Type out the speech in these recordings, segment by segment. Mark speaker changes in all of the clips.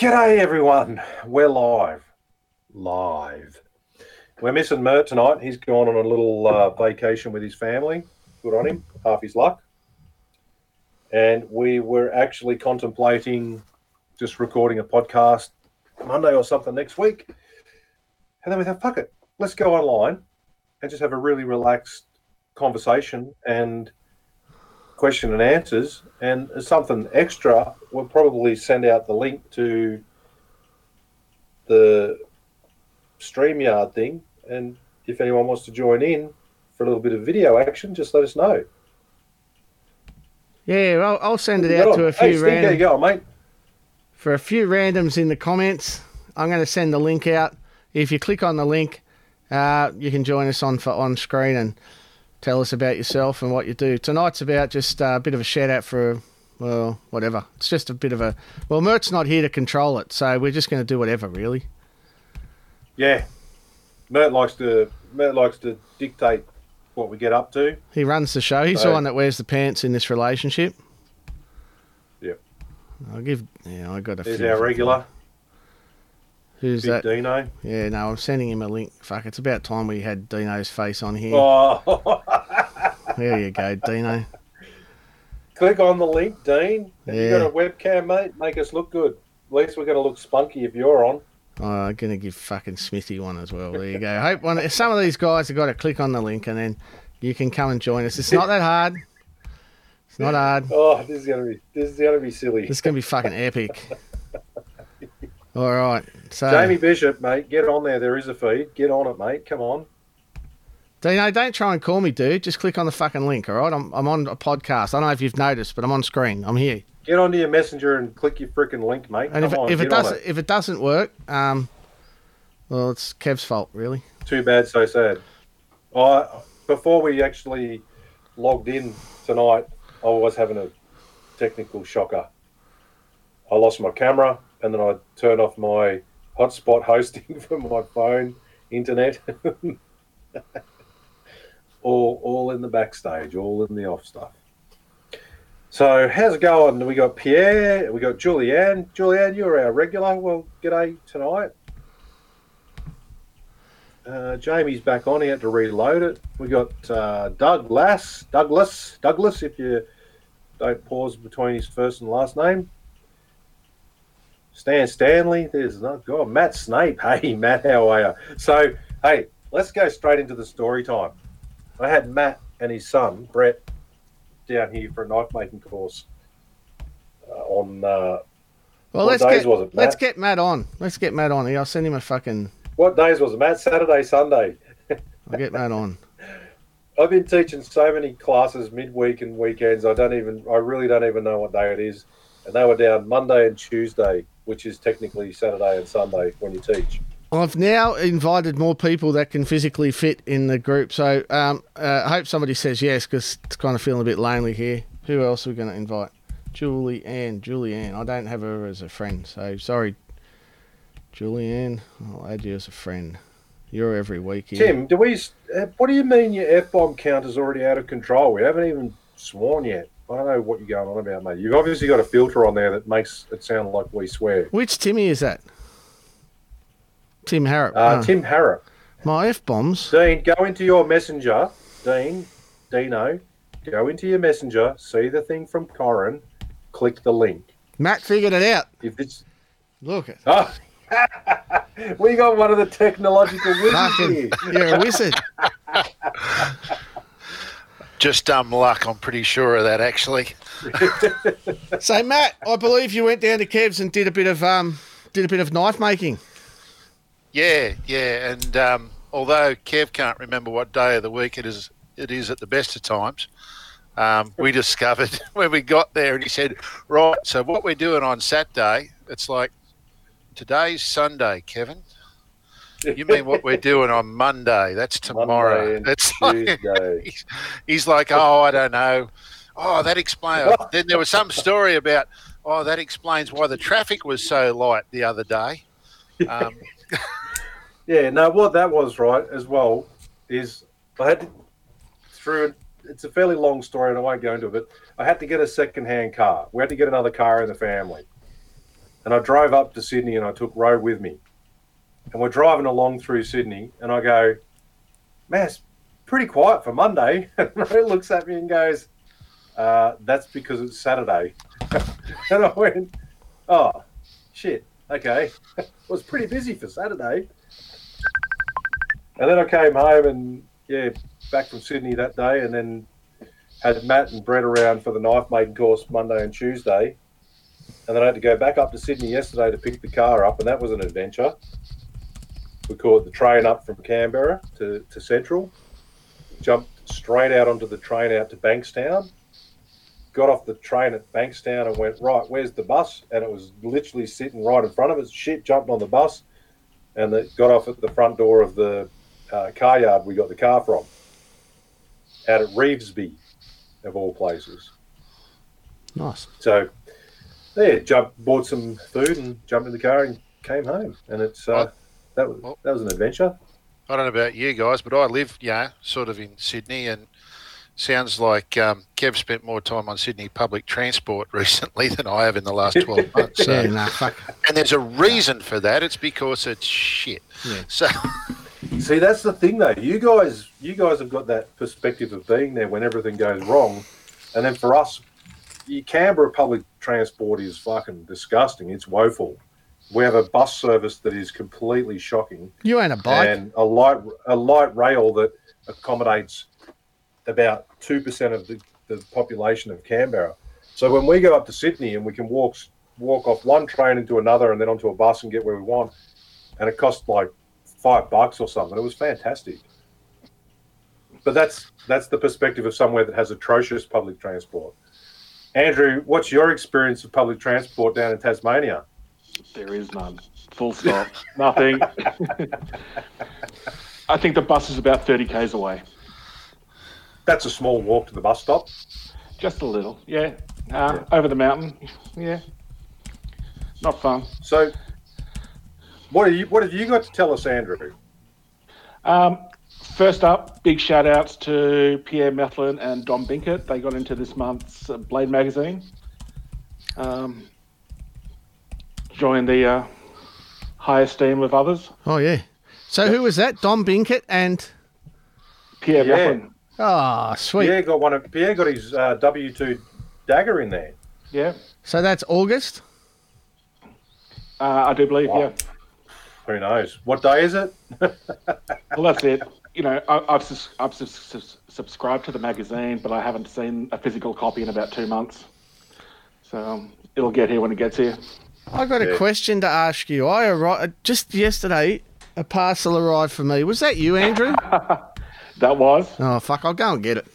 Speaker 1: G'day, everyone. We're live. Live. We're missing Mert tonight. He's gone on a little uh, vacation with his family. Good on him. Half his luck. And we were actually contemplating just recording a podcast Monday or something next week. And then we thought, fuck it, let's go online and just have a really relaxed conversation and question and answers. And something extra, we'll probably send out the link to the StreamYard thing. And if anyone wants to join in for a little bit of video action, just let us know.
Speaker 2: Yeah, I'll, I'll send it out to a
Speaker 1: hey,
Speaker 2: few
Speaker 1: Steve, how you
Speaker 2: random
Speaker 1: going, mate?
Speaker 2: for a few randoms in the comments. I'm going to send the link out. If you click on the link, uh, you can join us on for on screen and tell us about yourself and what you do. Tonight's about just uh, a bit of a shout out for well, whatever. It's just a bit of a well, Mert's not here to control it, so we're just going to do whatever, really.
Speaker 1: Yeah. Mert likes to Mert likes to dictate what we get up to.
Speaker 2: He runs the show. He's the one that wears the pants in this relationship.
Speaker 1: Yep.
Speaker 2: I'll give. Yeah, I got a.
Speaker 1: There's our regular,
Speaker 2: Who's
Speaker 1: Big
Speaker 2: that?
Speaker 1: Dino.
Speaker 2: Yeah, no, I'm sending him a link. Fuck, it's about time we had Dino's face on here.
Speaker 1: Oh,
Speaker 2: There you go, Dino.
Speaker 1: click on the link, Dean. Have you
Speaker 2: Yeah.
Speaker 1: got a webcam, mate? Make us look good. At least we're going to look spunky if you're on.
Speaker 2: Oh, I'm gonna give fucking Smithy one as well. There you go. Hope one. Some of these guys have got to click on the link and then you can come and join us. It's not that hard. It's not hard.
Speaker 1: Oh, this is going to be this is going to be silly.
Speaker 2: This is gonna be fucking epic. All right. So,
Speaker 1: Jamie Bishop, mate, get on there. There is a feed. Get on it, mate. Come on.
Speaker 2: Dino, don't try and call me, dude. Just click on the fucking link. All right. I'm I'm on a podcast. I don't know if you've noticed, but I'm on screen. I'm here.
Speaker 1: Get onto your messenger and click your freaking link, mate.
Speaker 2: And
Speaker 1: Come
Speaker 2: if,
Speaker 1: on,
Speaker 2: if it doesn't if it doesn't work, um, well, it's Kev's fault, really.
Speaker 1: Too bad, so sad. I before we actually logged in tonight, I was having a technical shocker. I lost my camera, and then I turn off my hotspot hosting for my phone internet. all, all in the backstage, all in the off stuff. So how's it going? We got Pierre, we got Julianne. Julianne, you're our regular. Well, g'day tonight. Uh, Jamie's back on. He had to reload it. We got uh, Douglas, Douglas, Douglas. If you don't pause between his first and last name. Stan Stanley. There's no God. Matt Snape. Hey, Matt, how are you? So, hey, let's go straight into the story time. I had Matt and his son Brett down here for a knife making course uh, on uh,
Speaker 2: Well,
Speaker 1: What
Speaker 2: let's
Speaker 1: days
Speaker 2: get
Speaker 1: was it,
Speaker 2: let's get Matt on. Let's get Matt on. I'll send him a fucking.
Speaker 1: what days was it, Matt? Saturday, Sunday.
Speaker 2: I'll get Matt on.
Speaker 1: I've been teaching so many classes midweek and weekends. I don't even, I really don't even know what day it is. And they were down Monday and Tuesday, which is technically Saturday and Sunday when you teach.
Speaker 2: I've now invited more people that can physically fit in the group. So um, uh, I hope somebody says yes because it's kind of feeling a bit lonely here. Who else are we going to invite? Julie Ann. Julie Ann. I don't have her as a friend. So sorry, Julie Ann. I'll add you as a friend. You're every week here.
Speaker 1: Tim, do we? uh, What do you mean your f bomb count is already out of control? We haven't even sworn yet. I don't know what you're going on about, mate. You've obviously got a filter on there that makes it sound like we swear.
Speaker 2: Which Timmy is that? Tim Harrop.
Speaker 1: Uh,
Speaker 2: Oh.
Speaker 1: Tim Harrop,
Speaker 2: My F bombs.
Speaker 1: Dean, go into your messenger. Dean, Dino, go into your messenger. See the thing from Corin. Click the link.
Speaker 2: Matt figured it out.
Speaker 1: If it's
Speaker 2: Look it.
Speaker 1: oh, we got one of the technological wizards here.
Speaker 2: You're a wizard.
Speaker 3: Just dumb luck, I'm pretty sure of that actually.
Speaker 2: So Matt, I believe you went down to Kev's and did a bit of um, did a bit of knife making.
Speaker 3: Yeah, yeah. And um, although Kev can't remember what day of the week it is, it is at the best of times. Um, we discovered when we got there, and he said, "Right, so what we're doing on Saturday? It's like today's Sunday, Kevin. You mean what we're doing on Monday? That's tomorrow.
Speaker 1: Monday
Speaker 3: It's like, he's, he's like, oh, I don't know. Oh, that explains. then there was some story about, oh, that explains why the traffic was so light the other day. Um,
Speaker 1: Yeah, no, what that was right as well is I had to through. It's a fairly long story, and I won't go into it. But I had to get a second-hand car. We had to get another car in the family, and I drove up to Sydney and I took Ro with me. And we're driving along through Sydney, and I go, man, it's pretty quiet for Monday. And Ro looks at me and goes, uh, that's because it's Saturday. and I went, oh, shit, okay. it was pretty busy for Saturday. And then I came home and, yeah, back from Sydney that day, and then had Matt and Brett around for the knife making course Monday and Tuesday. And then I had to go back up to Sydney yesterday to pick the car up, and that was an adventure. We caught the train up from Canberra to, to Central, jumped straight out onto the train out to Bankstown, got off the train at Bankstown and went, right, where's the bus? And it was literally sitting right in front of us. Shit, jumped on the bus and it got off at the front door of the uh, car yard we got the car from out at Revesby, of all places.
Speaker 2: Nice.
Speaker 1: So, yeah, jumped, bought some food and jumped in the car and came home. And it's uh, that was that was an adventure.
Speaker 3: I don't know about you guys, but I live, yeah, sort of in Sydney, and sounds like um, Kev spent more time on Sydney public transport recently than I have in the last 12 months. So.
Speaker 2: Yeah, nah, fuck.
Speaker 3: And there's a reason for that. It's because it's shit.
Speaker 2: Yeah.
Speaker 3: So,
Speaker 1: See, that's the thing, though. You guys, you guys have got that perspective of being there when everything goes wrong, and then for us, you- Canberra public transport is fucking disgusting. It's woeful. We have a bus service that is completely shocking,
Speaker 2: You ain't a bike.
Speaker 1: and a light a light rail that accommodates about two percent of the, the population of Canberra. So when we go up to Sydney and we can walk walk off one train into another and then onto a bus and get where we want, and it cost like five bucks or something. It was fantastic. But that's that's the perspective of somewhere that has atrocious public transport. Andrew, what's your experience of public transport down in Tasmania?
Speaker 4: There is none. Full stop. Nothing. I think the bus is about 30 k's away.
Speaker 1: That's a small walk to the bus stop.
Speaker 4: Just a little. Yeah. Uh, Over the mountain. Yeah. Not fun.
Speaker 1: So, what are you? What have you got to tell us, Andrew?
Speaker 4: Um, first up, big shout outs to Pierre Methlin and Dom Binkett. They got into this month's Blade magazine. Um, joined the uh, high esteem of others.
Speaker 2: Oh yeah. So who was that? Dom Binkett and
Speaker 4: Pierre
Speaker 1: Yeah.
Speaker 4: Methlin.
Speaker 2: oh sweet.
Speaker 1: Pierre got one of Pierre got his uh, W two dagger in there.
Speaker 4: Yeah.
Speaker 2: So that's August.
Speaker 4: Uh, I do believe,
Speaker 1: Wow.
Speaker 4: yeah.
Speaker 1: Who knows? What day is it?
Speaker 4: Well, that's it. You know, I, I've, sus- I've sus- sus- subscribed to the magazine, but I haven't seen a physical copy in about two months. So um, it'll get here when it gets here.
Speaker 2: I got a
Speaker 1: Yeah.
Speaker 2: question to ask you. I arrived just yesterday. A parcel arrived for me. Was that you, Andrew?
Speaker 4: That was.
Speaker 2: oh fuck! I'll go and get it.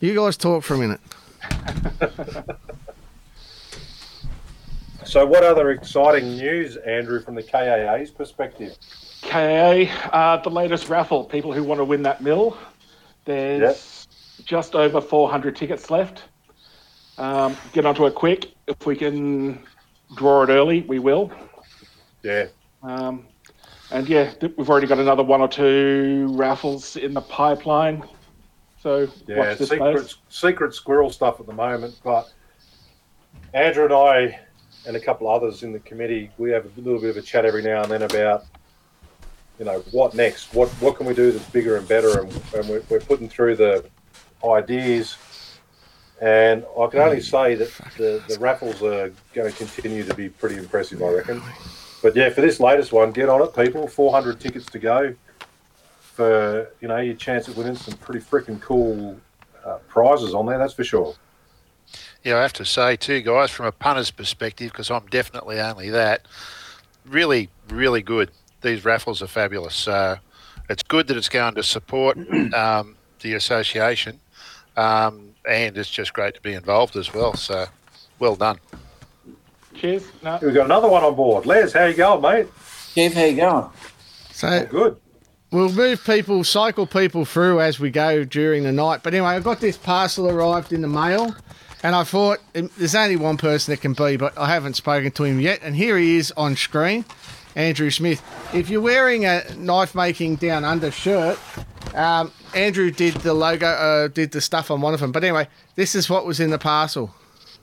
Speaker 2: You guys talk for a minute.
Speaker 1: So, what other exciting news, Andrew, from the KAA's perspective?
Speaker 4: KAA, uh, the latest raffle. People who want to win that mill. There's just over 400 tickets left. Um, get onto it quick. If we can draw it early, we will.
Speaker 1: Yeah,
Speaker 4: Um, and yeah, we've already got another one or two raffles in the pipeline. So
Speaker 1: yeah, secret
Speaker 4: space.
Speaker 1: secret squirrel stuff at the moment. But Andrew and I and a couple others in the committee, we have a little bit of a chat every now and then about you know what next, what what can we do that's bigger and better, and, and we're, we're putting through the ideas. And I can only say that the, the raffles are going to continue to be pretty impressive, I reckon. But yeah, for this latest one, get on it, people. 400 tickets to go for, you know, your chance of winning some pretty freaking cool uh, prizes on there, that's for sure.
Speaker 3: yeah, I have to say, too, guys, from a punter's perspective, because I'm definitely only that, really, really good. These raffles are fabulous. So it's good that it's going to support um, the association. Um, and it's just great to be involved as well. So well done.
Speaker 4: Cheers. No,
Speaker 1: We've got another one on board. Les, how you going, mate?
Speaker 5: Kev, how you going?
Speaker 2: So
Speaker 1: Good.
Speaker 2: we'll move people, cycle people through as we go during the night. But anyway, I got this parcel arrived in the mail, and I thought there's only one person that can be, but I haven't spoken to him yet. And here he is on screen, Andrew Smith. If you're wearing a knife making down under shirt, um, Andrew did the logo, uh, did the stuff on one of them. But anyway, this is what was in the parcel.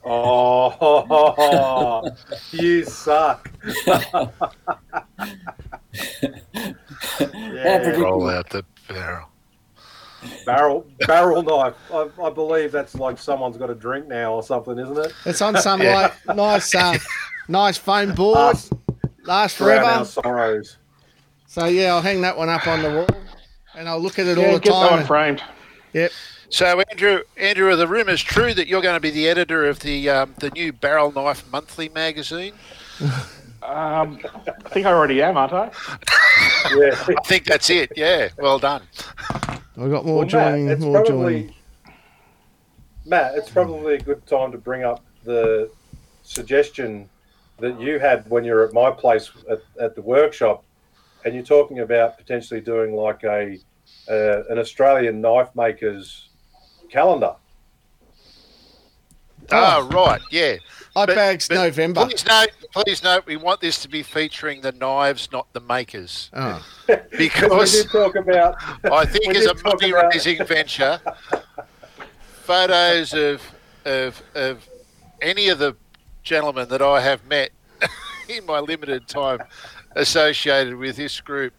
Speaker 1: Oh, you suck. yeah,
Speaker 3: Roll out the barrel.
Speaker 1: barrel barrel knife. I, I believe that's like someone's got a drink now or something, isn't it?
Speaker 2: It's on some
Speaker 3: Yeah.
Speaker 2: like nice, uh, nice foam board.
Speaker 1: Us,
Speaker 2: Last
Speaker 1: drown our
Speaker 2: forever.
Speaker 1: sorrows.
Speaker 2: So yeah, I'll hang that one up on the wall, and I'll look at it
Speaker 4: Yeah,
Speaker 2: all the
Speaker 4: get that one framed.
Speaker 2: Yep.
Speaker 3: So, Andrew, Andrew, are the rumours true that you're going to be the editor of the um, the new Barrel Knife Monthly magazine?
Speaker 4: Um, I think I already am, aren't I?
Speaker 1: Yeah.
Speaker 3: I think that's it. Yeah, well done.
Speaker 2: i've got more
Speaker 1: Well,
Speaker 2: joining.
Speaker 1: it's
Speaker 2: more
Speaker 1: probably
Speaker 2: joining.
Speaker 1: Matt. It's probably a good time to bring up the suggestion that you had when you were at my place at, at the workshop, and you're talking about potentially doing like a uh, an Australian knife makers calendar.
Speaker 3: Oh, right, yeah.
Speaker 2: I
Speaker 3: but-
Speaker 2: bags
Speaker 3: but
Speaker 2: November.
Speaker 3: Please note, please note, we want this to be featuring the knives, not the makers,
Speaker 2: Oh.
Speaker 1: we
Speaker 3: because
Speaker 1: did talk about.
Speaker 3: I think
Speaker 1: we
Speaker 3: as a money
Speaker 1: about-
Speaker 3: raising venture, photos of, of of any of the gentlemen that I have met in my limited time associated with this group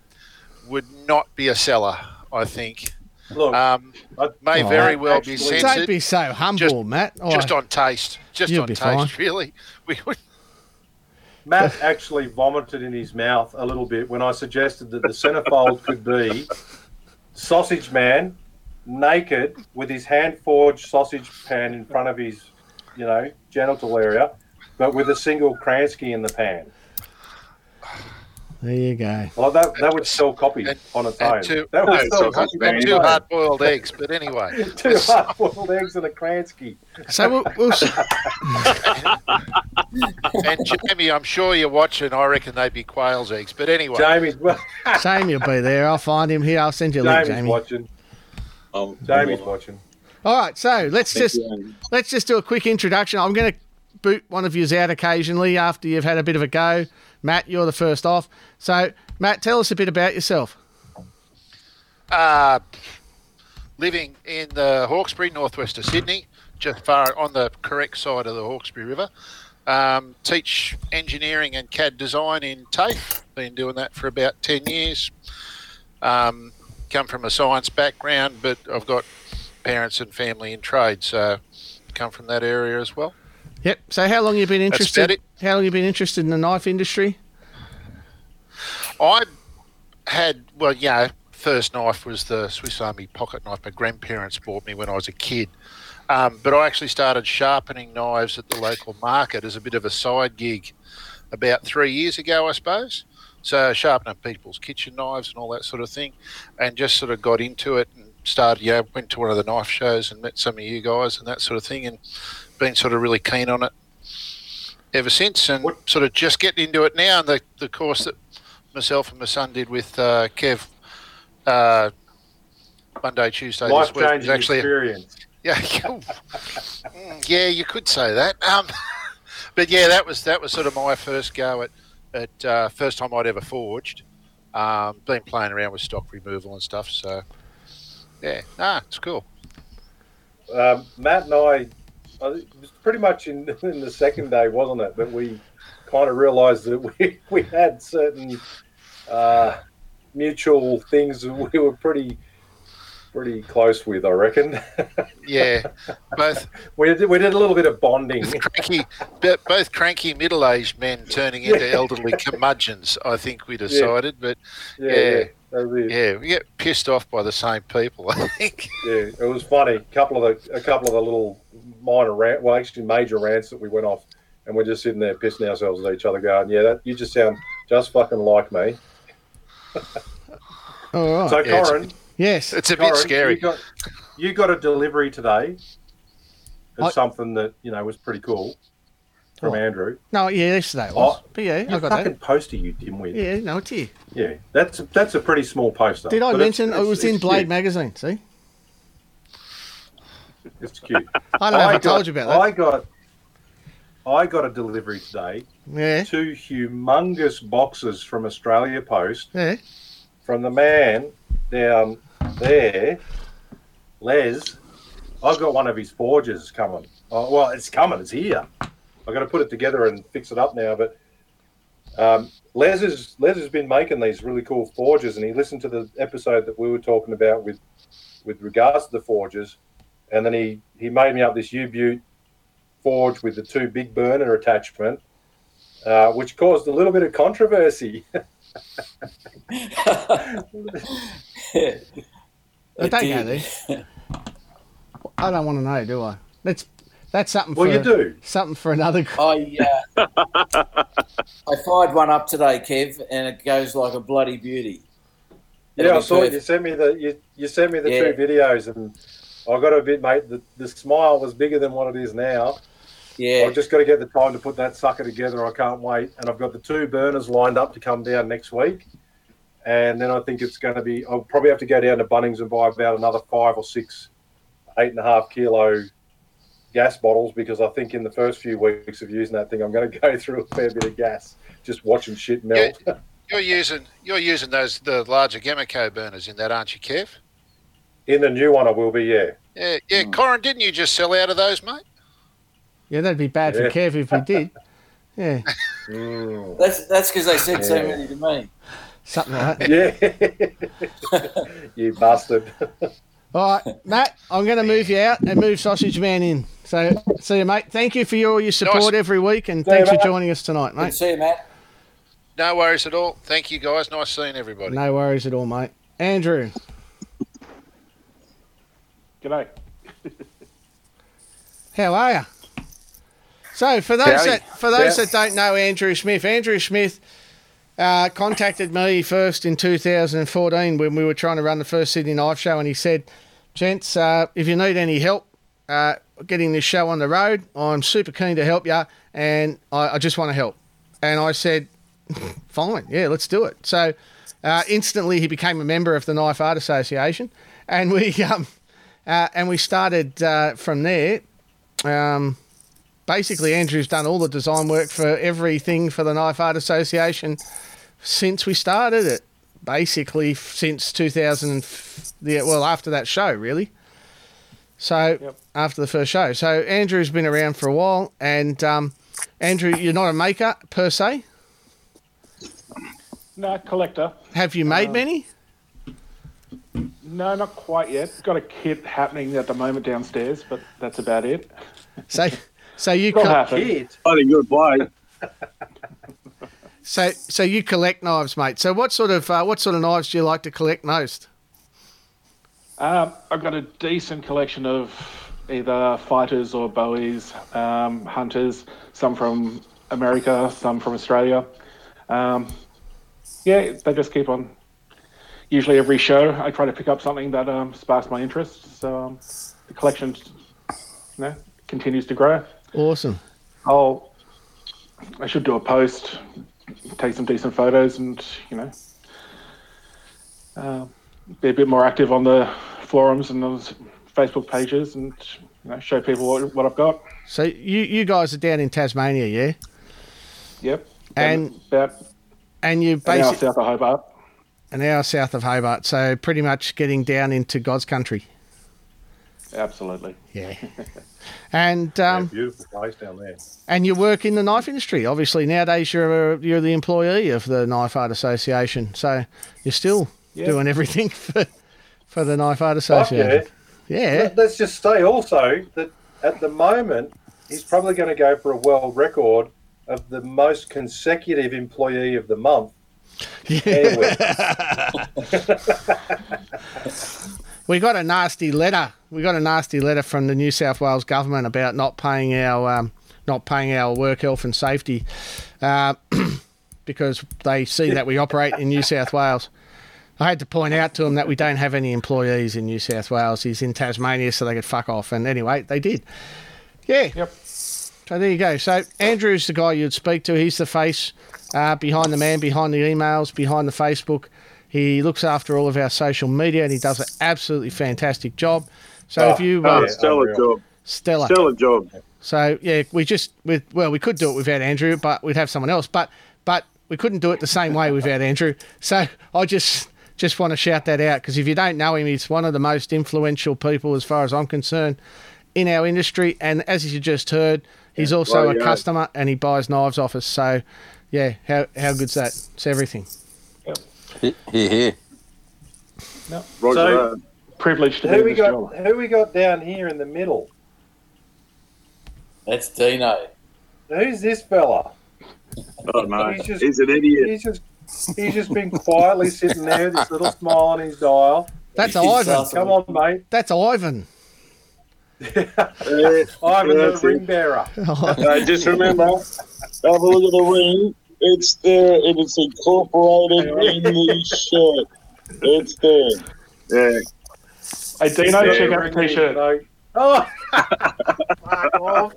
Speaker 3: would not be a seller. I think
Speaker 1: Look,
Speaker 3: um,
Speaker 1: I-
Speaker 3: may
Speaker 2: Oh,
Speaker 3: very well be
Speaker 1: actually-
Speaker 2: Don't be so humble,
Speaker 3: Just-
Speaker 2: Matt. Oh,
Speaker 3: just on taste, just on taste,
Speaker 2: fine.
Speaker 3: really. We would,
Speaker 1: Matt actually vomited in his mouth a little bit when I suggested that the centerfold could be sausage man naked with his hand forged sausage pan in front of his, you know, genital area, but with a single Kransky in the pan.
Speaker 2: there you go.
Speaker 1: Well, that, that would sell copies
Speaker 3: And-
Speaker 1: on its own.
Speaker 3: and two,
Speaker 1: that
Speaker 3: no,
Speaker 1: sell
Speaker 3: two,
Speaker 1: copies
Speaker 3: two hard boiled eggs. But anyway,
Speaker 1: Two hard-boiled eggs and a Kransky.
Speaker 2: So we'll, we'll
Speaker 3: and Jamie, I'm sure you're watching. I reckon they'd be quail's eggs. But anyway,
Speaker 1: Jamie's,
Speaker 2: Jamie will be there. I'll find him here. I'll send you a link,
Speaker 1: Jamie's
Speaker 2: Jamie.
Speaker 1: watching.
Speaker 5: Um,
Speaker 1: Jamie's watching.
Speaker 2: All right, so let's
Speaker 5: thank
Speaker 2: just
Speaker 5: you,
Speaker 2: let's just do a quick introduction. I'm going to boot one of yous out occasionally after you've had a bit of a go. Matt, you're the first off. So, Matt, tell us a bit about yourself.
Speaker 3: uh, living in the Hawkesbury, northwest of Sydney, just far on the correct side of the Hawkesbury River. Um, teach engineering and CAD design in TAFE. Been doing that for about 10 years. Um, come from a science background, but I've got parents and family in trade, so come from that area as well.
Speaker 2: Yep. So, how long you been interested? How long you been interested in the knife industry?
Speaker 3: I had, well, yeah, first knife was the Swiss Army pocket knife my grandparents bought me when I was a kid. Um, but I actually started sharpening knives at the local market as a bit of a side gig about three years ago, I suppose. So sharpening people's kitchen knives and all that sort of thing, and just sort of got into it and started. Yeah, went to one of the knife shows and met some of you guys and that sort of thing, and been sort of really keen on it ever since, and
Speaker 1: What-
Speaker 3: sort of just getting into it now. And the the course that myself and my son did with uh, Kev uh, Monday, Tuesday
Speaker 1: Life
Speaker 3: this
Speaker 1: changing
Speaker 3: actually
Speaker 1: experience.
Speaker 3: yeah, Mm, yeah, you could say that. Um, but yeah, that was that was sort of my first go at at uh, first time I'd ever forged. Um, been playing around with stock removal and stuff, so yeah, nah, it's cool.
Speaker 1: Um, Matt and I, it was pretty much in, in the second day, wasn't it? That we kind of realised that we, we had certain uh, mutual things we were pretty pretty close with. I reckon
Speaker 3: Yeah, both
Speaker 1: we did, we did a little bit of bonding.
Speaker 3: cranky, bo- both cranky middle-aged men turning into
Speaker 1: Yeah.
Speaker 3: elderly curmudgeons. I think we decided, but
Speaker 1: Yeah,
Speaker 3: Yeah.
Speaker 1: yeah, that was it.
Speaker 3: yeah, we get pissed off by the same people. I think.
Speaker 1: yeah, it was funny. A couple of the a couple of the little minor rant, well, actually major rants that we went off, and we're just sitting there pissing ourselves at each other, going, "Yeah, that you just sound just fucking like me."
Speaker 2: All right.
Speaker 1: So,
Speaker 3: Yeah,
Speaker 1: Corin,
Speaker 2: yes.
Speaker 3: It's a bit
Speaker 1: Corin,
Speaker 3: scary.
Speaker 1: You got, you got a delivery today of
Speaker 2: I-
Speaker 1: something that you know was pretty cool from
Speaker 2: What?
Speaker 1: Andrew.
Speaker 2: No, yeah, yesterday it was.
Speaker 1: Oh,
Speaker 2: but yeah,
Speaker 1: You
Speaker 2: I got
Speaker 1: fucking
Speaker 2: that.
Speaker 1: poster, you dimwit. Yeah.
Speaker 2: Yeah, no, it's here.
Speaker 1: that's that's a pretty small poster.
Speaker 2: Did I
Speaker 1: but it's-
Speaker 2: mention it was in Blade
Speaker 1: cute.
Speaker 2: magazine? See,
Speaker 1: It's cute.
Speaker 2: I don't know if I,
Speaker 1: got,
Speaker 2: told you about that.
Speaker 1: I got I got a delivery today.
Speaker 2: yeah,
Speaker 1: Two humongous boxes from Australia Post
Speaker 2: yeah.
Speaker 1: from the man down there, Les, I've got one of his forges coming. Oh, well, it's coming. It's here. I've got to put it together and fix it up now. But um, Les has Les has been making these really cool forges, and he listened to the episode that we were talking about with with regards to the forges, and then he he made me up this U Butte forge with the two big burner attachment, uh, which caused a little bit of controversy.
Speaker 2: I don't go there. I don't want to know, do I? That's that's something.
Speaker 1: well,
Speaker 2: for,
Speaker 1: you do.
Speaker 2: something for another.
Speaker 5: I uh, I fired one up today, Kev, and it goes like a bloody beauty. It'll
Speaker 1: Yeah, I
Speaker 5: be
Speaker 1: saw you sent me the you, you sent me the
Speaker 5: Yeah.
Speaker 1: two videos, and I got a bit, mate. The, the smile was bigger than what it is now.
Speaker 5: Yeah,
Speaker 1: I've just got to get the time to put that sucker together. I can't wait, and I've got the two burners lined up to come down next week, and then I think it's going to be. I'll probably have to go down to Bunnings and buy about another five or six, eight and a half kilo gas bottles because I think in the first few weeks of using that thing, I'm going to go through a fair bit of gas just watching shit melt.
Speaker 3: You're using you're using those the larger Gamico burners in that, aren't you, Kev?
Speaker 1: in the new one, I will be. Yeah.
Speaker 3: Yeah, yeah.
Speaker 5: Hmm.
Speaker 3: Corin, didn't you just sell out of those, mate?
Speaker 2: Yeah, that'd be bad for Kev if he did. Yeah,
Speaker 1: Mm.
Speaker 5: that's that's because they said so many to me.
Speaker 2: Something like that.
Speaker 1: Yeah. you bastard.
Speaker 2: All right, Matt, I'm going to move you out and move Sausage Man in. So, see you, mate. Thank you for your, your support
Speaker 3: Nice.
Speaker 2: every week, and
Speaker 1: See you,
Speaker 2: thanks for joining us tonight,
Speaker 5: Good to
Speaker 2: mate.
Speaker 5: see you, Matt.
Speaker 3: No worries at all. Thank you, guys. Nice seeing everybody.
Speaker 2: No worries at all, mate. Andrew,
Speaker 4: G'day.
Speaker 2: how are you? So, for those
Speaker 4: Howdy.
Speaker 2: that for those
Speaker 1: Yeah.
Speaker 2: that don't know Andrew Smith, Andrew Smith uh, contacted me first in 2014 when we were trying to run the first Sydney Knife Show, and he said, "Gents, uh, if you need any help uh, getting this show on the road, I'm super keen to help you, and I, I just want to help." And I said, "Fine, yeah, let's do it." So, uh, instantly he became a member of the Knife Art Association, and we um, uh, and we started uh, from there. Um, basically, Andrew's done all the design work for everything for the Knife Art Association since we started it. Basically, since 2000, and f- the well after that show, really. So
Speaker 4: Yep.
Speaker 2: after the first show, so Andrew's been around for a while, and um, Andrew, you're not a maker per se.
Speaker 4: No, collector.
Speaker 2: Have you made
Speaker 4: Uh,
Speaker 2: many?
Speaker 4: No, not quite yet. Got a kit happening at the moment downstairs, but that's about it.
Speaker 2: So, so you
Speaker 4: It'll
Speaker 2: co-
Speaker 4: happen.
Speaker 1: Kid.
Speaker 6: Bloody good bloke.
Speaker 2: So so you collect knives, mate. So what sort of uh, what sort of knives do you like to collect most?
Speaker 4: Um, I've got a decent collection of either fighters or bowies, um, hunters, some from America, some from Australia. Um, yeah, they just keep on. Usually, every show, I try to pick up something that um, sparks my interest. So um, the collection, you know, continues to grow.
Speaker 2: Awesome.
Speaker 4: I'll, I should do a post, take some decent photos, and you know, uh, be a bit more active on the forums and those Facebook pages, and you know, show people what, what I've got.
Speaker 2: So you you guys are down in Tasmania, yeah?
Speaker 4: Yep.
Speaker 2: And-
Speaker 4: about
Speaker 2: And you
Speaker 4: an hour
Speaker 2: basically
Speaker 4: south of Hobart.
Speaker 2: an hour south of Hobart, so pretty much getting down into God's country.
Speaker 4: Absolutely.
Speaker 2: Yeah. and
Speaker 1: Yeah,
Speaker 2: um,
Speaker 1: beautiful place down there.
Speaker 2: and you work in the knife industry. Obviously, nowadays you're a, you're the employee of the Knife Art Association, so you're still
Speaker 4: Yeah.
Speaker 2: doing everything for for the Knife Art
Speaker 1: Fuck yeah.
Speaker 2: Association. Yeah.
Speaker 1: Let- Let's just say also that at the moment, he's probably going to go for a world record of the most consecutive employee of the month. Anyway,
Speaker 2: We got a nasty letter. We got a nasty letter from the New South Wales government about not paying our um, not paying our work health and safety uh, because they see that we operate in New South Wales. I had to point out to them that we don't have any employees in New South Wales. He's in Tasmania, so they could fuck off. And anyway, they did. Yeah.
Speaker 4: Yep.
Speaker 2: So there you go. So Andrew's the guy you'd speak to. He's the face uh, behind the man, behind the emails, behind the Facebook. He looks after all of our social media, and he does an absolutely fantastic job. So if
Speaker 1: Oh,
Speaker 2: you
Speaker 1: oh,
Speaker 2: uh,
Speaker 6: stellar
Speaker 1: unreal.
Speaker 6: job.
Speaker 2: Stella,
Speaker 6: Stellar job.
Speaker 2: so yeah, we just with well, we could do it without Andrew, but we'd have someone else. But but we couldn't do it the same way without Andrew. So I just just want to shout that out because if you don't know him, he's one of the most influential people, as far as I'm concerned, in our industry. And as you just heard, he's also
Speaker 6: well,
Speaker 2: a
Speaker 6: yeah.
Speaker 2: customer and he buys knives off us. So, yeah, how how good's that? It's everything.
Speaker 7: Hear, hear. No.
Speaker 6: Roger
Speaker 1: So-
Speaker 6: that.
Speaker 4: Privileged to be
Speaker 1: Who
Speaker 4: in
Speaker 1: we
Speaker 4: this
Speaker 1: got?
Speaker 4: job.
Speaker 1: Who we got down here in the middle?
Speaker 5: That's Dino.
Speaker 1: Who's this fella?
Speaker 6: Oh no,
Speaker 1: He's just-
Speaker 6: he's an idiot.
Speaker 1: He's just he's just been quietly sitting there this little smile on his dial.
Speaker 2: That's
Speaker 5: He's
Speaker 2: Ivan.
Speaker 5: awesome.
Speaker 1: Come on, mate.
Speaker 2: That's Ivan.
Speaker 6: Yeah,
Speaker 1: Ivan the
Speaker 6: that's it.
Speaker 1: ring bearer.
Speaker 6: Uh, just remember, have a look at the ring. It's there, and it's incorporated in the shirt. It's there. Yeah.
Speaker 4: Hey, Dino,
Speaker 6: Yeah,
Speaker 4: check out
Speaker 1: Ring
Speaker 4: the t-shirt.
Speaker 1: mate. Oh, off.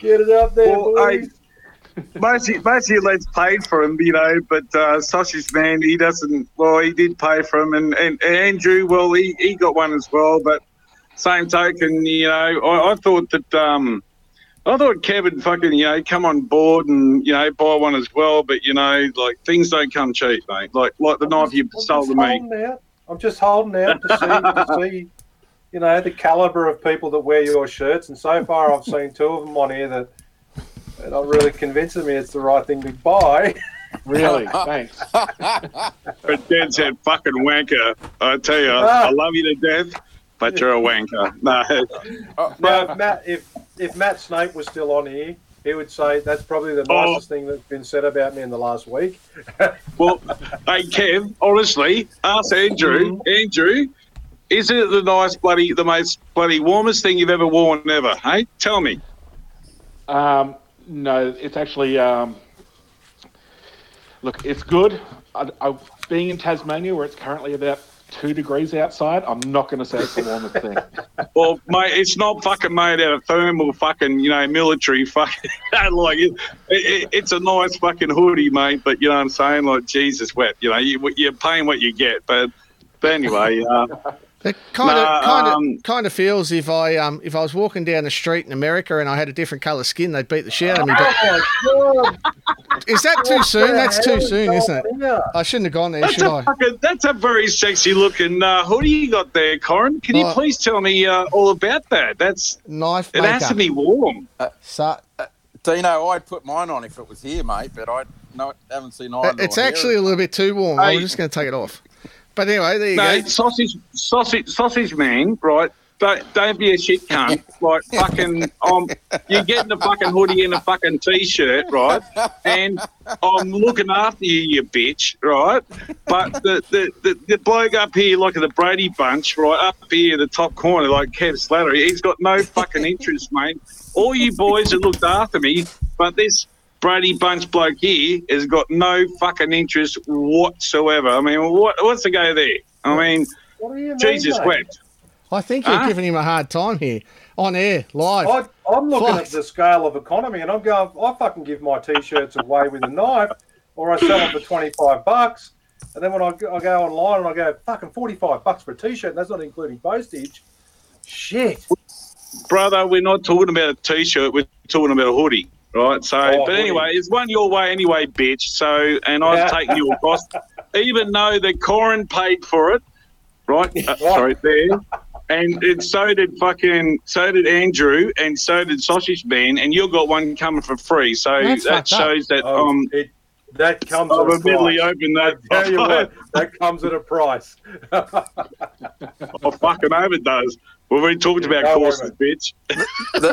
Speaker 1: Get it up there,
Speaker 6: Well,
Speaker 1: boys.
Speaker 6: Most of, most of your lads paid for him, you know, but uh, Sausage Man, he doesn't. Well, he did pay for him, and, and, and Andrew, well, he, he got one as well. But same token, you know, I, I thought that um, I thought Kevin fucking, you know, come on board and you know buy one as well. But you know, like things don't come cheap, mate. Like like the knife you
Speaker 1: I'm
Speaker 6: sold
Speaker 1: just
Speaker 6: to me.
Speaker 1: holding out. I'm just holding out to see, to see, you know, the caliber of people that wear your shirts. And so far, I've seen two of them on here that are not really convincing me it's the right thing to buy.
Speaker 4: Really? Thanks.
Speaker 6: But Dad said, "Fucking wanker." I tell you, I love you to death, but you're a wanker. No,
Speaker 1: Now, Matt, if if Matt Snape was still on here, he would say that's probably the
Speaker 6: Oh.
Speaker 1: nicest thing that's been said about me in the last week.
Speaker 6: Well, hey Kev, honestly, ask Andrew. Andrew, is it the nice bloody, the most bloody warmest thing you've ever worn ever? Hey, tell me.
Speaker 4: Um, no, it's actually. Um, look, it's good. I, I, being in Tasmania, where it's currently about two degrees outside, I'm not going to say it's the warmest thing.
Speaker 6: Well, mate, it's not fucking made out of thermal fucking, you know, military fucking. like it, it, it's a nice fucking hoodie, mate. But you know what I'm saying? Like Jesus, wet. You know, you, you're paying what you get. But, but anyway, uh,
Speaker 2: It kind of,
Speaker 6: Nah,
Speaker 2: kind of,
Speaker 6: um,
Speaker 2: kind of feels if I, um, if I was walking down the street in America and I had a different colour skin, they'd beat the shit out of me. But
Speaker 1: Oh
Speaker 2: is that too soon? That's too soon, isn't it?
Speaker 1: Yeah.
Speaker 2: I shouldn't have gone there,
Speaker 6: that's
Speaker 2: should
Speaker 6: a
Speaker 2: I?
Speaker 6: fucking, that's a very sexy looking uh, hoodie you got there, Corin. Can you
Speaker 2: Oh.
Speaker 6: please tell me uh, all about that? That's
Speaker 2: Knife
Speaker 6: it has to be warm.
Speaker 2: So,
Speaker 7: Dino, I'd put mine on if it was here, mate, but I no, haven't seen either.
Speaker 2: it's actually
Speaker 7: it.
Speaker 2: a little bit too warm. I'm just going to take it off. But anyway, there you
Speaker 6: No,
Speaker 2: go.
Speaker 6: sausage, sausage, sausage man, right? Don't, don't be a shit cunt. Like fucking, um, you're getting a fucking hoodie and a fucking t-shirt, right? And I'm looking after you, you bitch, right? But the the, the, the bloke up here, like the Brady Bunch, right up here, in the top corner, like Kev Slattery, he's got no fucking interest, mate. All you boys have looked after me, but this Brady Bunch bloke here has got no fucking interest whatsoever. I mean, what what's the go there? I mean,
Speaker 1: What do you mean?
Speaker 6: Jesus
Speaker 1: mate?
Speaker 6: wept.
Speaker 2: I think you're
Speaker 6: Huh?
Speaker 2: giving him a hard time here on air, live.
Speaker 1: I, I'm looking
Speaker 2: Fuck.
Speaker 1: at the scale of economy, and I'm going. I fucking give my t-shirts away with a knife, or I sell them for twenty five bucks, and then when I go, I go online and I go fucking forty five bucks for a t-shirt, and that's not including postage. Shit.
Speaker 6: Brother, we're not talking about a t-shirt. We're talking about a hoodie, right? So,
Speaker 1: Oh,
Speaker 6: but anyway, it's one your way anyway, bitch. So, and I've
Speaker 1: Yeah.
Speaker 6: taken your cost, even though the Corin paid for it, right? Uh, sorry, there. And, and so did fucking, so did Andrew, and so did Sausage Man, and you got one coming for free. So
Speaker 2: That's
Speaker 6: that
Speaker 2: fucked up.
Speaker 6: shows that
Speaker 1: Oh,
Speaker 6: um,
Speaker 1: it, that comes
Speaker 6: I'm
Speaker 1: at a
Speaker 6: admittedly
Speaker 1: price.
Speaker 6: that.
Speaker 1: I tell you what, that comes at a price.
Speaker 6: Oh, fucking overdoes. We've already talked about
Speaker 1: Don't worry,
Speaker 6: courses, bitch.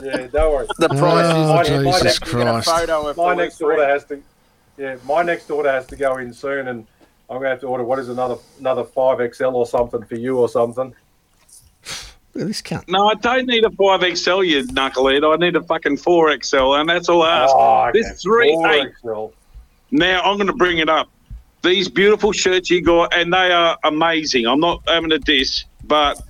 Speaker 1: yeah, don't worry.
Speaker 7: The oh, price
Speaker 2: Oh,
Speaker 7: is
Speaker 1: my- my
Speaker 2: Jesus
Speaker 1: next-
Speaker 2: Christ.
Speaker 1: My next
Speaker 7: referee.
Speaker 1: order has to, yeah, my next order has to go in soon, and I'm gonna have to order what is another another five XL or something for you or something.
Speaker 2: This can't.
Speaker 6: No, I don't need a 5XL, you knucklehead. I need a fucking 4XL, and that's all I ask.
Speaker 1: Oh, okay.
Speaker 6: This three,
Speaker 1: Four XL.
Speaker 6: now I'm going to bring it up. These beautiful shirts you got, and they are amazing. I'm not having a diss, but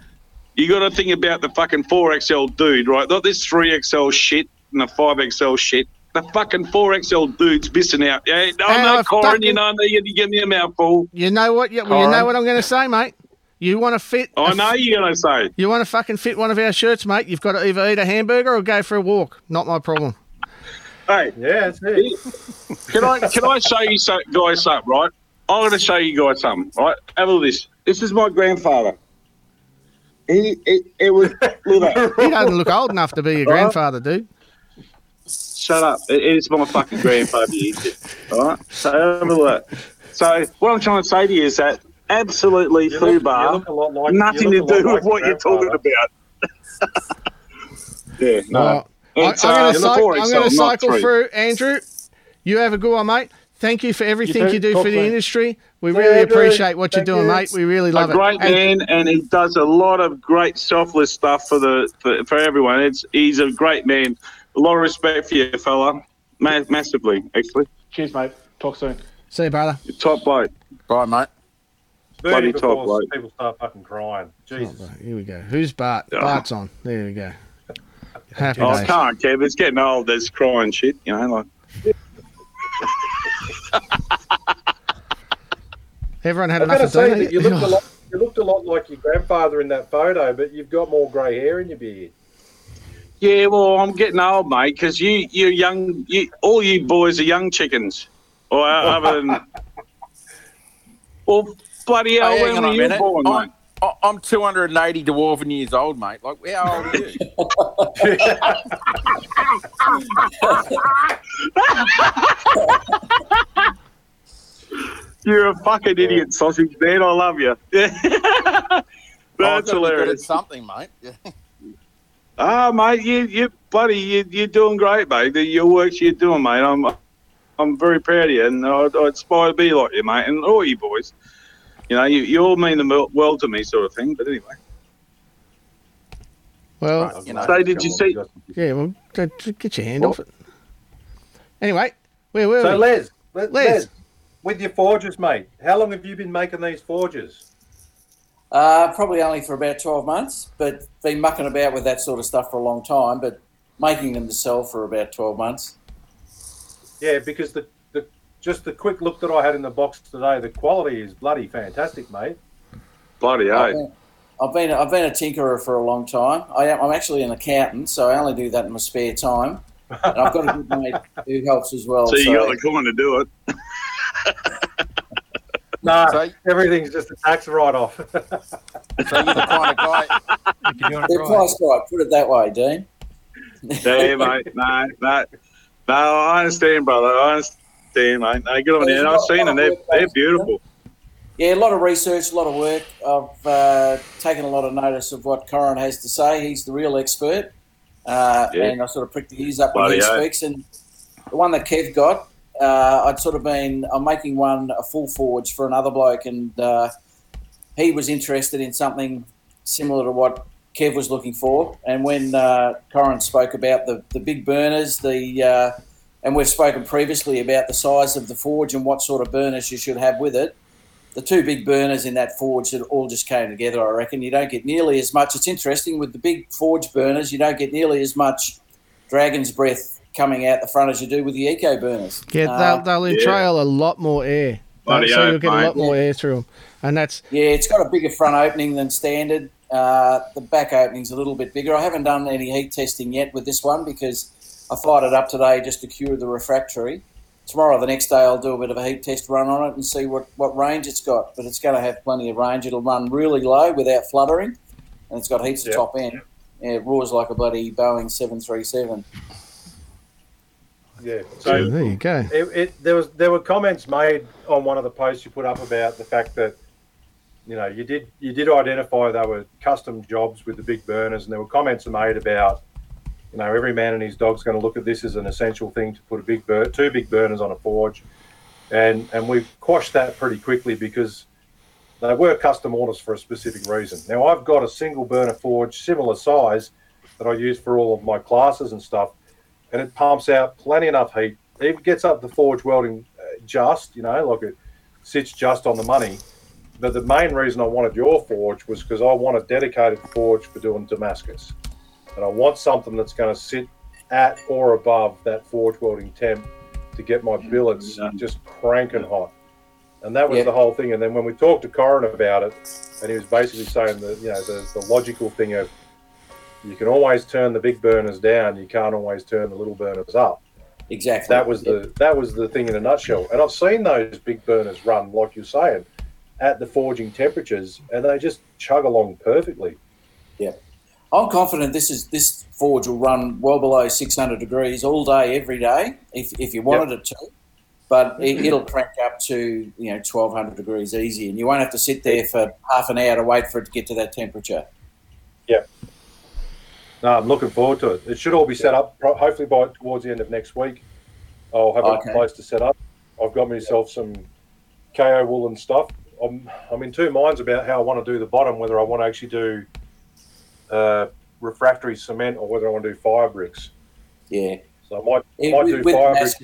Speaker 6: you got to think about the fucking 4XL dude, right? Not this 3XL shit and the 5XL shit. The fucking 4XL dude's missing out. Yeah, I
Speaker 2: And
Speaker 6: know,
Speaker 2: I've
Speaker 6: Corin,
Speaker 2: fucking-
Speaker 6: you know, you're giving me a mouthful.
Speaker 2: You know what? You, well, you know what I'm going to say, mate. You want to fit?
Speaker 6: I know you're going to say.
Speaker 2: You want to fucking fit one of our shirts, mate? You've got to either eat a hamburger or go for a walk. Not my problem.
Speaker 6: Hey,
Speaker 1: Yeah, that's it.
Speaker 6: can I can I show you so, guys something, right? I'm going to show you guys something. Right, have a look at this. This is my grandfather. He, it, it was look at that.
Speaker 2: He doesn't look old enough to be your grandfather, dude.
Speaker 6: Shut up. It, it's my fucking grandfather. All right. So have a look. So what I'm trying to say to you is that absolutely
Speaker 1: You look- you
Speaker 6: foobar,
Speaker 1: look a lot like- you
Speaker 6: nothing to
Speaker 1: look a lot
Speaker 6: do
Speaker 1: like
Speaker 6: with what you're talking about. yeah. No.
Speaker 2: Well, I, I'm
Speaker 6: uh,
Speaker 2: going to
Speaker 6: four
Speaker 2: I'm going to
Speaker 6: not
Speaker 2: cycle through. Andrew, you have a good one, mate. Thank you for everything you,
Speaker 4: too.
Speaker 2: do
Speaker 4: Talk
Speaker 2: for the
Speaker 4: soon.
Speaker 2: industry. We
Speaker 1: See
Speaker 2: really appreciate what
Speaker 1: Thank
Speaker 2: you're doing,
Speaker 1: you.
Speaker 2: mate. We really love
Speaker 6: a
Speaker 2: it.
Speaker 6: great
Speaker 2: And-
Speaker 6: man, and he does a lot of great selfless stuff for the for, for everyone. It's he's a great man. A lot of respect for you, fella. Ma- massively, actually.
Speaker 4: Cheers, mate. Talk soon.
Speaker 2: See you, brother.
Speaker 6: You're top bloke.
Speaker 7: Bye, mate.
Speaker 6: Bloody
Speaker 1: Bloody
Speaker 6: top
Speaker 1: before
Speaker 6: bloke.
Speaker 1: people start fucking crying. Jesus.
Speaker 2: Oh, Here we go. Who's Bart?
Speaker 6: Yeah.
Speaker 2: Bart's on. There we go. Happy
Speaker 6: Oh, I can't, Kev. It's getting old. There's crying shit. You know, like
Speaker 2: Everyone had
Speaker 1: I've
Speaker 2: enough
Speaker 1: to
Speaker 2: of
Speaker 1: say that you looked a lot. You looked a lot like your grandfather in that photo, but you've got more grey hair in your beard.
Speaker 6: Yeah, well, I'm getting old, mate, because you, you're young. You, all you boys are young chickens. Or uh, other than, well, bloody hell,
Speaker 7: Hey,
Speaker 6: when were
Speaker 7: a
Speaker 6: you
Speaker 7: minute.
Speaker 6: born,
Speaker 7: I'm,
Speaker 6: mate?
Speaker 7: I- I'm 280 dwarven years old, mate. Like, how old are you?
Speaker 6: You're a fucking idiot, sausage man. I love you.
Speaker 7: Oh, I've
Speaker 6: That's
Speaker 7: gotta be good at
Speaker 6: hilarious.
Speaker 7: something, mate. Yeah.
Speaker 6: Ah, mate, you, you, buddy, you, you're doing great, mate. The, your works you're doing, mate. I'm, I'm very proud of you, and I, I aspire to be like you, mate, and all you boys. You know, you, you all mean the world to me, sort of thing. But anyway,
Speaker 2: Well,
Speaker 7: You know.
Speaker 6: So did you see-
Speaker 2: yeah, well, get your hand off it. Anyway, where were
Speaker 1: So
Speaker 2: we?
Speaker 1: Les, Les,
Speaker 2: Les.
Speaker 1: Les, with your forges, mate. How long have you been making these forges?
Speaker 5: Uh, probably only for about 12 months, but been mucking about with that sort of stuff for a long time, but making them to sell for about 12 months.
Speaker 1: Yeah, because the, the just the quick look that I had in the box today, the quality is bloody fantastic, mate.
Speaker 6: bloody
Speaker 5: I've been, I've been I've been a tinkerer for a long time. I am, I'm actually an accountant, so I only do that in my spare time. And I've got a good mate who helps as well.
Speaker 6: So you got the coin to do it.
Speaker 1: No,
Speaker 7: So-
Speaker 1: everything's just a tax write-off.
Speaker 7: So you're the kind of guy.
Speaker 8: If you're doing
Speaker 5: They're
Speaker 8: right.
Speaker 5: priced right. Put it that way, Dean.
Speaker 6: Yeah, mate. No, no, no. I understand, brother. I understand, mate. No, good on you. And I've seen them. They're, they're beautiful.
Speaker 5: Yeah, a lot of research, a lot of work. I've uh, taken a lot of notice of what Corin has to say. He's the real expert. Uh,
Speaker 6: Yeah.
Speaker 5: And I sort of prick the ears up when he speaks. And the one that Kev got, uh, I'd sort of been, I'm making one a full forge for another bloke, and uh, he was interested in something similar to what Kev was looking for. And when uh, Corin spoke about the, the big burners, the uh, and we've spoken previously about the size of the forge and what sort of burners you should have with it the two big burners in that forge that all just came together. I reckon you don't get nearly as much. It's interesting with the big forge burners, you don't get nearly as much dragon's breath coming out the front as you do with the eco burners.
Speaker 2: Yeah,
Speaker 5: Uh,
Speaker 2: they'll, they'll entrain a lot more air.
Speaker 6: Bloody
Speaker 2: so you'll
Speaker 6: oath,
Speaker 2: get a lot more air through them. And that's
Speaker 5: yeah, it's got a bigger front opening than standard. Uh, the back opening's a little bit bigger. I haven't done any heat testing yet with this one because I fired it up today just to cure the refractory. Tomorrow, the next day, I'll do a bit of a heat test run on it and see what, what range it's got. But it's going to have plenty of range. It'll run really low without fluttering, and it's got heaps of top end. Yeah, it roars like a bloody Boeing 737.
Speaker 1: Yeah. So
Speaker 2: there you go.
Speaker 1: it, it, there was there were comments made on one of the posts you put up about the fact that you know you did you did identify they were custom jobs with the big burners, and there were comments made about you know every man and his dog's going to look at this as an essential thing to put a big bur- two big burners on a forge, and and we quashed that pretty quickly because they were custom orders for a specific reason. Now I've got a single burner forge similar size that I use for all of my classes and stuff, and it pumps out plenty enough heat. It gets up the forge welding uh, just, you know, like it sits just on the money. But the main reason I wanted your forge was because I want a dedicated forge for doing Damascus, and I want something that's going to sit at or above that forge welding temp to get my billets
Speaker 6: Yeah.
Speaker 1: just cranking hot. And that was
Speaker 5: Yeah.
Speaker 1: the whole thing. And then when we talked to Corin about it, and he was basically saying that you know the, the logical thing of you can always turn the big burners down, you can't always turn the little burners up.
Speaker 5: exactly.
Speaker 1: That was the that was the thing in a nutshell. And I've seen those big burners run, like you're saying, at the forging temperatures, and they just chug along perfectly.
Speaker 5: Yeah, I'm confident this is this forge will run well below 600 degrees all day, every day, if, if you wanted it to. But it, it'll crank up to you know 1200 degrees easy, and you won't have to sit there for half an hour to wait for it to get to that temperature.
Speaker 1: No, I'm looking forward to it. It should all be set up, hopefully by towards the end of next week. I'll have
Speaker 5: Okay.
Speaker 1: a place to set up. I've got myself some Kaowool and stuff. I'm, I'm in two minds about how I want to do the bottom, whether I want to actually do uh, refractory cement or whether I want to do fire bricks.
Speaker 5: Yeah,
Speaker 1: So I might,
Speaker 5: It-
Speaker 1: might do fire bricks.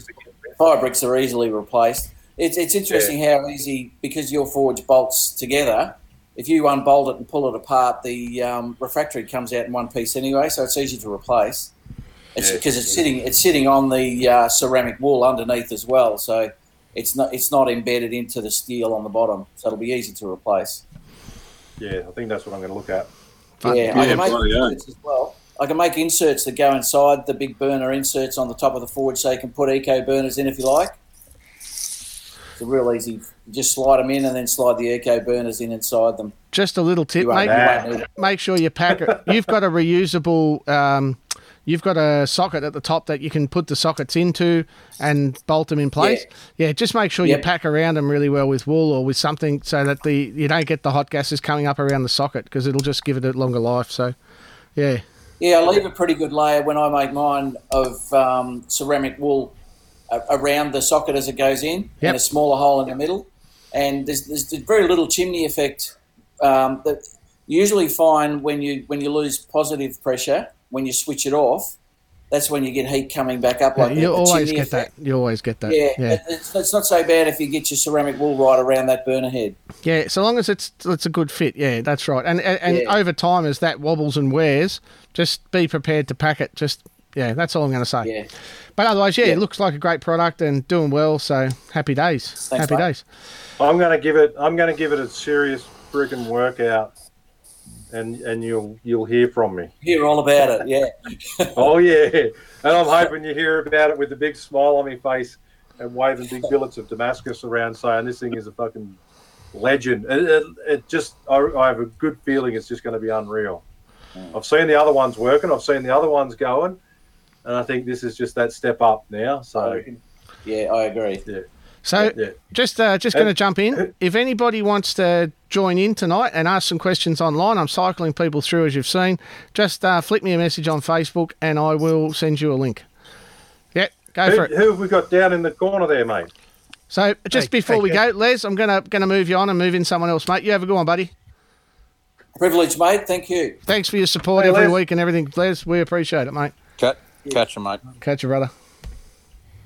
Speaker 5: fire bricks are easily replaced. It's it's interesting how easy because your forge bolts together. If you unbolt it and pull it apart, the um, refractory comes out in one piece anyway, so it's easy to replace. It's
Speaker 1: Yeah.
Speaker 5: because it's sitting it's sitting on the uh, ceramic wool underneath as well, so it's not it's not embedded into the steel on the bottom, so it'll be easy to replace.
Speaker 1: Yeah, I think that's what I'm going to look at.
Speaker 2: Fun.
Speaker 5: Yeah, I can make
Speaker 6: bloody hell.
Speaker 5: inserts as well. I can make inserts that go inside the big burner inserts on the top of the forge, so you can put eco burners in if you like. It's real easy. You just slide them in and then slide the eco burners in inside them.
Speaker 2: Just a little tip, mate.
Speaker 5: you won't need it.
Speaker 2: Make sure you pack it. You've got a reusable. Um, you've got a socket at the top that you can put the sockets into and bolt them in place. Yeah, just make sure you pack around them really well with wool or with something so that the you don't get the hot gases coming up around the socket because it'll just give it a longer life. So, yeah,
Speaker 5: Yeah, I leave a pretty good layer when I make mine of um, ceramic wool around the socket as it goes in,
Speaker 2: Yep.
Speaker 5: and a smaller hole in the middle. And there's, there's very little chimney effect um, that you usually find when you when you lose positive pressure when you switch it off. That's when you get heat coming back up
Speaker 2: Yeah,
Speaker 5: like
Speaker 2: you
Speaker 5: the
Speaker 2: always get
Speaker 5: effect.
Speaker 2: that. You always get that.
Speaker 5: Yeah,
Speaker 2: yeah.
Speaker 5: It's, it's not so bad if you get your ceramic wool right around that burner head.
Speaker 2: Yeah, so long as it's it's a good fit. Yeah, that's right. And and, and
Speaker 5: Yeah.
Speaker 2: over time, as that wobbles and wears, just be prepared to pack it. Just yeah, that's all I'm going to say.
Speaker 5: Yeah.
Speaker 2: But otherwise, yeah,
Speaker 5: Yeah.
Speaker 2: it looks like a great product and doing well. So happy days. happy
Speaker 5: mate.
Speaker 2: days.
Speaker 1: I'm going to give it. I'm going to give it a serious freaking workout, and and you'll you'll hear from me.
Speaker 5: Hear all about it. Yeah.
Speaker 1: Oh yeah, and I'm hoping you hear about it with a big smile on my face and waving big billets of Damascus around, saying this thing is a fucking legend. It, it, it just, I, I have a good feeling it's just going to be unreal. Mm. I've seen the other ones working. I've seen the other ones going, and I think this is just that step up now. So
Speaker 5: Yeah, I agree.
Speaker 2: So
Speaker 1: yeah,
Speaker 2: just uh, just
Speaker 1: Uh,
Speaker 2: going to jump in. If anybody wants to join in tonight and ask some questions online, I'm cycling people through as you've seen. Just uh, flick me a message on Facebook and I will send you a link. Yeah, go
Speaker 1: who,
Speaker 2: for it.
Speaker 1: who have we got down in the corner there, mate?
Speaker 2: So just
Speaker 8: Hey,
Speaker 2: before
Speaker 8: hey,
Speaker 2: we
Speaker 8: Kev.
Speaker 2: go, Les, I'm gonna gonna move you on and move in someone else, mate. You have a good one, buddy.
Speaker 5: Privilege, mate. Thank you.
Speaker 2: Thanks for your support
Speaker 1: Hey,
Speaker 2: every
Speaker 1: Les.
Speaker 2: week and everything, Les. We appreciate it, mate.
Speaker 7: Catch, catch 'em, mate.
Speaker 2: Catch you, brother.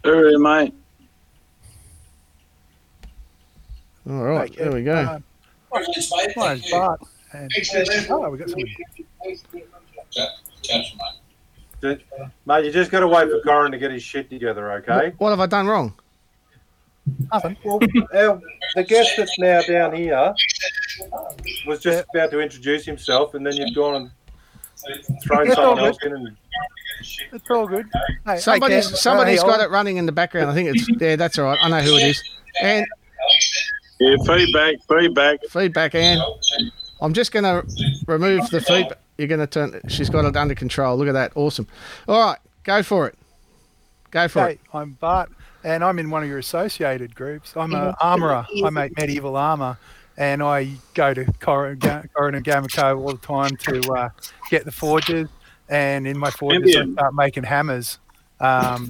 Speaker 6: Hey, mate.
Speaker 2: All right,
Speaker 8: Hey,
Speaker 2: there we go.
Speaker 8: uh,
Speaker 5: mate.
Speaker 8: my Bart. And oh, we got some.
Speaker 1: Mate, you just got to wait for Corin to get his shit together, okay?
Speaker 2: What have I done wrong?
Speaker 8: Nothing.
Speaker 1: Well, our, the guest that's now down here was just about to introduce himself, and then you've gone and thrown
Speaker 8: something
Speaker 1: else in. And,
Speaker 8: It's all good. Hey,
Speaker 2: Somebody's
Speaker 8: hey, Kev,
Speaker 2: somebody's got it running in the background. I think it's yeah, that's all right. I know who it is. And
Speaker 6: Yeah, feedback, feedback.
Speaker 2: feedback, And I'm just going to remove the feedback. You're going to turn. She's got it under control. Look at that. Awesome. All right, go for it. Go for
Speaker 8: Hey,
Speaker 2: it.
Speaker 8: I'm Bart, and I'm in one of your associated groups. I'm an armourer. I make medieval armour, and I go to Corin Corin and Gamaco all the time to uh, get the forges. And in my forges, I
Speaker 6: Champion.
Speaker 8: start making hammers. Um,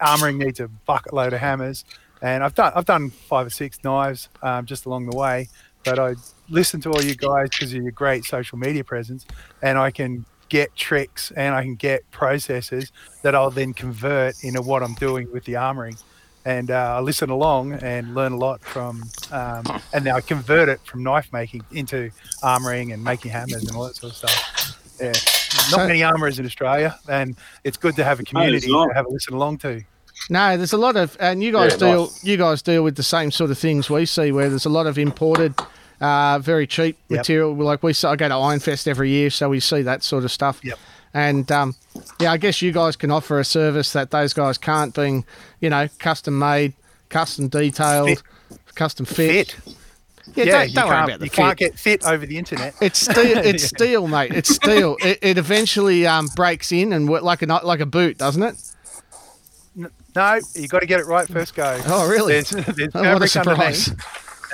Speaker 8: armoring needs a bucket load of hammers, and I've done I've done five or six knives um, just along the way. But I listen to all you guys because of your great social media presence, and I can get tricks and I can get processes that I'll then convert into what I'm doing with the armoring. And uh, I listen along and learn a lot from, um, and now I convert it from knife making into armoring and making hammers and all that sort of stuff. Yeah, not
Speaker 2: So-
Speaker 8: many armorers in Australia, and it's good to have a community
Speaker 6: not.
Speaker 8: to have a listen along to.
Speaker 2: No, there's a lot of, and you guys
Speaker 1: Yeah,
Speaker 2: deal.
Speaker 1: nice.
Speaker 2: You guys deal with the same sort of things we see, where there's a lot of imported, uh, very cheap
Speaker 8: Yep.
Speaker 2: material. Like we, I go to Ironfest every year, so we see that sort of stuff.
Speaker 8: Yep.
Speaker 2: And um, yeah, I guess you guys can offer a service that those guys can't, being you know custom made, custom detailed,
Speaker 8: Fit.
Speaker 2: custom fit.
Speaker 8: Fit.
Speaker 2: Yeah,
Speaker 8: Yeah,
Speaker 2: don't, don't worry about the
Speaker 8: you
Speaker 2: fit.
Speaker 8: can't get fit over the internet.
Speaker 2: It's steel. It's steel, mate. It's steel. It, it eventually um, breaks in and like a like a boot, doesn't it?
Speaker 8: No, you got to get it right first go.
Speaker 2: Oh, really?
Speaker 8: There's, there's
Speaker 2: Oh,
Speaker 8: fabric underneath,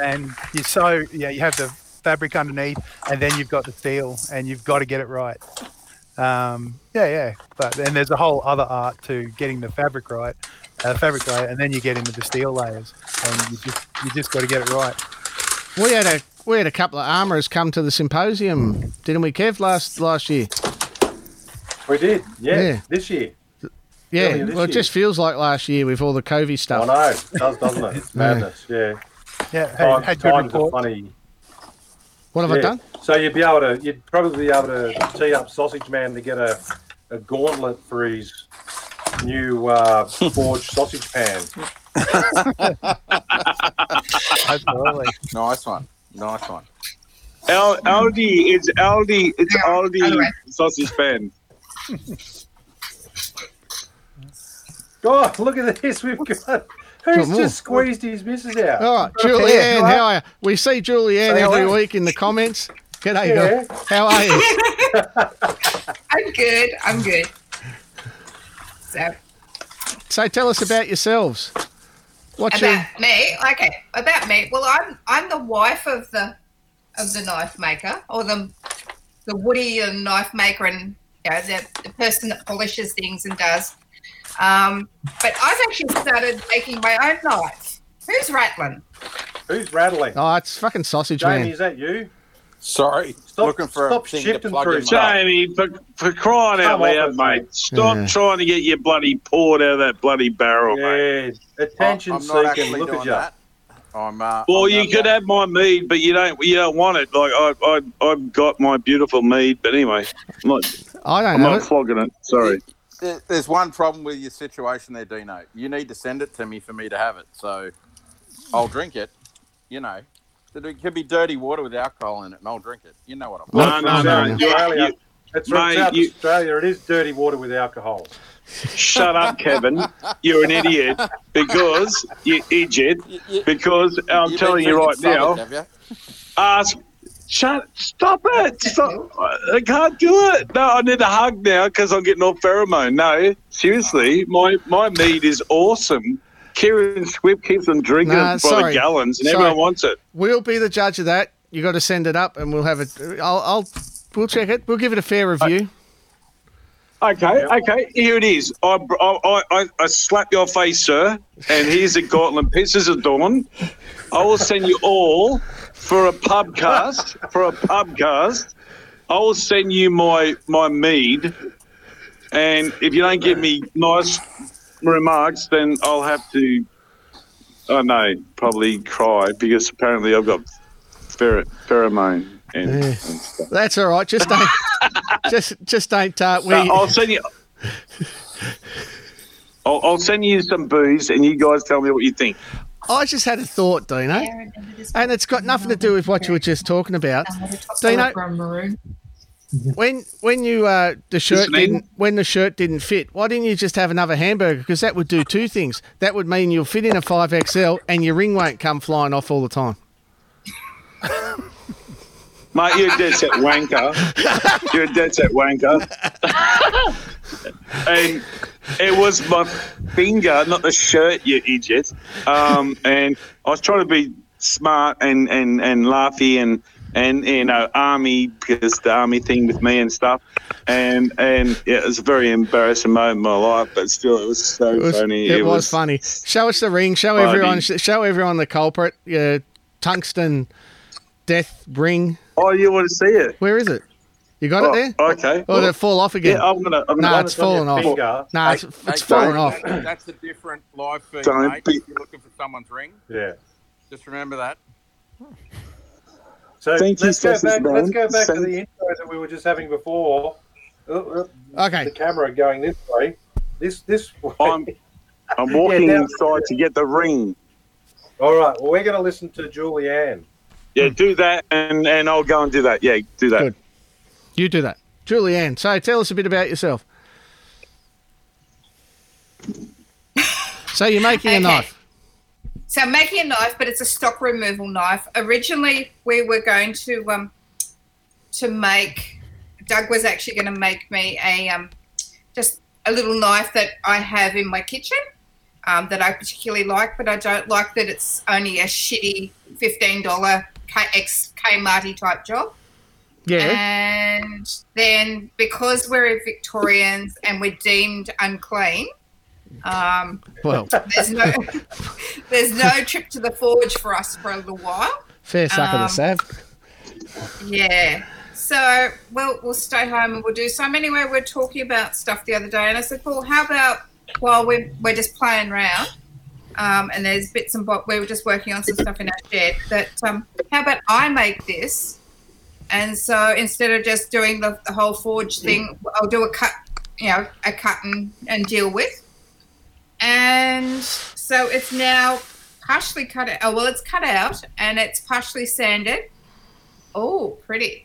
Speaker 8: and you sew. Yeah, you have the fabric underneath, and then you've got the steel, and you've got to get it right. Um, yeah, yeah. But then there's a whole other art to getting the fabric right, uh, fabric right, and then you get into the steel layers, and you just you just got to get it right.
Speaker 2: We had a we had a couple of armourers come to the symposium, didn't we, Kev? Last last year.
Speaker 1: We did, yeah,
Speaker 2: Yeah.
Speaker 1: this year.
Speaker 2: Yeah.
Speaker 1: Earlier this
Speaker 2: Well, it
Speaker 1: year.
Speaker 2: just feels like last year with all the Covey stuff.
Speaker 1: I
Speaker 2: stuff.
Speaker 1: know, it does, doesn't it? It's madness, yeah.
Speaker 8: Yeah, had,
Speaker 1: Time,
Speaker 8: had good
Speaker 1: times are funny.
Speaker 2: What have I done?
Speaker 1: So you'd be able to, you'd probably be able to tee up Sausage Man to get a, a gauntlet for his new uh, forged sausage pan.
Speaker 8: Absolutely.
Speaker 7: Nice one. Nice one.
Speaker 6: Al- Aldi, it's Aldi, it's Aldi sausage pan.
Speaker 1: God, look at this. We've got.
Speaker 2: Got
Speaker 1: Who's just squeezed his missus out?
Speaker 2: All right,
Speaker 8: Yeah,
Speaker 2: Julianne, how are you? We see Julianne
Speaker 1: Say
Speaker 2: every
Speaker 1: hello.
Speaker 2: week in the comments. G'day,
Speaker 1: Yeah.
Speaker 2: girl. How are you?
Speaker 9: I'm good. I'm good. So
Speaker 2: So tell us about yourselves. What's your
Speaker 9: about me, okay, about me. Well, I'm I'm the wife of the of the knife maker, or the the woody and knife maker, and you know, the, the person that polishes things and does. Um, but I've actually started making my own knife. Who's rattling?
Speaker 1: Who's rattling?
Speaker 2: Oh, it's fucking sausage
Speaker 1: Jamie,
Speaker 2: man.
Speaker 1: is that you?
Speaker 7: Sorry.
Speaker 1: Stop-
Speaker 7: Looking for
Speaker 1: stop
Speaker 7: a thing
Speaker 1: shifting
Speaker 7: to plug
Speaker 1: through
Speaker 7: in.
Speaker 6: Jamie, for, for crying out
Speaker 1: Come off
Speaker 6: loud, mate.
Speaker 1: mate.
Speaker 6: Stop
Speaker 2: Yeah.
Speaker 6: trying to get your bloody port out of that bloody barrel, mate.
Speaker 1: Yeah, attention
Speaker 7: I'm not
Speaker 1: seeking.
Speaker 7: actually
Speaker 1: Look
Speaker 7: doing
Speaker 1: at you.
Speaker 7: that. I'm. Uh,
Speaker 6: Well,
Speaker 7: I'm
Speaker 6: you
Speaker 7: not
Speaker 6: could
Speaker 7: that-
Speaker 6: have my mead, but you don't. You don't want it. Like I, I, I've got my beautiful mead, but anyway, I'm not,
Speaker 2: I don't
Speaker 6: I'm
Speaker 2: know.
Speaker 6: not flogging it. Sorry.
Speaker 7: There's one problem with your situation there, Dino. You need to send it to me for me to have it. So I'll drink it. You know, it could be dirty water with alcohol in it, and I'll drink it. You know what I'm.
Speaker 6: No, no, no.
Speaker 2: no,
Speaker 1: Australia.
Speaker 6: you,
Speaker 1: It's from
Speaker 6: Mate,
Speaker 1: South
Speaker 6: you-
Speaker 1: Australia. It is dirty water with alcohol.
Speaker 6: Shut up, Kevin. You're an idiot because you idiot.
Speaker 7: You- you-
Speaker 6: Because I'm
Speaker 7: you've
Speaker 6: telling you right
Speaker 7: drinking
Speaker 6: now.
Speaker 7: Summit, have you?
Speaker 6: Ask. Shut. Stop it. Stop. I can't do it. No, I need a hug now because I'm getting all pheromone. No, seriously, my my mead is awesome. Kieran Swift keeps on drinking
Speaker 2: Nah,
Speaker 6: it by
Speaker 2: sorry.
Speaker 6: the gallons, and
Speaker 2: Sorry.
Speaker 6: everyone wants it.
Speaker 2: We'll be the judge of that. You got to send it up, and we'll have it. I'll, I'll we'll check it. We'll give it a fair review.
Speaker 6: Okay, okay, here it is. I, I, I, I slap your face, sir, and here's a gauntlet. Pieces of dawn. I will send you all for a pubcast. For a pubcast, I will send you my my mead, and if you don't give me nice remarks, then I'll have to. I don't know, probably cry because apparently I've got pher- pheromone and,
Speaker 2: Yeah.
Speaker 6: and stuff.
Speaker 2: That's all right. Just don't. just just don't. Uh, we,
Speaker 6: I'll send you. I'll, I'll send you some booze, and you guys tell me what you think.
Speaker 2: I just had a thought, Dino, and it's got nothing to do with what you were just talking about. Dino, when when you uh, the shirt didn't when the shirt didn't fit, why didn't you just have another hamburger? Because that would do two things. That would mean you'll fit in a five XL, and your ring won't come flying off all the time.
Speaker 6: Mate, you're a dead set wanker. You're a dead set wanker. and it was my finger, not the shirt, you idiot. Um, and I was trying to be smart and, and, and laughy and, and, you know, army, because the army thing with me and stuff. And and yeah, it was a very embarrassing moment in my life, but still, it was so
Speaker 2: It was,
Speaker 6: funny.
Speaker 2: it was funny. Show us the ring. Show
Speaker 6: Funny.
Speaker 2: everyone. Show everyone the culprit. Your tungsten death ring.
Speaker 6: Oh, you want to see it?
Speaker 2: Where is it? You got
Speaker 6: Oh,
Speaker 2: it there?
Speaker 6: okay.
Speaker 2: Or did it fall off again?
Speaker 6: Yeah, I'm gonna. I'm
Speaker 2: no,
Speaker 6: gonna
Speaker 2: it's fallen
Speaker 1: on
Speaker 2: off.
Speaker 1: your finger.
Speaker 2: No, it's,
Speaker 7: Hey,
Speaker 2: it's
Speaker 7: hey,
Speaker 2: fallen
Speaker 7: don't-
Speaker 2: off.
Speaker 7: That's a different live feed,
Speaker 6: Don't
Speaker 7: mate.
Speaker 6: be-
Speaker 7: If you're looking for someone's ring,
Speaker 1: Yeah.
Speaker 7: just remember that.
Speaker 1: So
Speaker 6: Thank you,
Speaker 1: let's go back.
Speaker 6: Man.
Speaker 1: Let's go back to the intro that we were just having before. Uh, uh,
Speaker 2: Okay.
Speaker 1: The camera going this way. This this way.
Speaker 6: I'm I'm walking
Speaker 1: Yeah,
Speaker 6: inside to get the ring.
Speaker 1: All right. Well, we're going to listen to Julianne.
Speaker 6: Yeah, do that, and and I'll go and do that. Yeah, do that.
Speaker 2: Good. You do that. Julianne. So tell us a bit about yourself. So you're making a knife.
Speaker 9: So I'm making a knife, but it's a stock removal knife. Originally, we were going to um, to make. Doug was actually going to make me a um, just a little knife that I have in my kitchen um, that I particularly like, but I don't like that it's only a shitty fifteen dollar ex Kmarty type job.
Speaker 2: Yeah.
Speaker 9: And then because we're Victorians and we're deemed unclean, um,
Speaker 2: Well,
Speaker 9: there's no there's no trip to the forge for us for a little while.
Speaker 2: fair suck of the
Speaker 9: Um,
Speaker 2: sav.
Speaker 9: Yeah. So we'll we'll stay home and we'll do some. Anyway, we are talking about stuff the other day, and I said, "Well, how about while we're we're just playing around, um, and there's bits and bobs. We were just working on some stuff in our shed. That um, how about I make this, and so instead of just doing the, the whole forge thing, I'll do a cut, you know, a cut and, and deal with. And so it's now partially cut out. Oh, well, it's cut out and it's partially sanded. Oh, pretty.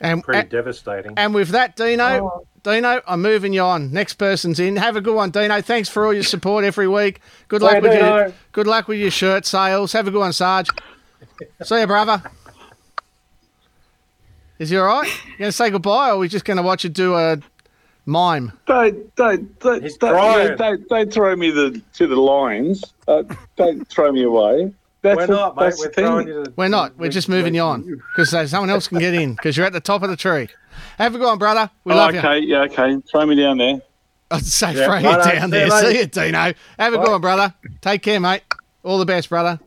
Speaker 2: And,
Speaker 1: Pretty
Speaker 2: and,
Speaker 1: devastating.
Speaker 2: and with that, Dino,
Speaker 9: Oh.
Speaker 2: Dino, I'm moving you on. Next person's in. Have a good one, Dino. Thanks for all your support every week. Good luck
Speaker 1: you,
Speaker 2: with your good luck with your shirt sales. Have a good one, Sarge. See you, brother. Is he all right? You going to say goodbye, or are we just going to watch you do a mime?
Speaker 6: Don't, don't, don't, don't, don't, don't throw me the, to the lions. Uh, don't throw me away. That's
Speaker 1: We're
Speaker 6: the-
Speaker 1: not, mate.
Speaker 6: that's
Speaker 1: We're throwing you to
Speaker 2: We're not. We're just moving you on because uh, someone else can get in because you're at the top of the tree. Have a good one, brother. We
Speaker 6: Oh,
Speaker 2: love you.
Speaker 6: okay, yeah, okay. Throw me down there.
Speaker 2: I'd say
Speaker 1: Yeah,
Speaker 2: throw you down
Speaker 1: See you,
Speaker 2: there.
Speaker 1: mate.
Speaker 2: See you, Dino. Have a good one, brother. Take care, mate. All the best, brother.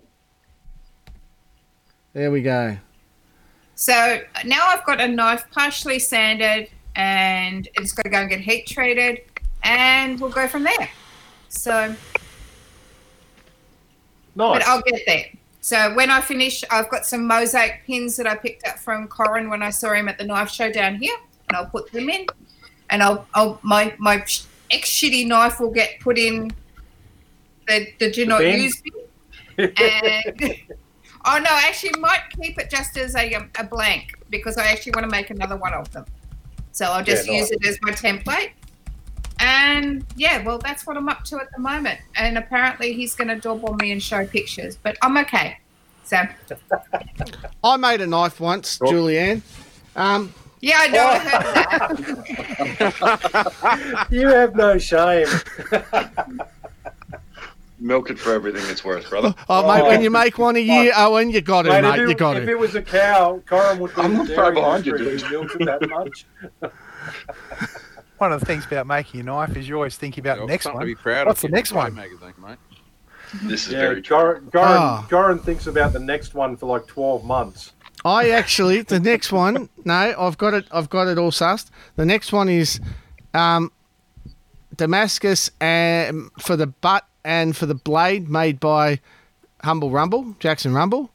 Speaker 2: There we go.
Speaker 9: So now I've got a knife partially sanded and it's got to go and get heat treated and we'll go from there. So,
Speaker 1: Nice.
Speaker 9: but I'll get there. So when I finish, I've got some mosaic pins that I picked up from Corin when I saw him at the knife show down here, and I'll put them in. And I'll, I'll my my ex shitty knife will get put in the the do not
Speaker 1: bin?
Speaker 9: use bin. And oh no, I actually might keep it just as a um, a blank because I actually want to make another one of them. So I'll just
Speaker 1: Yeah,
Speaker 9: use it as my template. And yeah, well, that's what I'm up to at the moment. And apparently, he's going to daub on me and show pictures, but I'm okay. So
Speaker 2: I made a knife once,
Speaker 1: Oh.
Speaker 2: Julianne. Um,
Speaker 9: yeah, I know. I heard that.
Speaker 1: you have no shame.
Speaker 10: Milk it for everything it's worth, brother.
Speaker 2: oh, mate, when you make one a year, oh, and you got to,
Speaker 1: Mate,
Speaker 2: mate.
Speaker 1: if,
Speaker 2: You
Speaker 1: it,
Speaker 2: got
Speaker 1: if
Speaker 2: to.
Speaker 1: it was a cow, Corin would be
Speaker 10: I'm not far behind you,
Speaker 1: industry
Speaker 10: dude.
Speaker 1: Milk it that much.
Speaker 8: One of the things about making a knife is you're always thinking about the next one.
Speaker 7: to be proud
Speaker 8: What's
Speaker 7: of.
Speaker 8: the next one?
Speaker 7: Magazine, mate.
Speaker 10: This is
Speaker 1: Yeah,
Speaker 10: very true.
Speaker 1: Corin, Corin,
Speaker 2: Ah.
Speaker 1: Corin thinks about the next one for like 12 months.
Speaker 2: I actually the next one. No, I've got it. I've got it all sussed. The next one is um, Damascus um, for the butt and for the blade, made by Humble Rumble, Jackson Rumble,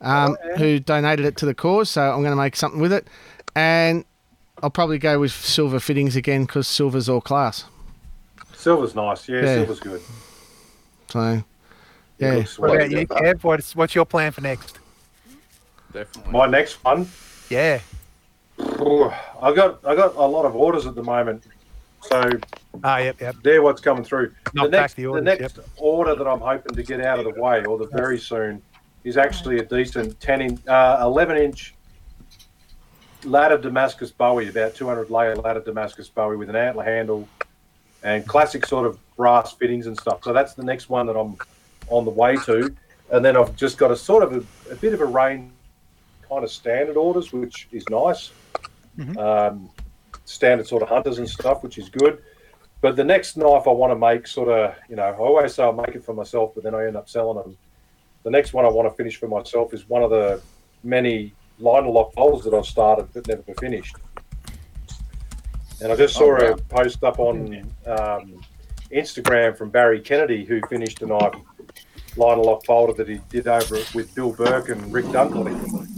Speaker 2: um,
Speaker 1: Oh, yeah.
Speaker 2: who donated it to the cause. So I'm going to make something with it, and I'll probably go with silver fittings again because silver's all class.
Speaker 1: Silver's nice. Yeah,
Speaker 2: Yeah.
Speaker 1: silver's good.
Speaker 2: So
Speaker 1: It
Speaker 2: yeah,
Speaker 8: What about you, Kev? What's, what's your plan for next?
Speaker 7: Definitely.
Speaker 1: My next one,
Speaker 8: Yeah.
Speaker 1: I got I got a lot of orders at the moment, so
Speaker 8: Ah, yep, yep.
Speaker 1: they're what's coming through.
Speaker 8: Knock
Speaker 1: the next,
Speaker 8: the orders,
Speaker 1: next order that I'm hoping to get out of the way, or the very soon, is actually a decent 10 inch, uh, 11 inch ladder Damascus Bowie, about 200 layer ladder Damascus Bowie with an antler handle and classic sort of brass fittings and stuff. So that's the next one that I'm on the way to. And then I've just got a sort of a, a bit of a range, kind of standard orders, which is nice. Um, standard sort of hunters and stuff, which is good. But the next knife I want to make, sort of, you know, I always say I'll make it for myself, but then I end up selling them. The next one I want to finish for myself is one of the many liner lock folders that I've started but never finished. And I just saw
Speaker 10: Oh, wow.
Speaker 1: a post up on um, Instagram from Barry Kennedy, who finished a knife liner lock folder that he did over with Bill Burke and Rick Dunkerley.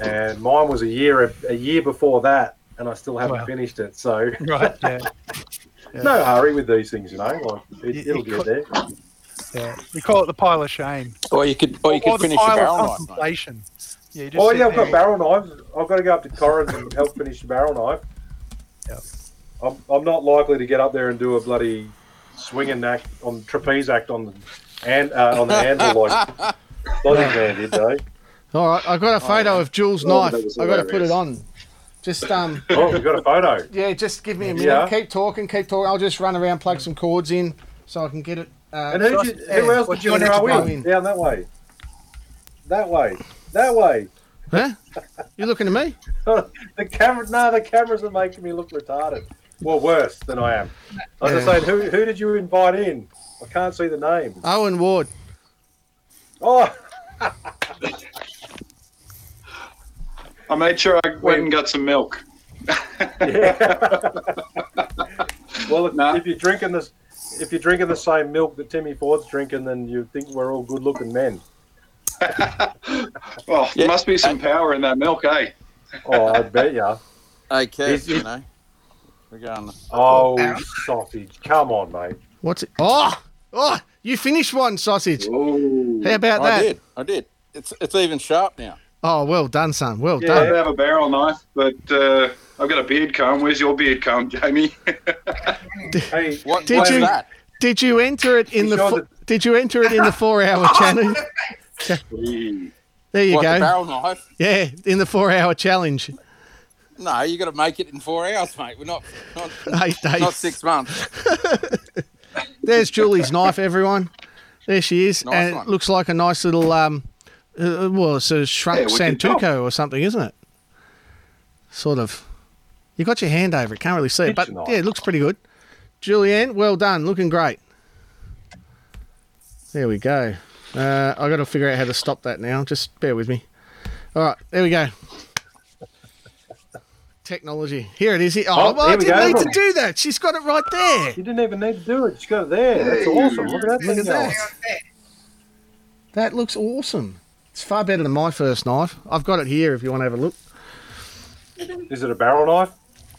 Speaker 1: And mine was a year a year before that, and I still haven't
Speaker 8: Wow.
Speaker 1: finished it. So
Speaker 8: Right. Yeah.
Speaker 1: no hurry with these things, you know. Like it,
Speaker 8: You-
Speaker 1: it'll
Speaker 8: you
Speaker 1: get there.
Speaker 8: Yeah, we call it the pile of shame.
Speaker 7: Or you could, or you
Speaker 8: or
Speaker 7: could
Speaker 8: the
Speaker 7: finish a
Speaker 8: pile
Speaker 7: barrel
Speaker 8: of
Speaker 7: knife, mate.
Speaker 8: contemplation. Yeah, you just
Speaker 1: Oh yeah, I've got barrel knives. I've got to go up to Corin's and help finish the barrel knife.
Speaker 8: Yep.
Speaker 1: I'm, I'm not likely to get up there and do a bloody swinging act on trapeze act on the and uh, on the handle like Bloody man did, eh?
Speaker 2: All right, I've got a photo of Jules'
Speaker 1: Oh,
Speaker 2: knife.
Speaker 1: that was
Speaker 2: I got to put it on. Just um.
Speaker 1: Oh, you got a photo.
Speaker 2: Yeah, just give me a minute.
Speaker 1: Yeah.
Speaker 2: Keep talking, keep talking. I'll just run around, plug some cords in, so I can get it. Uh,
Speaker 1: And who, did, who else did you throw in? Down that way. That way. That way.
Speaker 2: Huh? You looking at me?
Speaker 1: the camera, no, the cameras are making me look retarded. Well, worse than I am. I was just
Speaker 2: Yeah.
Speaker 1: saying, who, who did you invite in? I can't see the name.
Speaker 2: Owen Ward.
Speaker 1: Oh,
Speaker 10: I made sure I went and got some milk.
Speaker 1: well, if, if you're drinking this, if you're drinking the same milk that Timmy Ford's drinking, then you think we're all good-looking men.
Speaker 10: Well, there must be some power in that milk, eh?
Speaker 1: Oh, I bet ya.
Speaker 7: Hey, Kev,
Speaker 1: Is
Speaker 7: you
Speaker 1: it-
Speaker 7: know, we're going.
Speaker 1: Oh, sausage! Come on, mate.
Speaker 2: What's it? Oh, oh! You finished one sausage. How about that?
Speaker 7: I did. I did. It's it's even sharp now.
Speaker 2: Oh, well done, son. Well
Speaker 10: Yeah, I have a barrel knife, but uh, I've got a beard comb. Where's your beard comb, Jamie?
Speaker 1: hey,
Speaker 7: what,
Speaker 2: Did you did you enter it in the
Speaker 10: sure
Speaker 2: fo- did you enter it in the four hour challenge? There you
Speaker 7: What,
Speaker 2: go.
Speaker 7: the barrel knife?
Speaker 2: Yeah, in the four hour challenge.
Speaker 7: No, you got to make it in four hours, mate. We're not not,
Speaker 2: Eight days.
Speaker 7: not six months.
Speaker 2: There's Julie's knife, everyone. There she is,
Speaker 7: Nice
Speaker 2: and
Speaker 7: one.
Speaker 2: it looks like a nice little um, uh, well, it's a shrunk
Speaker 10: Yeah, wicked job.
Speaker 2: Santoku or something, isn't it? Sort of. You got your hand over it, can't really see it, but
Speaker 1: Kitchen knife.
Speaker 2: yeah, it looks pretty good. Julianne, well done, looking great. There we go. Uh, I got to figure out how to stop that now. Just bear with me. All right, there we go. Technology. Here it is. Oh,
Speaker 1: Oh,
Speaker 2: well, I didn't
Speaker 1: go.
Speaker 2: need to do that. She's got it right there.
Speaker 1: You didn't even need to do it. Just got it there. That's awesome. Look at that
Speaker 2: Look
Speaker 1: thing
Speaker 2: at that. That looks awesome. It's far better than my first knife. I've got it here if you want to have a look.
Speaker 1: Is it a barrel knife?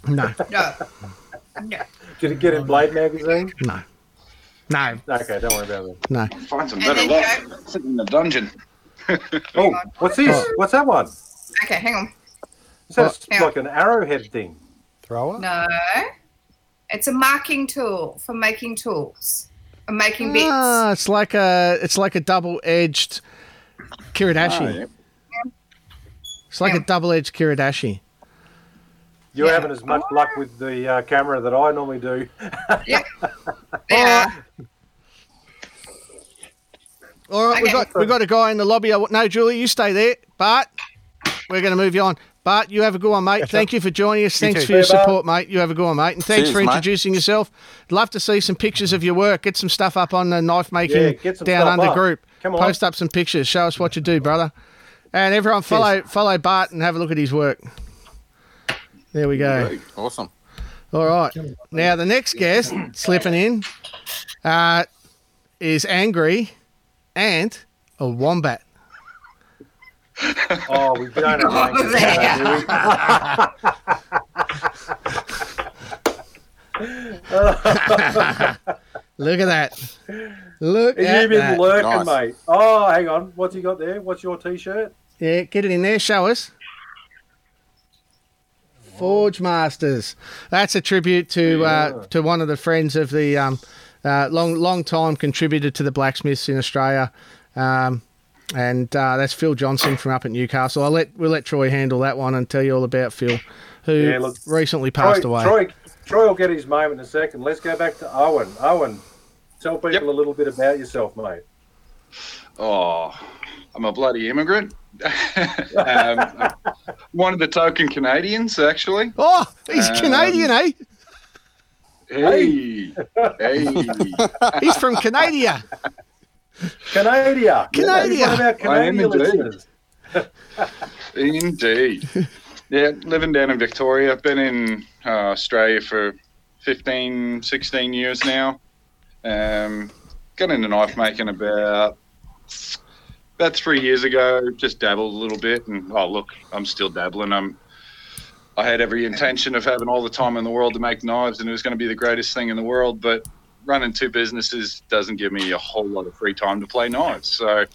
Speaker 2: No,
Speaker 9: No. No.
Speaker 1: Did it get in Blade magazine?
Speaker 2: no, no,
Speaker 1: Okay, don't worry about it.
Speaker 2: no.
Speaker 10: Find some better
Speaker 9: then
Speaker 10: luck. Sitting in the dungeon.
Speaker 1: Oh, what's this?
Speaker 2: Oh.
Speaker 1: What's that one?
Speaker 9: Okay, hang on.
Speaker 1: Is that
Speaker 9: Yeah.
Speaker 1: like an arrowhead thing?
Speaker 8: Thrower?
Speaker 9: No. It's a marking tool for making tools. For making bits.
Speaker 2: Ah, it's like a it's like a double edged kiridashi.
Speaker 7: Oh, yeah.
Speaker 2: It's like
Speaker 9: Yeah.
Speaker 2: a double edged kiridashi.
Speaker 1: You're
Speaker 9: Yeah.
Speaker 1: having as much luck with the uh, camera that I normally do.
Speaker 9: Yeah. Yeah.
Speaker 2: All right, we
Speaker 9: Okay.
Speaker 2: got we got a guy in the lobby. I w- No, Julie, you stay there. Bart, we're going to move you on. Bart, you have a good one, mate. Thank you for joining us. Thanks
Speaker 8: too.
Speaker 2: for your
Speaker 1: you, Bart.
Speaker 2: support, mate. You have a good one, mate. And thanks
Speaker 7: Cheers,
Speaker 2: for
Speaker 7: mate.
Speaker 2: introducing yourself. Love to see some pictures of your work. Get some stuff up on the knife making
Speaker 1: Yeah,
Speaker 2: down under
Speaker 1: up.
Speaker 2: group.
Speaker 1: Come on.
Speaker 2: Post up some pictures. Show us what you do, brother. And everyone follow follow Bart and have a look at his work. There we go.
Speaker 7: Awesome.
Speaker 2: All right. Now the next guest slipping in uh, is angry and a wombat.
Speaker 1: Oh, we don't have language for that,
Speaker 2: Look at that. Look
Speaker 1: do we?
Speaker 2: at
Speaker 1: You've been
Speaker 2: that.
Speaker 1: lurking,
Speaker 7: Nice.
Speaker 1: mate. Oh, hang on. What's he got there? What's your t-shirt?
Speaker 2: Yeah, get it in there. Show us. Forge Masters. That's a tribute to uh, to one of the friends of the um, uh, long long time contributor to the blacksmiths in Australia, um, and uh, that's Phil Johnson from up at Newcastle. I'll let we'll let Troy handle that one and tell you all about Phil, who
Speaker 1: Yeah, look,
Speaker 2: recently passed
Speaker 1: Troy,
Speaker 2: away.
Speaker 1: Troy, Troy will get his moment in a second. Let's go back to Owen. Owen, tell people
Speaker 10: Yep.
Speaker 1: a little bit about yourself, mate.
Speaker 10: Oh, I'm a bloody immigrant. um, one of the token Canadians, actually.
Speaker 2: Oh, he's
Speaker 10: Um,
Speaker 2: Canadian, eh?
Speaker 10: Hey, hey.
Speaker 2: He's from Canada.
Speaker 1: Canada.
Speaker 2: Canada.
Speaker 1: One of our
Speaker 10: I am
Speaker 1: Canadian
Speaker 10: indeed.
Speaker 1: listeners.
Speaker 10: Indeed. Yeah, living down in Victoria. I've been in uh, Australia for 15, 16 years now. Um, got into knife making about about three years ago. Just dabbled a little bit, and oh look, I'm still dabbling. I'm. I had every intention of having all the time in the world to make knives, and it was going to be the greatest thing in the world. But running two businesses doesn't give me a whole lot of free time to play knives. So
Speaker 2: I,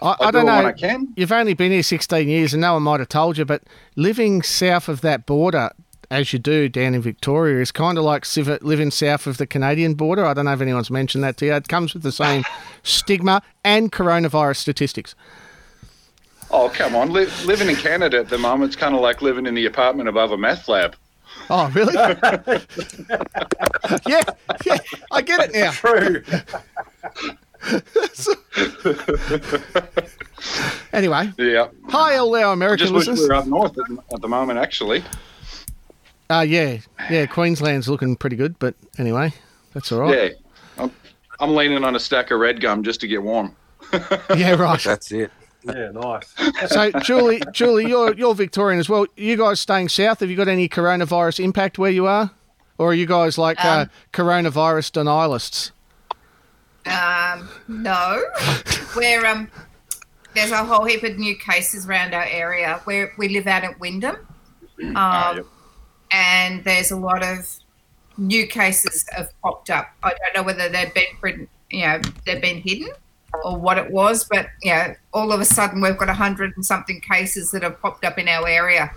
Speaker 10: I,
Speaker 2: I
Speaker 10: do
Speaker 2: don't know.
Speaker 10: I can.
Speaker 2: You've only been here 16 years, and no one might have told you, but living south of that border, as you do down in Victoria, is kind of like civ- living south of the Canadian border. I don't know if anyone's mentioned that to you. It comes with the same stigma and coronavirus statistics.
Speaker 10: Oh come on, Li- living in Canada at the moment, it's kind of like living in the apartment above a meth lab.
Speaker 2: Oh, really? yeah, yeah, I get it now.
Speaker 1: True.
Speaker 2: Anyway,
Speaker 10: Yeah,
Speaker 2: hi, all our American
Speaker 10: just wish we
Speaker 2: listeners.
Speaker 10: were up north at, at the moment. Actually,
Speaker 2: Uh, yeah, yeah, Queensland's looking pretty good, but anyway, that's all right.
Speaker 10: yeah, I'm, I'm leaning on a stack of red gum just to get warm.
Speaker 2: Yeah, right.
Speaker 7: That's it.
Speaker 1: Yeah, nice.
Speaker 2: So, Julie, Julie, you're you're Victorian as well. You guys staying south? Have you got any coronavirus impact where you are, or are you guys like uh,
Speaker 9: Um,
Speaker 2: coronavirus denialists?
Speaker 9: Um, no. We're um, there's a whole heap of new cases around our area. Where we live out at Wyndham, um,
Speaker 10: Ah, yep.
Speaker 9: And there's a lot of new cases have popped up. I don't know whether they've been, you know, they've been hidden or what it was, but you know, all of a sudden we've got a hundred and something cases that have popped up in our area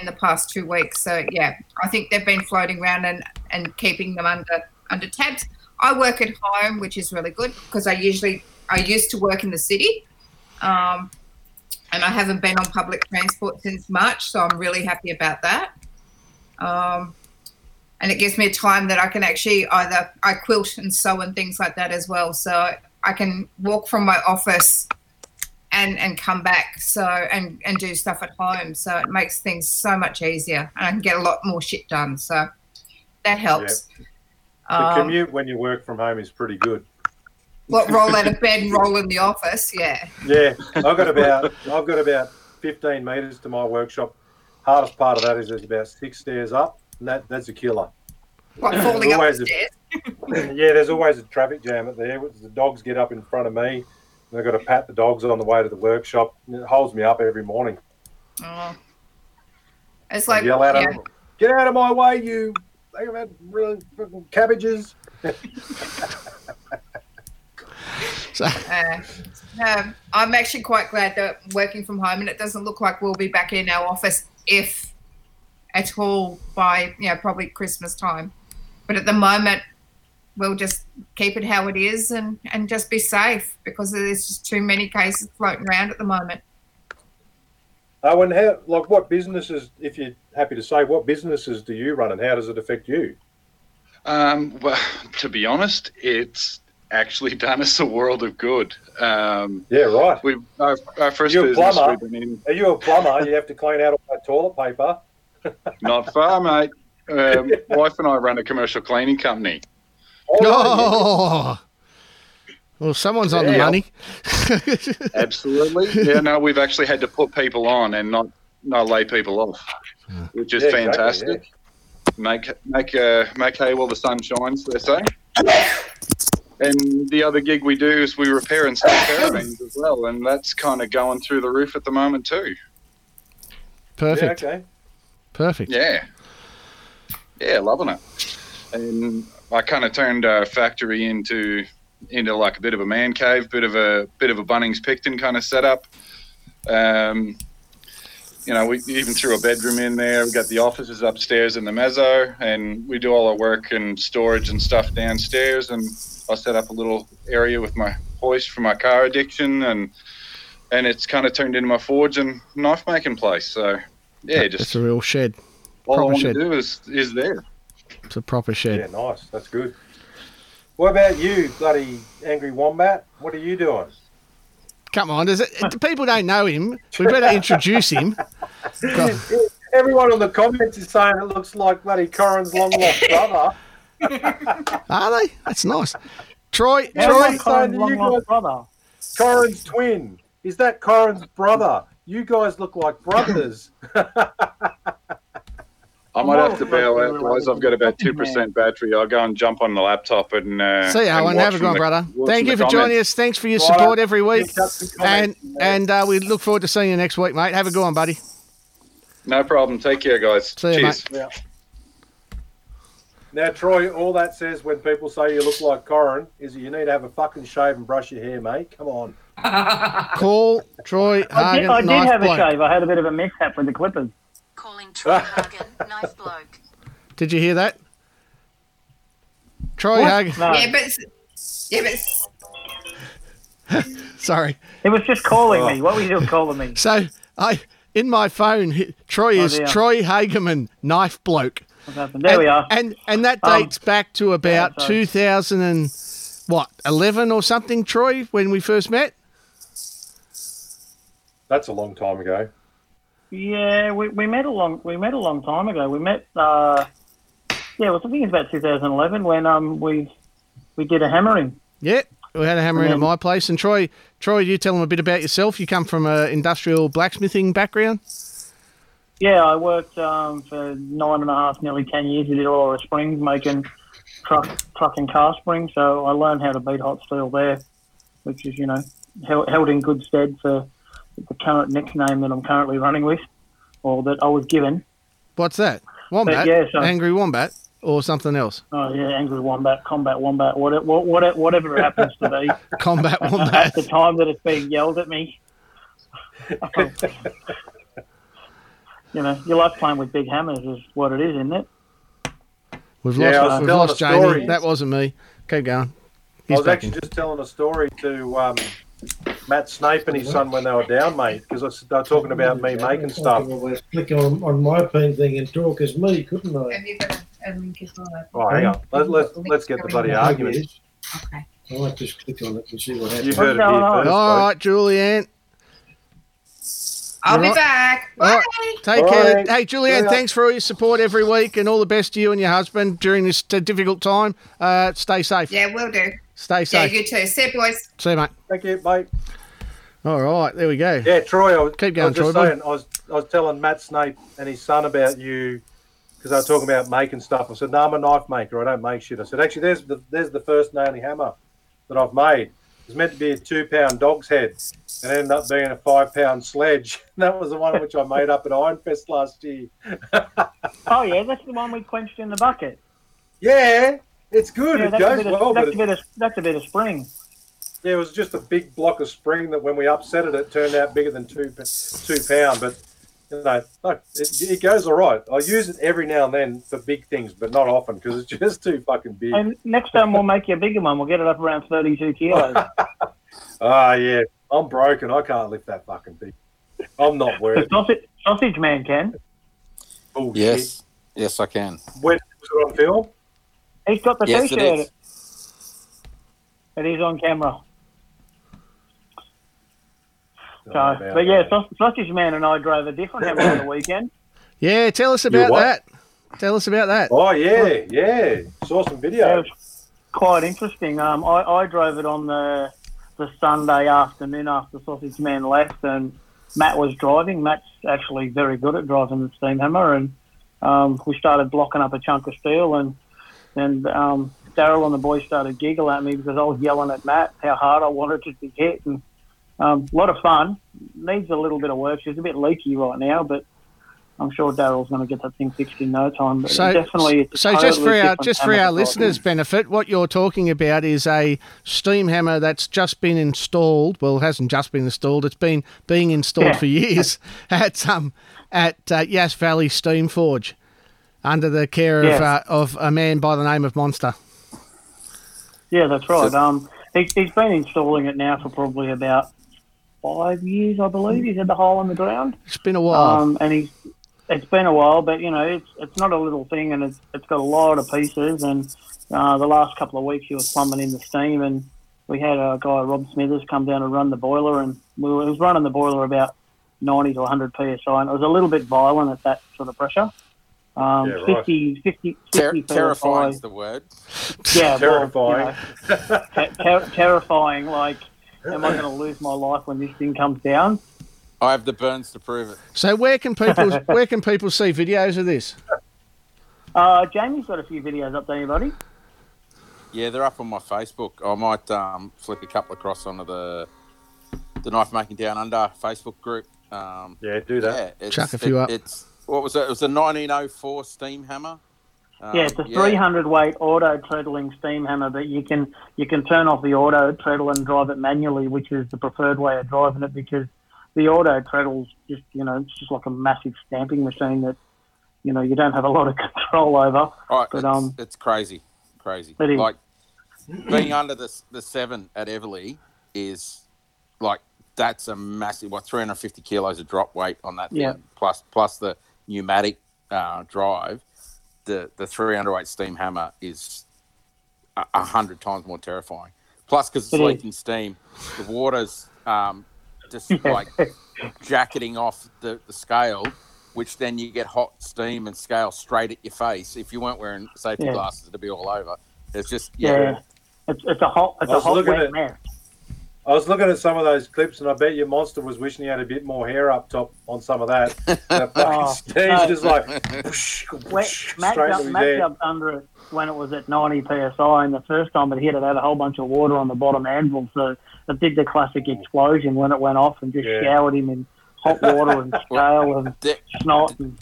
Speaker 9: in the past two weeks. So yeah, I think they've been floating around and, and keeping them under under tabs. I work at home, which is really good because I usually I used to work in the city, um, and I haven't been on public transport since March, so I'm really happy about that. Um, and it gives me a time that I can actually either I quilt and sew and things like that as well, so I can walk from my office and and come back so and and do stuff at home. So it makes things so much easier and i can get a lot more shit done. So that helps.
Speaker 1: The
Speaker 9: um,
Speaker 1: commute when you work from home is pretty good.
Speaker 9: what roll out of bed and roll in the office? Yeah.
Speaker 1: Yeah, I've got about I've got about 15 metres to my workshop. Hardest part of that is there's about six stairs up, and that that's a killer.
Speaker 9: what falling up
Speaker 1: Always
Speaker 9: the
Speaker 1: a- yeah, there's always a traffic jam at there. The dogs get up in front of me, and I've got to pat the dogs on the way to the workshop. And it holds me up every morning.
Speaker 9: oh. it's
Speaker 1: I
Speaker 9: like
Speaker 1: yell at
Speaker 9: yeah,
Speaker 1: them, "Get out of my way, you! They have had really fucking cabbages."
Speaker 2: So,
Speaker 9: uh, um, i'm actually quite glad that working from home and it doesn't look like we'll be back in our office if at all by you know probably christmas time but at the moment we'll just keep it how it is and and just be safe because there's just too many cases floating around at the moment
Speaker 1: Oh, and how? Like, what businesses? If you're happy to say, what businesses do you run, and how does it affect you?
Speaker 10: Um, well, to be honest, it's actually done us a world of good. Um,
Speaker 1: Yeah, right.
Speaker 10: we our, our 1st
Speaker 1: You're a
Speaker 10: business
Speaker 1: plumber.
Speaker 10: we've been in
Speaker 1: Are you a plumber? you have to clean out all that toilet paper.
Speaker 10: not far, mate. Um, wife and I run a commercial cleaning company.
Speaker 2: oh, well, someone's on the money.
Speaker 10: Absolutely. Yeah, no, we've actually had to put people on and not not lay people off, which is
Speaker 1: Yeah, exactly,
Speaker 10: fantastic. Make make uh, make hay while the sun shines, they say. And the other gig we do is we repair and sell caravans as well, and that's kind of going through the roof at the moment too.
Speaker 2: Perfect,
Speaker 1: Yeah, okay.
Speaker 2: perfect.
Speaker 10: Yeah, yeah, loving it. And I kind of turned our factory into into like a bit of a man cave, bit of a bit of a Bunnings Picton kind of setup. Um, you know, we even threw a bedroom in there. We got the offices upstairs in the mezzo, and we do all our work and storage and stuff downstairs. And I set up a little area with my hoist for my car addiction, and and it's kind of turned into my forge and knife making place. So yeah, just It's
Speaker 2: a real shed.
Speaker 10: all I want
Speaker 2: shed.
Speaker 10: to do is is there.
Speaker 2: It's a proper shed.
Speaker 1: Yeah, nice. That's good. What about you, bloody angry wombat? What are you doing?
Speaker 2: Come on, does it? the People don't know him. We better introduce him. God,
Speaker 1: Everyone on the comments is saying it looks like bloody Corin's long lost brother.
Speaker 2: are they? That's nice. Troy,
Speaker 1: Yeah,
Speaker 2: Troy,
Speaker 1: I'm saying that you guys,
Speaker 11: brother.
Speaker 1: Corin's twin. Is that Corin's brother? You guys look like brothers.
Speaker 10: I might have to bail out, otherwise. I've got about two percent battery. I'll go and jump on the laptop and uh,
Speaker 2: see you,
Speaker 10: and
Speaker 2: Owen.
Speaker 10: watch
Speaker 2: Have a good one, brother. Thank you
Speaker 10: the
Speaker 2: for joining us. Thanks for your
Speaker 1: Righto.
Speaker 2: support every week.
Speaker 1: Pick up some
Speaker 2: And and uh, we look forward to seeing you next week, mate. Have a good one, buddy.
Speaker 10: No problem. Take care, guys.
Speaker 2: See you,
Speaker 10: Cheers.
Speaker 2: mate.
Speaker 1: Now, Troy, all that says when people say you look like Corin is that you need to have a fucking shave and brush your hair, mate. Come on.
Speaker 2: Call Troy
Speaker 11: I did, I did
Speaker 2: knife
Speaker 11: have a
Speaker 2: bloke.
Speaker 11: shave. I had a bit of a mishap with the Clippers.
Speaker 12: Calling Troy Hagen, knife bloke.
Speaker 2: Did you hear that? Troy Hagen.
Speaker 11: No,
Speaker 9: Yeah, but yeah, but
Speaker 2: Sorry.
Speaker 11: it was just calling
Speaker 1: Oh.
Speaker 11: me. What were you doing calling me?
Speaker 2: So I in my phone, Troy
Speaker 11: Oh,
Speaker 2: is
Speaker 11: dear.
Speaker 2: Troy Hageman, knife bloke.
Speaker 11: There
Speaker 2: and,
Speaker 11: we are.
Speaker 2: And and that
Speaker 11: Um,
Speaker 2: dates back to about
Speaker 11: sorry.
Speaker 2: 2000 and what 11 or something, Troy, when we first met.
Speaker 1: That's a long time ago.
Speaker 11: Yeah, we, we met a long we met a long time ago. We met uh, yeah, well, I think it's about 2011 when um we we did a hammering.
Speaker 2: Yeah, we had a hammer in at my place. And Troy, Troy, you tell them a bit about yourself. You come from an industrial blacksmithing background.
Speaker 11: Yeah, I worked um, for nine and a half, nearly ten years at Illawarra Springs, making truck truck and car springs. So I learned how to beat hot steel there, which is you know held, held in good stead for the current nickname that I'm currently running with, or that I was given.
Speaker 2: What's that? Wombat,
Speaker 11: yeah, so-
Speaker 2: angry wombat, or something else?
Speaker 11: Oh yeah, angry wombat, combat wombat, whatever, what, whatever it happens to be.
Speaker 2: Combat Wombat.
Speaker 11: at the time that it's being yelled at me. you know, you like playing with big hammers, is what it is, isn't it?
Speaker 2: We've
Speaker 1: Yeah,
Speaker 2: lost, we've lost Jamie.
Speaker 1: story.
Speaker 2: That wasn't me. Keep going.
Speaker 1: I was
Speaker 2: back
Speaker 1: actually
Speaker 2: in.
Speaker 1: just telling a story to um, Matt Snape and his son when they were down, mate, because they were talking about me making stuff.
Speaker 13: Always click on, on my pen thing and talk as me, couldn't I?
Speaker 9: have you got a link as well?
Speaker 1: Oh, hang on. Let, let's let's get the bloody argument.
Speaker 13: Yes.
Speaker 9: Okay.
Speaker 13: I might just click on it and see what happens.
Speaker 1: You've heard it here first.
Speaker 2: All
Speaker 1: folks.
Speaker 2: Julianne.
Speaker 9: I'll be
Speaker 2: Right.
Speaker 9: back. Bye.
Speaker 2: right, Take
Speaker 1: All
Speaker 2: care.
Speaker 1: right.
Speaker 2: Hey, Julianne, thanks for all your support every week and all the best to you and your husband during this difficult time. Uh, stay safe.
Speaker 9: Yeah, we'll do.
Speaker 2: Stay safe.
Speaker 9: Yeah,
Speaker 2: safe.
Speaker 9: you too. See you, boys.
Speaker 2: See you, mate.
Speaker 1: Thank you, mate.
Speaker 2: All right, there we go.
Speaker 1: Yeah, Troy. I was,
Speaker 2: Keep
Speaker 1: I
Speaker 2: going,
Speaker 1: was just
Speaker 2: Troy, boy.
Speaker 1: saying, I was I was telling Matt Snape and his son about you because they were talking about making stuff. I said, "No, I'm a knife maker. I don't make shit." I said, "Actually, there's the there's the first and only hammer that I've made. It's meant to be a two pound dog's head, and it ended up being a five pound sledge. that was the one which I made up at Ironfest last year.
Speaker 11: Oh yeah, that's the one we quenched in the bucket.
Speaker 1: Yeah, it's good.
Speaker 11: Yeah,
Speaker 1: it goes
Speaker 11: bit,
Speaker 1: well,
Speaker 11: of, that's, a bit of, that's a bit of spring.
Speaker 1: yeah, it was just a big block of spring that when we upset it, it turned out bigger than two two pound. But you know, look, it, it goes all right. I use it every now and then for big things, but not often because it's just too fucking big.
Speaker 11: And next time we'll make you a bigger one. We'll get it up around 32 kilos.
Speaker 1: Ah, yeah, I'm broken. I can't lift that fucking thing. I'm not
Speaker 11: the
Speaker 1: worth
Speaker 11: sausage, sausage man can.
Speaker 1: bullshit.
Speaker 7: Yes, yes, I can.
Speaker 1: When was it on film?
Speaker 11: He's got the
Speaker 7: Yes, it
Speaker 11: t-shirt.
Speaker 7: is.
Speaker 11: It is on camera. So,
Speaker 1: Oh,
Speaker 11: but yeah,
Speaker 1: that.
Speaker 11: Sausage Man and I drove a different hammer on the weekend.
Speaker 2: Yeah, tell us about that. Tell us about that.
Speaker 1: Oh yeah, yeah. Saw some
Speaker 11: It
Speaker 1: video.
Speaker 11: was quite interesting. Um, I, I drove it on the the Sunday afternoon after Sausage Man left, and Matt was driving. Matt's actually very good at driving the steam hammer, and um, we started blocking up a chunk of steel, and and um, Daryl and the boys started giggling at me because I was yelling at Matt how hard I wanted it to hit, and um, a lot of fun. Needs a little bit of work. She's a bit leaky right now, but. I'm sure Daryl's going to get that thing fixed in no time. But
Speaker 2: So,
Speaker 11: definitely, it's a
Speaker 2: so just for our just for our
Speaker 11: to drive.
Speaker 2: listeners' benefit, what you're talking about is a steam hammer that's just been installed. Well, it hasn't just been installed; it's been being installed
Speaker 11: Yeah.
Speaker 2: for years at um at uh, Yass Valley Steam Forge, under the care
Speaker 11: Yes.
Speaker 2: of uh, of a man by the name of Monster.
Speaker 11: Yeah, that's right. Um, he, he's been installing it now for probably about five years, I believe. He's had the hole in the ground,
Speaker 2: It's been a while.
Speaker 11: um, and he's. It's been a while, but you know, it's it's not a little thing, and it's it's got a lot of pieces. And uh, the last couple of weeks, he was plumbing in the steam, and we had a guy, Rob Smithers, come down and run the boiler, and we were, he was running the boiler about 90 to 100 psi, and it was a little bit violent at that sort of pressure. Um,
Speaker 1: Yeah, right.
Speaker 11: 50, 50, 50
Speaker 7: Ter-
Speaker 11: PSI.
Speaker 7: terrifying's the word.
Speaker 11: Yeah,
Speaker 1: Terrifying.
Speaker 11: Well, you know, ter- ter- terrifying. Like, am I going to lose my life when this thing comes down?
Speaker 7: I have the burns to prove it.
Speaker 2: so where can people where can people see videos of this?
Speaker 11: Uh, Jamie's got a few videos up there, anybody?
Speaker 7: Yeah, they're up on my Facebook. I might um, flick a couple across onto the the knife making down under Facebook group. Um,
Speaker 1: Yeah, do that.
Speaker 7: yeah, it's,
Speaker 2: Chuck a few
Speaker 7: it-
Speaker 2: up.
Speaker 7: It's what was it? It was a 1904 steam hammer. Um,
Speaker 11: yeah, it's a 300 weight auto treadling steam hammer, but you can you can turn off the auto treadle and drive it manually, which is the preferred way of driving it because the auto treadle's just you know it's just like a massive stamping machine that you know you don't have a lot of control over.
Speaker 7: Right,
Speaker 11: But
Speaker 7: it's,
Speaker 11: um,
Speaker 7: it's crazy, crazy.
Speaker 11: It.
Speaker 7: Like being under the the seven at Everly is like that's a massive. What 350 kilos of drop weight on that thing,
Speaker 11: Yeah.
Speaker 7: plus plus the pneumatic uh, drive. The the 300 weight steam hammer is a, a hundred times more terrifying. Plus, because it's
Speaker 11: It is.
Speaker 7: leaking steam, the water's um, just like jacketing off the, the scale, which then you get hot steam and scale straight at your face. If you weren't wearing safety
Speaker 11: Yeah.
Speaker 7: glasses, it'd be all over. It's just
Speaker 11: yeah,
Speaker 7: yeah,
Speaker 11: it's, it's a hot it's a hot
Speaker 1: looking
Speaker 11: wet
Speaker 1: at-
Speaker 11: mess.
Speaker 1: I was looking at some of those clips, and I bet your monster was wishing he had a bit more hair up top on some of that. that fucking
Speaker 11: Oh,
Speaker 1: steam's
Speaker 11: no.
Speaker 1: just like whoosh, whoosh,
Speaker 11: Matt,
Speaker 1: straight
Speaker 11: jumped,
Speaker 1: to his
Speaker 11: Matt jumped under it when it was at 90 psi, and the first time it hit, it had a whole bunch of water on the bottom anvil, so it did the classic explosion when it went off and just
Speaker 7: Yeah.
Speaker 11: showered him in hot water and scale and snot. And,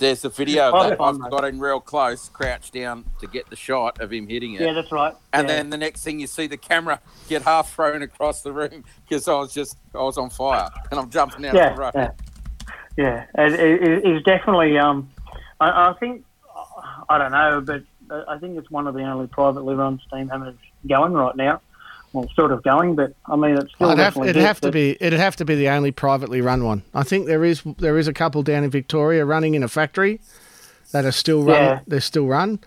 Speaker 7: There's a video of that. I've got in real close, crouched down to get the shot of him hitting it.
Speaker 11: yeah, that's right.
Speaker 7: And
Speaker 11: yeah.
Speaker 7: then the next thing you see the camera get half thrown across the room because I was just I was on fire and I'm jumping out
Speaker 11: yeah,
Speaker 7: the road.
Speaker 11: yeah, yeah. It, it, it's definitely. Um, I, I think I don't know, but I think it's one of the only privately run steam hammers going right now. Well, sort of going, but I mean, it's still
Speaker 2: I'd have,
Speaker 11: definitely.
Speaker 2: it'd
Speaker 11: good,
Speaker 2: have to be it'd have to be the only privately run one. I think there is there is a couple down in Victoria running in a factory that are still run.
Speaker 11: Yeah.
Speaker 2: They're still run,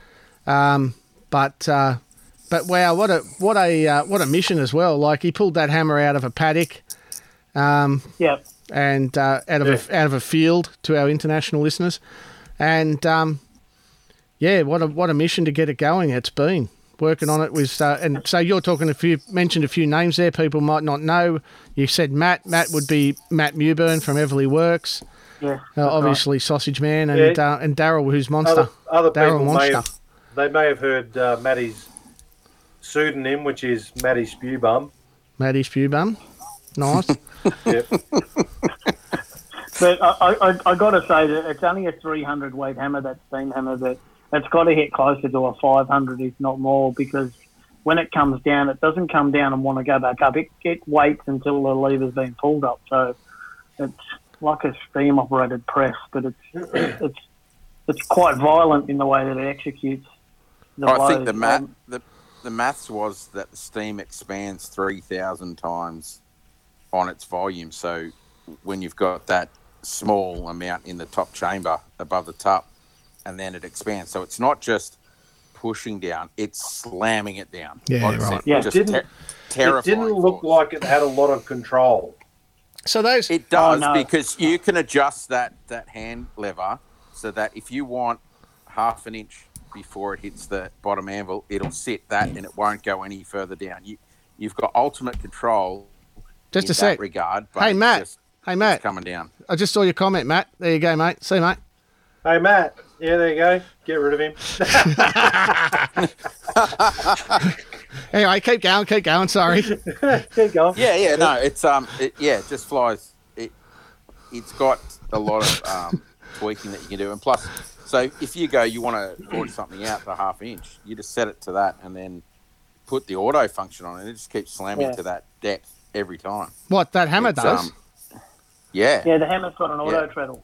Speaker 2: um, but uh, but wow, what a what a uh, what a mission as well. Like he pulled that hammer out of a paddock, um,
Speaker 11: Yep.
Speaker 2: and uh, out of a out of a field to our international listeners, and um, yeah, what a what a mission to get it going. It's been working on it with, uh, and so you're talking a few mentioned a few names there. People might not know. You said Matt. Matt would be Matt Mewburn from Everly Works.
Speaker 11: Yeah,
Speaker 2: Uh, obviously, Sausage Man and
Speaker 1: Yeah.
Speaker 2: uh, and Daryl, who's Monster.
Speaker 1: Other, other
Speaker 2: Daryl
Speaker 1: people may
Speaker 2: Monster.
Speaker 1: have, they may have heard uh, Matty's pseudonym, which is Matty Spewbum.
Speaker 2: Matty Spewbum. Nice.
Speaker 1: Yep.
Speaker 11: But I, I, I got to say that it's only a 300 weight hammer, that steam hammer, but it's got to hit closer to a 500, if not more, because when it comes down, it doesn't come down and want to go back up. It, it waits until the lever's been pulled up. So it's like a steam operated press, but it's it's it's quite violent in the way that it executes. The
Speaker 7: I think the math
Speaker 11: Um,
Speaker 7: the, the maths was that the steam expands three thousand times on its volume. So when you've got that small amount in the top chamber above the top, and then it expands. So it's not just pushing down; it's slamming it down.
Speaker 2: Yeah,
Speaker 7: Like
Speaker 2: right.
Speaker 1: Yeah, it
Speaker 7: just
Speaker 1: didn't,
Speaker 7: ter-
Speaker 1: it didn't look like it had a lot of control.
Speaker 2: So those
Speaker 7: It does oh,
Speaker 11: no.
Speaker 7: because you can adjust that that hand lever so that if you want half an inch before it hits the bottom anvil, it'll sit that and it won't go any further down. You you've got ultimate control.
Speaker 2: Just
Speaker 7: in
Speaker 2: a sec.
Speaker 7: That regard. But
Speaker 2: Hey, Matt.
Speaker 7: just-
Speaker 2: Hey
Speaker 7: it's
Speaker 2: Matt,
Speaker 7: coming down.
Speaker 2: I just saw your comment, Matt. There you go, mate. See, mate.
Speaker 1: Hey, Matt. Yeah, there you go. Get rid of him.
Speaker 2: Anyway, keep going, keep going. Sorry.
Speaker 1: Keep going.
Speaker 7: Yeah, yeah, no, it's um, it, yeah, it just flies. It it's got a lot of um, tweaking that you can do, and plus, so if you go, you want to order something out to half inch, you just set it to that, and then put the auto function on, and it just keeps slamming
Speaker 11: Yeah.
Speaker 7: to that depth every time.
Speaker 2: What that hammer
Speaker 7: It's,
Speaker 2: does?
Speaker 7: um, yeah,
Speaker 11: Yeah, the hammer's got an auto
Speaker 7: Yeah.
Speaker 11: treadle.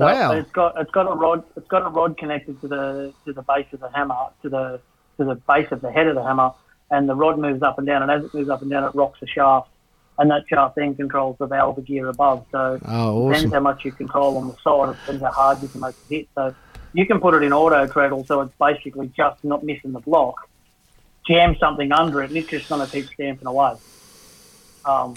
Speaker 11: So
Speaker 2: wow.
Speaker 11: It's got it's got a rod it's got a rod connected to the to the base of the hammer to the to the base of the head of the hammer, and the rod moves up and down, and as it moves up and down, it rocks the shaft, and that shaft then controls the valve of gear above. So
Speaker 2: Oh,
Speaker 11: depends how much you control on the side, it depends how hard you can make it hit. So you can put it in auto treadle, so it's basically just not missing the block. Jam something under it, and it's just going to keep stamping away. Um,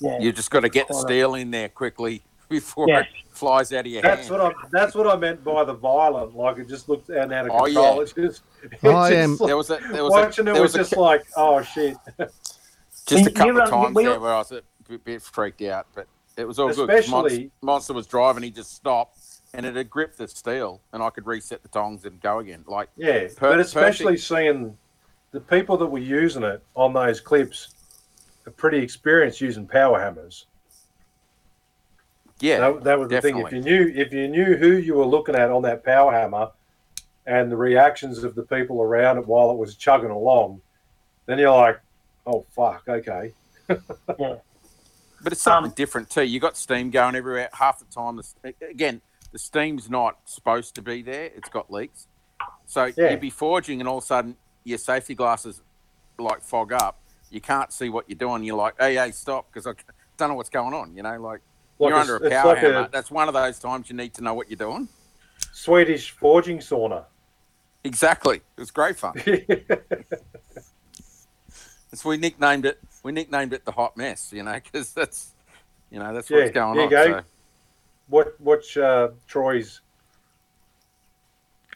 Speaker 11: yeah,
Speaker 7: you just got to get the steel in there quickly before
Speaker 11: Yes.
Speaker 7: it flies out of your
Speaker 1: That's
Speaker 7: hand.
Speaker 1: what I. That's what I meant by the violent. Like it just looked out out of
Speaker 7: Oh,
Speaker 1: control.
Speaker 7: yeah.
Speaker 1: It's just. It's
Speaker 2: I
Speaker 1: just
Speaker 2: am-
Speaker 1: like-
Speaker 7: There was a there was
Speaker 1: watching
Speaker 7: a,
Speaker 1: it
Speaker 7: there
Speaker 1: was
Speaker 7: was,
Speaker 1: just
Speaker 7: a,
Speaker 1: like, oh shit.
Speaker 7: just a
Speaker 11: You- you
Speaker 7: couple of times
Speaker 11: we-
Speaker 7: there where I was a bit, bit freaked out, but it was all good. 'cause
Speaker 1: Especially-
Speaker 7: Monster, Monster was driving, he just stopped, and it had gripped the steel, and I could reset the tongs and go again. Like
Speaker 1: Yeah,
Speaker 7: Per-
Speaker 1: but especially
Speaker 7: perfect.
Speaker 1: seeing the people that were using it on those clips are pretty experienced using power hammers.
Speaker 7: Yeah,
Speaker 1: that, that was the thing. If you knew if you knew who you were looking at on that power hammer, and the reactions of the people around it while it was chugging along, then you're like, oh fuck, okay.
Speaker 11: yeah.
Speaker 7: But it's something um, different too. You got steam going everywhere. Half the time, the, again, the steam's not supposed to be there. It's got leaks. So
Speaker 1: Yeah.
Speaker 7: you'd be forging, and all of a sudden your safety glasses like fog up. You can't see what you're doing. You're like, hey, hey, stop, because I don't know what's going on. You know, like,
Speaker 1: Like
Speaker 7: you're
Speaker 1: a-
Speaker 7: under a power
Speaker 1: like a-
Speaker 7: hammer. That's one of those times you need to know what you're doing.
Speaker 1: Swedish forging sauna.
Speaker 7: Exactly. It was great fun. so we nicknamed it. We nicknamed it the hot mess. You know, because that's, you know, that's
Speaker 1: Yeah,
Speaker 7: what's going
Speaker 1: there
Speaker 7: on.
Speaker 1: you go.
Speaker 7: So.
Speaker 1: What watch uh, Troy's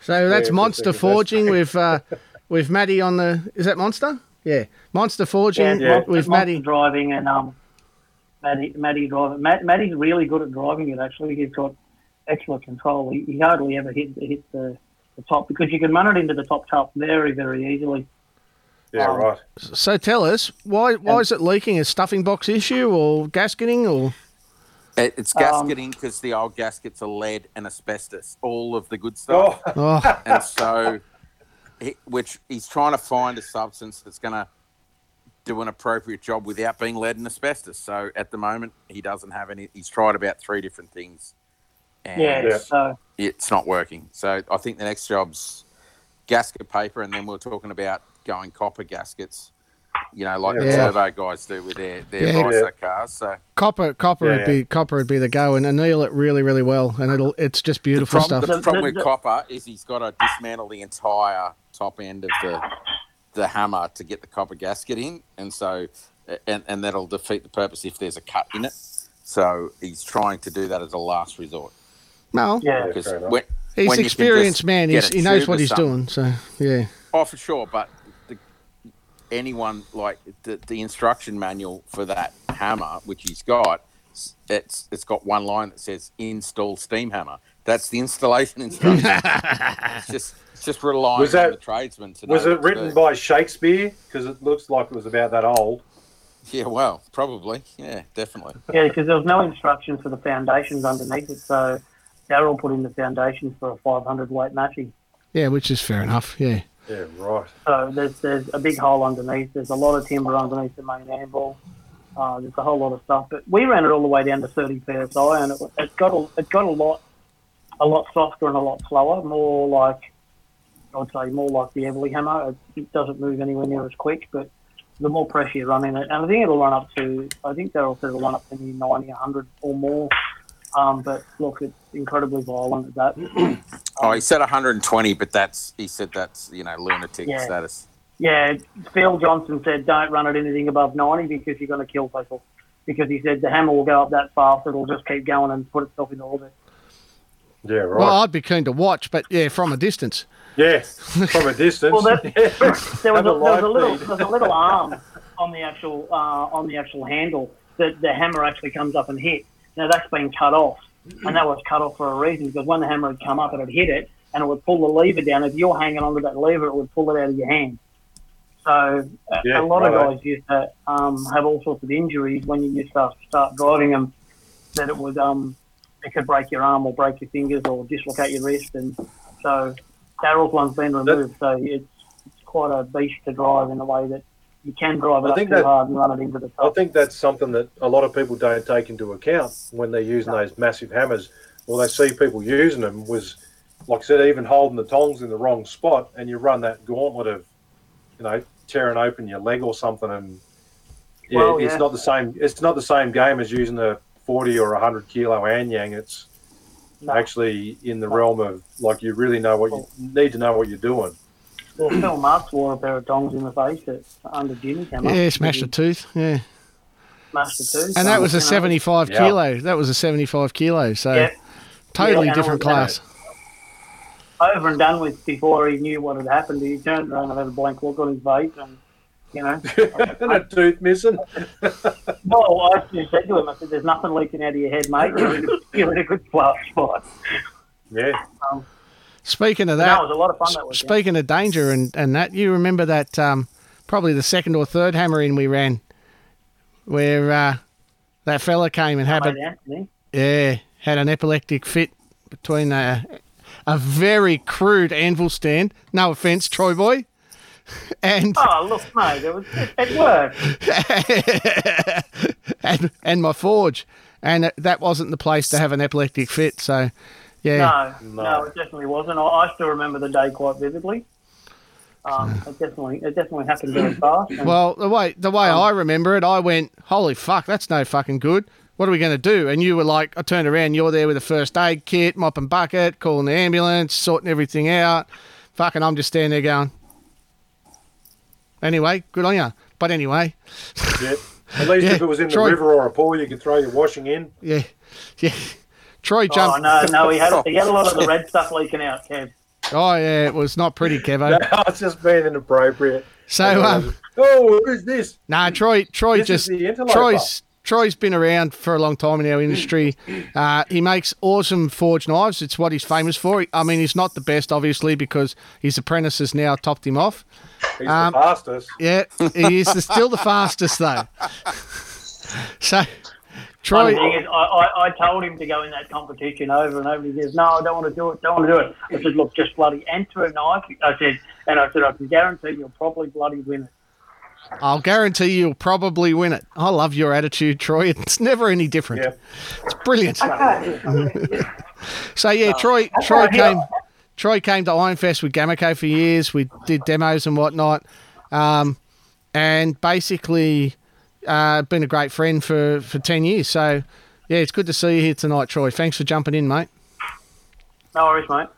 Speaker 2: So that's
Speaker 1: Yeah,
Speaker 2: Monster Forging with uh, with Maddie on the. Is that Monster? Yeah, Monster Forging
Speaker 11: Yeah, Monster-
Speaker 2: with
Speaker 11: Monster
Speaker 2: Maddie.
Speaker 11: driving and um, Maddie, Maddie driving. Matt, Maddie's really good at driving it. Actually, he's got excellent control. He, he hardly ever hit hit the, the top because you can run it into the top top very very easily.
Speaker 1: Yeah,
Speaker 11: Um,
Speaker 1: right.
Speaker 2: So tell us why why is it leaking? A stuffing box issue or gasketing or?
Speaker 7: It's
Speaker 11: Um,
Speaker 7: gasketing because the old gaskets are lead and asbestos, all of the good stuff.
Speaker 2: Oh.
Speaker 7: And so, he, which he's trying to find a substance that's going to do an appropriate job without being lead and asbestos. So at the moment, he doesn't have any. He's tried about three different things, and
Speaker 11: Yeah, Yeah. so-
Speaker 7: it's not working. So I think the next job's gasket paper, and then we're talking about going copper gaskets. You know, like the
Speaker 2: Yeah.
Speaker 7: turbo guys do with their their
Speaker 2: Yeah.
Speaker 7: ISO cars. So
Speaker 2: Copper, copper
Speaker 7: Yeah,
Speaker 2: would be copper would be the go, and anneal it really, really well, and it'll it's just beautiful
Speaker 7: the problem,
Speaker 2: stuff.
Speaker 7: The problem with copper is he's got to dismantle the entire top end of the the hammer to get the copper gasket in, and so and and that'll defeat the purpose if there's a cut in it. So he's trying to do that as a last resort.
Speaker 2: No,
Speaker 11: Yeah,
Speaker 7: Because when-
Speaker 2: he's
Speaker 7: when
Speaker 2: experienced man. He's, he knows what he's doing. So yeah,
Speaker 7: Oh, for sure, but the, anyone like the, the instruction manual for that hammer, which he's got, it's it's got one line that says "install steam hammer." That's the installation instruction. it's just it's just relying
Speaker 1: Was
Speaker 7: on
Speaker 1: that-
Speaker 7: the tradesman to
Speaker 1: Was it written
Speaker 7: do.
Speaker 1: by Shakespeare? Because it looks like it was about that old.
Speaker 7: Yeah, well, probably. Yeah, definitely.
Speaker 11: Yeah, because there was no instructions for the foundations underneath it, so Daryl put in the foundations for a 500 weight matching.
Speaker 2: yeah, which is fair enough. Yeah,
Speaker 1: Yeah, right.
Speaker 11: So there's there's a big hole underneath. There's a lot of timber underneath the main anvil. Uh, there's a whole lot of stuff, but we ran it all the way down to 30 psi, and it, it got a, it got a lot a lot softer and a lot slower, more like I'd say more like the Everly hammer. It, doesn't move anywhere near as quick, but the more pressure you run in it, and I think it'll run up to I think Daryl said it'll run up to 90, 100 or more. Um, but look, it's incredibly violent at that.
Speaker 7: Oh, he said 120, but that's he said that's you know lunatic
Speaker 11: Yeah.
Speaker 7: status.
Speaker 11: Yeah, Phil Johnson said don't run at anything above 90 because you're going to kill people. Because he said the hammer will go up that fast, it'll just keep going and put itself in orbit.
Speaker 1: Yeah, right.
Speaker 2: well, I'd be keen to watch, but yeah, from a distance.
Speaker 1: yeah, from a distance.
Speaker 11: Well, that, there was, a, there was a little,
Speaker 1: feed.
Speaker 11: there's a little arm on the actual uh, on the actual handle that the hammer actually comes up and hit. Now that's been cut off, and that was cut off for a reason because when the hammer had come up, it had hit it, and it would pull the lever down. If you're hanging onto that lever, it would pull it out of your hand. So a,
Speaker 1: Yeah,
Speaker 11: a lot of
Speaker 1: righto.
Speaker 11: guys used to um, have all sorts of injuries when you used to start driving them. That it would um, it could break your arm or break your fingers or dislocate your wrist, and so Daryl's one's been removed. So it's, it's quite a beast to drive in a way that you can drive it
Speaker 1: I think
Speaker 11: too
Speaker 1: that-
Speaker 11: hard and run it into the
Speaker 1: I think that's something that a lot of people don't take into account when they're using those massive hammers. Well, they see people using them was, like I said, even holding the tongs in the wrong spot, and you run that gauntlet of, you know, tearing open your leg or something, and yeah,
Speaker 11: Well,
Speaker 1: it's not the same. It's not the same game as using a forty or a hundred kilo anyang. It's actually in the realm of like you really know what you need to know what you're doing.
Speaker 11: Well, Phil Marks wore a pair of tongs in the face at, under Jimmy's hammer.
Speaker 2: Yeah, smashed a tooth. Yeah,
Speaker 11: Smashed the tooth.
Speaker 2: and that was a 75
Speaker 1: Yeah.
Speaker 2: kilo. That was a 75 kilo. So
Speaker 11: Yeah.
Speaker 2: totally
Speaker 11: Yeah,
Speaker 2: different class.
Speaker 11: Over and done with before he knew what had happened. He turned around and had a blank look on his face, and you know.
Speaker 1: and a tooth missing.
Speaker 11: well, I just said to him, I said, "There's nothing leaking out of your head, mate. You're in a, you're in a good spot." spot."
Speaker 1: Yeah.
Speaker 11: Um,
Speaker 2: Speaking of that,
Speaker 11: that was a lot of fun that weekend.
Speaker 2: speaking of danger and, and that, you remember that um, probably the second or third hammer in we ran, where uh, that fella came and had a, yeah had an epileptic fit between uh, a very crude anvil stand. No offense, Troy boy. And
Speaker 11: Oh, look, mate, it, was, it, it worked.
Speaker 2: and and my forge, and it- that wasn't the place to have an epileptic fit. So, yeah,
Speaker 11: No, no, it definitely wasn't. I, I still remember the day quite vividly. Um, it definitely, it definitely happened very fast. and-
Speaker 2: Well, the way the way I remember it, I went, "Holy fuck, that's no fucking good." What are we going to do? And you were like, I turned around, you're there with a first aid kit, mop and bucket, calling the ambulance, sorting everything out. Fucking, I'm just standing there going. Anyway, good on you. But anyway,
Speaker 1: Yeah. At least
Speaker 2: Yeah,
Speaker 1: if it was in the river or a pool, you could throw your washing in.
Speaker 2: yeah, yeah. Troy
Speaker 11: oh
Speaker 2: jumped.
Speaker 11: no, no, he had he had a lot of the red stuff leaking out, Kev.
Speaker 2: Oh yeah, it was not pretty, Kevo.
Speaker 1: No, it's just being inappropriate.
Speaker 2: So, um,
Speaker 1: oh, who's this?
Speaker 2: Nah, Troy. Troy
Speaker 1: This is
Speaker 2: just
Speaker 1: the interloper.
Speaker 2: Troy's Troy's been around for a long time in our industry. Uh, he makes awesome forged knives. It's what he's famous for. I mean, he's not the best, obviously, because his apprentices now topped him off.
Speaker 1: He's
Speaker 2: Um,
Speaker 1: the fastest.
Speaker 2: Yeah, he is the, still the fastest though. So,
Speaker 11: Funny
Speaker 2: Troy.
Speaker 11: thing is, I, I, I told him to go in that competition over and over. He says, "No, I don't want to do it. Don't want to do it." I said, "Look, just bloody enter a knife." I said, and I said, "I can guarantee you'll probably bloody win it."
Speaker 2: I'll guarantee you'll probably win it. I love your attitude, Troy. It's never any different.
Speaker 1: Yeah.
Speaker 2: It's brilliant. So yeah, Troy Troy came Troy came to Ironfest with Gamaco for years. We did demos and whatnot, um, and basically uh, been a great friend for for ten years. So yeah, it's good to see you here tonight, Troy. Thanks for jumping in, mate.
Speaker 11: No worries, mate.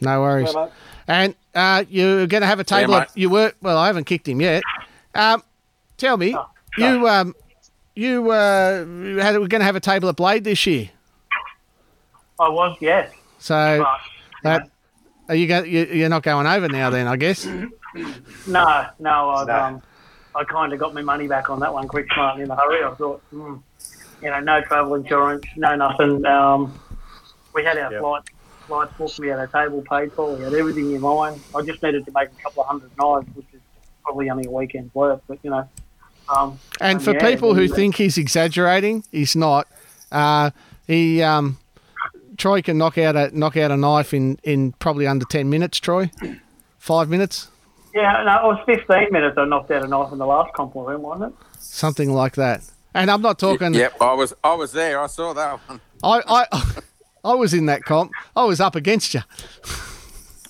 Speaker 2: No worries.
Speaker 1: Yeah, mate.
Speaker 2: And uh, you're going to have a table.
Speaker 7: mate.
Speaker 2: of, you work well. I haven't kicked him yet. Um, tell me, you um, you uh, had, we're going to have a table at Blade this year.
Speaker 11: I was, yes.
Speaker 2: So
Speaker 11: But,
Speaker 2: that are you go, you, you're not going over now then? I guess.
Speaker 11: no, no, I've,
Speaker 1: No.
Speaker 11: um, I kind of got my money back on that one quick, smart, and in a hurry. I thought, hmm, you know, no travel insurance, no nothing. Um, we had our
Speaker 1: Yeah.
Speaker 11: flight, flights booked, we had our table paid for, we had everything in mind. I just needed to make a couple of hundred knives, which is probably only a weekend's work, but you know. Um,
Speaker 2: And for
Speaker 11: yeah,
Speaker 2: people who think he's exaggerating, he's not. Uh, he um, Troy can knock out a knock out a knife in, in probably under ten minutes. Troy, five minutes,
Speaker 11: Yeah, no, it was 15 minutes I knocked out a knife in the last compliment, wasn't it?
Speaker 2: something like that. And I'm not talking.
Speaker 7: Yep, I was I was there. I saw that one.
Speaker 2: I, I I was in that comp. I was up against you.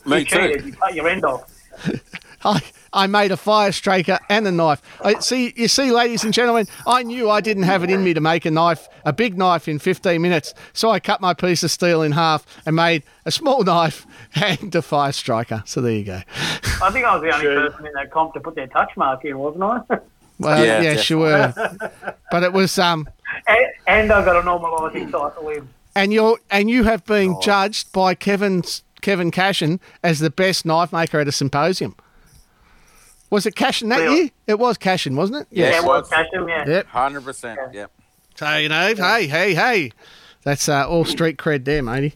Speaker 7: Me
Speaker 11: you cheated,
Speaker 7: too.
Speaker 11: you cut your end off.
Speaker 2: I, I made a fire striker and a knife. I, see, you see, ladies and gentlemen, I knew I didn't have it in me to make a knife, a big knife, in 15 minutes. So I cut my piece of steel in half and made a small knife and a fire striker. So there you go.
Speaker 11: I think I was the only
Speaker 1: Sure.
Speaker 11: person in that comp to put their touch mark in, wasn't I?
Speaker 2: Well,
Speaker 7: Yeah,
Speaker 2: yes, you were. But it was um,
Speaker 11: and, and I got a normalising cycle in.
Speaker 2: and you're and you have been judged by Kevin's Kevin Cashen as the best knife maker at a symposium. Was it Cashen that
Speaker 11: Really?
Speaker 2: year? It was Cashen, wasn't it?
Speaker 7: Yes,
Speaker 11: Yeah,
Speaker 7: it was.
Speaker 11: cash him, yeah.
Speaker 2: Yep.
Speaker 7: Hundred percent. Yep.
Speaker 2: So you know, hey, hey, hey, that's uh, all street cred there, matey.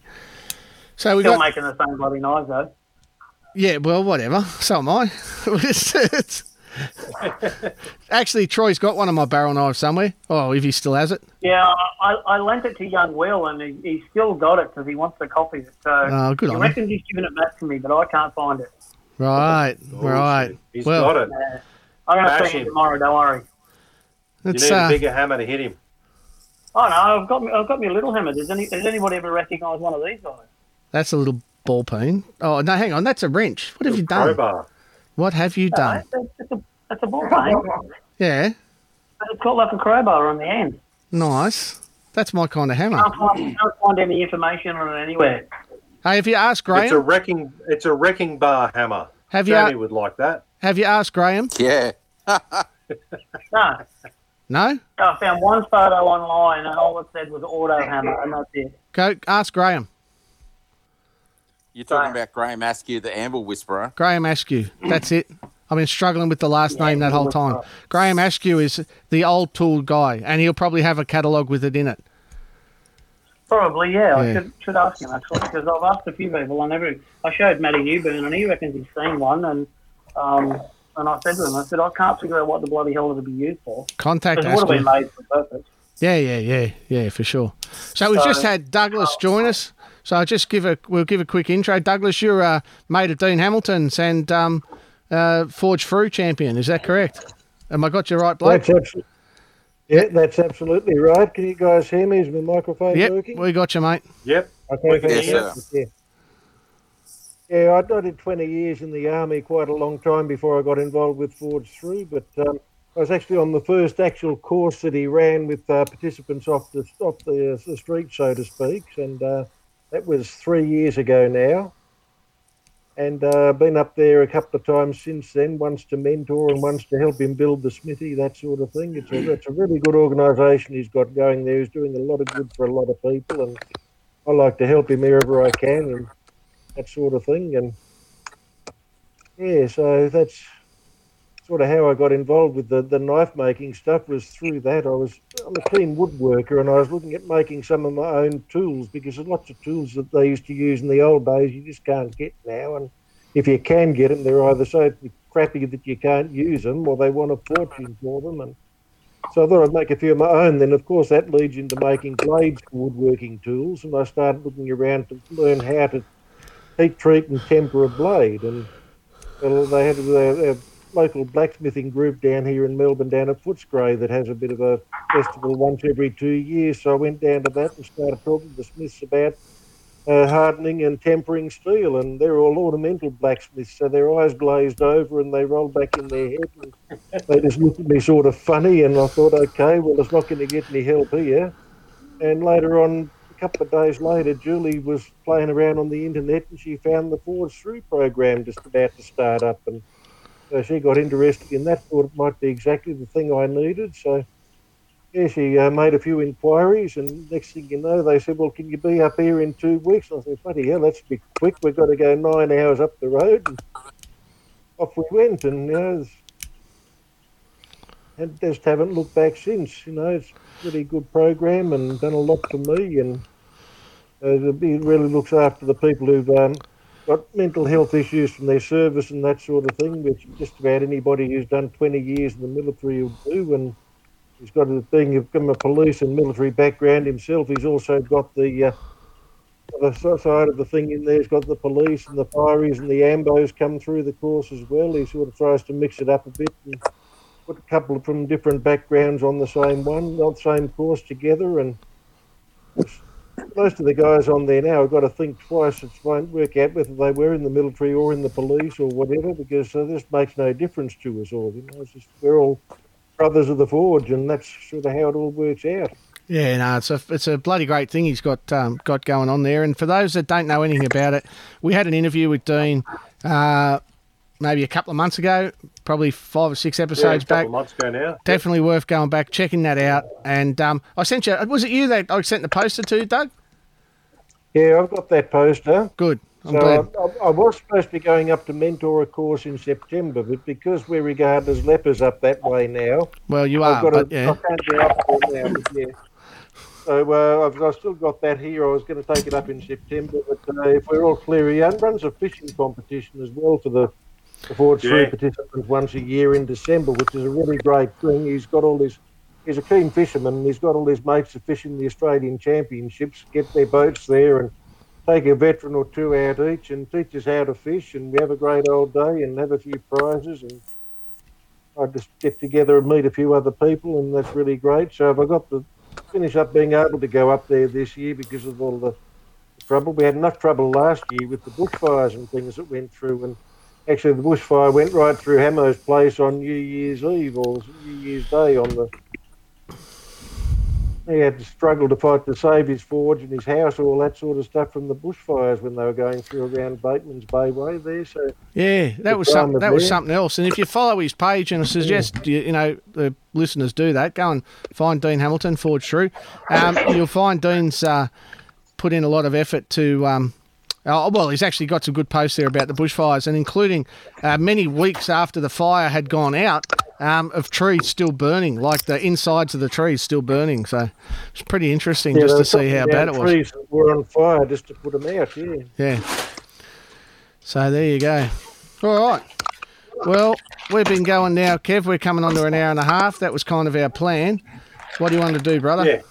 Speaker 2: So we
Speaker 11: Still
Speaker 2: got
Speaker 11: making the same bloody knives, though.
Speaker 2: yeah, well, whatever. So am I. It's- it's- Actually, Troy's got one of my barrel knives somewhere. Oh, if he still has it.
Speaker 11: Yeah, I, I lent it to young Will, and he, he's still got it because he wants to copy it. So
Speaker 2: Oh, good
Speaker 11: he
Speaker 2: on him.
Speaker 11: reckons he's given it back to me, but I can't find it.
Speaker 2: Right, right.
Speaker 1: He's
Speaker 2: well,
Speaker 1: got it.
Speaker 11: Uh, I'm going to
Speaker 1: Bash
Speaker 11: see him
Speaker 1: him.
Speaker 11: tomorrow. Don't worry.
Speaker 1: You
Speaker 2: it's
Speaker 1: need a
Speaker 2: uh,
Speaker 1: bigger hammer to hit him.
Speaker 11: Oh no, I've got me, I've got me a little hammer. Does any does anybody ever recognise one of these guys?
Speaker 2: that's a little ball peen. Oh no, hang on, that's a wrench. What have you done?
Speaker 1: Crowbar.
Speaker 2: What have you done?
Speaker 11: No, it's, it's a it's a ball thing.
Speaker 2: Yeah,
Speaker 11: But it's got like a crowbar on the end.
Speaker 2: nice. That's my kind of hammer.
Speaker 11: Can't find, can't find any information on it anywhere.
Speaker 2: Hey, have you asked
Speaker 1: It's a
Speaker 2: Graham?
Speaker 1: wrecking. It's a wrecking bar hammer.
Speaker 2: Have you
Speaker 1: Jamie would like that.
Speaker 2: have you asked Graham?
Speaker 7: Yeah.
Speaker 11: No,
Speaker 2: No.
Speaker 11: I found one photo online, and all it said was auto hammer, and that's it.
Speaker 2: Go ask Graham.
Speaker 7: You're talking
Speaker 11: Right.
Speaker 7: about Graham Askew, the Anvil Whisperer.
Speaker 2: Graham Askew. That's it. I've been struggling with the last
Speaker 11: Yeah,
Speaker 2: name that whole time. Graham Askew is the old tool guy, and he'll probably have a catalogue with it in it.
Speaker 11: Probably, yeah. I should should ask him actually because I've asked a few people. I never. I showed Matty Mewburn, and he reckons he's seen one, and um, and I said to him, I said, I can't figure out what the bloody hell it'll be used for.
Speaker 2: Contact
Speaker 11: Because it would have
Speaker 2: Askew.
Speaker 11: been made for purpose.
Speaker 2: Yeah, yeah, yeah, yeah, for sure. So we've just had Douglas join us. So I'll just give a we'll give a quick intro. Douglas, you're a mate of Dean Hamilton's and um, uh, Forge Through champion. Is that correct? Am I got you right, Blake?
Speaker 13: That's absolutely. Yeah, that's absolutely right. Can you guys hear me? Is my microphone
Speaker 2: Yep,
Speaker 13: working?
Speaker 2: we got you, mate.
Speaker 1: Yep.
Speaker 13: Okay,
Speaker 7: Yes,
Speaker 13: fantastic, Yeah. Yeah, I, I did 20 years in the army, quite a long time before I got involved with Forge 3, But um, I was actually on the first actual course that he ran with uh, participants off the off the, uh, the street, so to speak, and uh, that was three years ago now. And uh, been up there a couple of times since then, once to mentor and once to help him build the smithy, that sort of thing. It's a, it's a really good organisation he's got going there. He's doing a lot of good for a lot of people, and I like to help him wherever I can and that sort of thing. And yeah, so that's sort of how I got involved with the, the knife making stuff was through that. I was I'm a keen woodworker and I was looking at making some of my own tools because there's lots of tools that they used to use in the old days you just can't get now. And if you can get them, they're either so crappy that you can't use them or they want a fortune for them. And so I thought I'd make a few of my own. Then, of course, that leads into making blades for woodworking tools. And I started looking around to learn how to heat treat and temper a blade. And well, they had a, a local blacksmithing group down here in Melbourne, down at Footscray, that has a bit of a festival once every two years. So I went down to that and started talking to smiths about uh, hardening and tempering steel. And they're all ornamental blacksmiths, so their eyes glazed over and they rolled back in their head. And they just looked at me sort of funny. And I thought, okay, well, it's not going to get any help here. And later on, a couple of days later, Julie was playing around on the internet and she found the Forge Through program just about to start up. And so she got interested in that, thought it might be exactly the thing I needed. So, yeah, she uh, made a few inquiries, and next thing you know, they said, Well, can you be up here in two weeks? And I said, Bloody hell, that's a bit quick. We've got to go nine hours up the road. And off we went, and, you know, and just haven't looked back since. You know, it's a really good program and done a lot for me, and uh, it really looks after the people who've um, got mental health issues from their service and that sort of thing, which just about anybody who's done 20 years in the military will do. And he's got a thing of from a police and military background himself. He's also got the uh, si- side of the thing in there. He's got the police and the fireys and the ambos come through the course as well. He sort of tries to mix it up a bit and put a couple from different backgrounds on the same one, on the same course together. And most of the guys on there now have got to think twice. It won't work out whether they were in the military or in the police or whatever, because uh, this makes no difference to us all. You know, just, we're all brothers of the forge, and that's sort of how it all works out.
Speaker 2: Yeah, no, it's a it's a bloody great thing he's got um, got going on there. And for those that don't know anything about it, we had an interview with Dean uh, maybe a couple of months ago, probably five or six
Speaker 1: Yeah, a
Speaker 2: episodes
Speaker 1: couple
Speaker 2: back.
Speaker 1: of months ago now.
Speaker 2: Definitely worth going back, checking that out. And um, I sent you. Was it you that I sent the poster to, Doug?
Speaker 13: Yeah, I've got that poster.
Speaker 2: Good. I'm
Speaker 13: so. I, I, I was supposed to be going up to mentor a course in September, but because we're regarded as lepers up that way now,
Speaker 2: Well, you
Speaker 13: I've
Speaker 2: are,
Speaker 13: got
Speaker 2: but
Speaker 13: to,
Speaker 2: yeah.
Speaker 13: I can't go up there now. But yeah. So uh, I've, I've still got that here. I was going to take it up in September, but uh, if we're all clear, he runs a fishing competition as well for the, Forge Three
Speaker 1: Yeah.
Speaker 13: participants once a year in December, which is a really great thing. He's got all his. He's a keen fisherman. He's got all his mates that fish in the Australian Championships, get their boats there, and take a veteran or two out each and teach us how to fish. And we have a great old day and have a few prizes. And I just get together and meet a few other people, and that's really great. So I got to finish up being able to go up there this year because of all the trouble, we had enough trouble last year with the bushfires and things that went through. And actually, the bushfire went right through Hamo's place on New Year's Eve or New Year's Day on the he had to struggle to fight to save his forge and his house, all that sort of stuff from the bushfires when they were going through around Bateman's Bay Way there. So
Speaker 2: Yeah, that was something. That was something else. And if you follow his page, and I suggest you, you know the listeners do that, go and find Dean Hamilton Forge Through. Um, you'll find Dean's uh, put in a lot of effort to. Um, oh, well, he's actually got some good posts there about the bushfires, and including uh, many weeks after the fire had gone out, um, of trees still burning, like the insides of the trees still burning. So it's pretty interesting
Speaker 13: Yeah,
Speaker 2: just to see how bad it was.
Speaker 13: Trees were on fire just to put them out. Yeah.
Speaker 2: Yeah. So there you go. All right. Well, we've been going now, Kev. We're coming on to an hour and a half. That was kind of our plan. What do you want to do, brother?
Speaker 1: Yeah.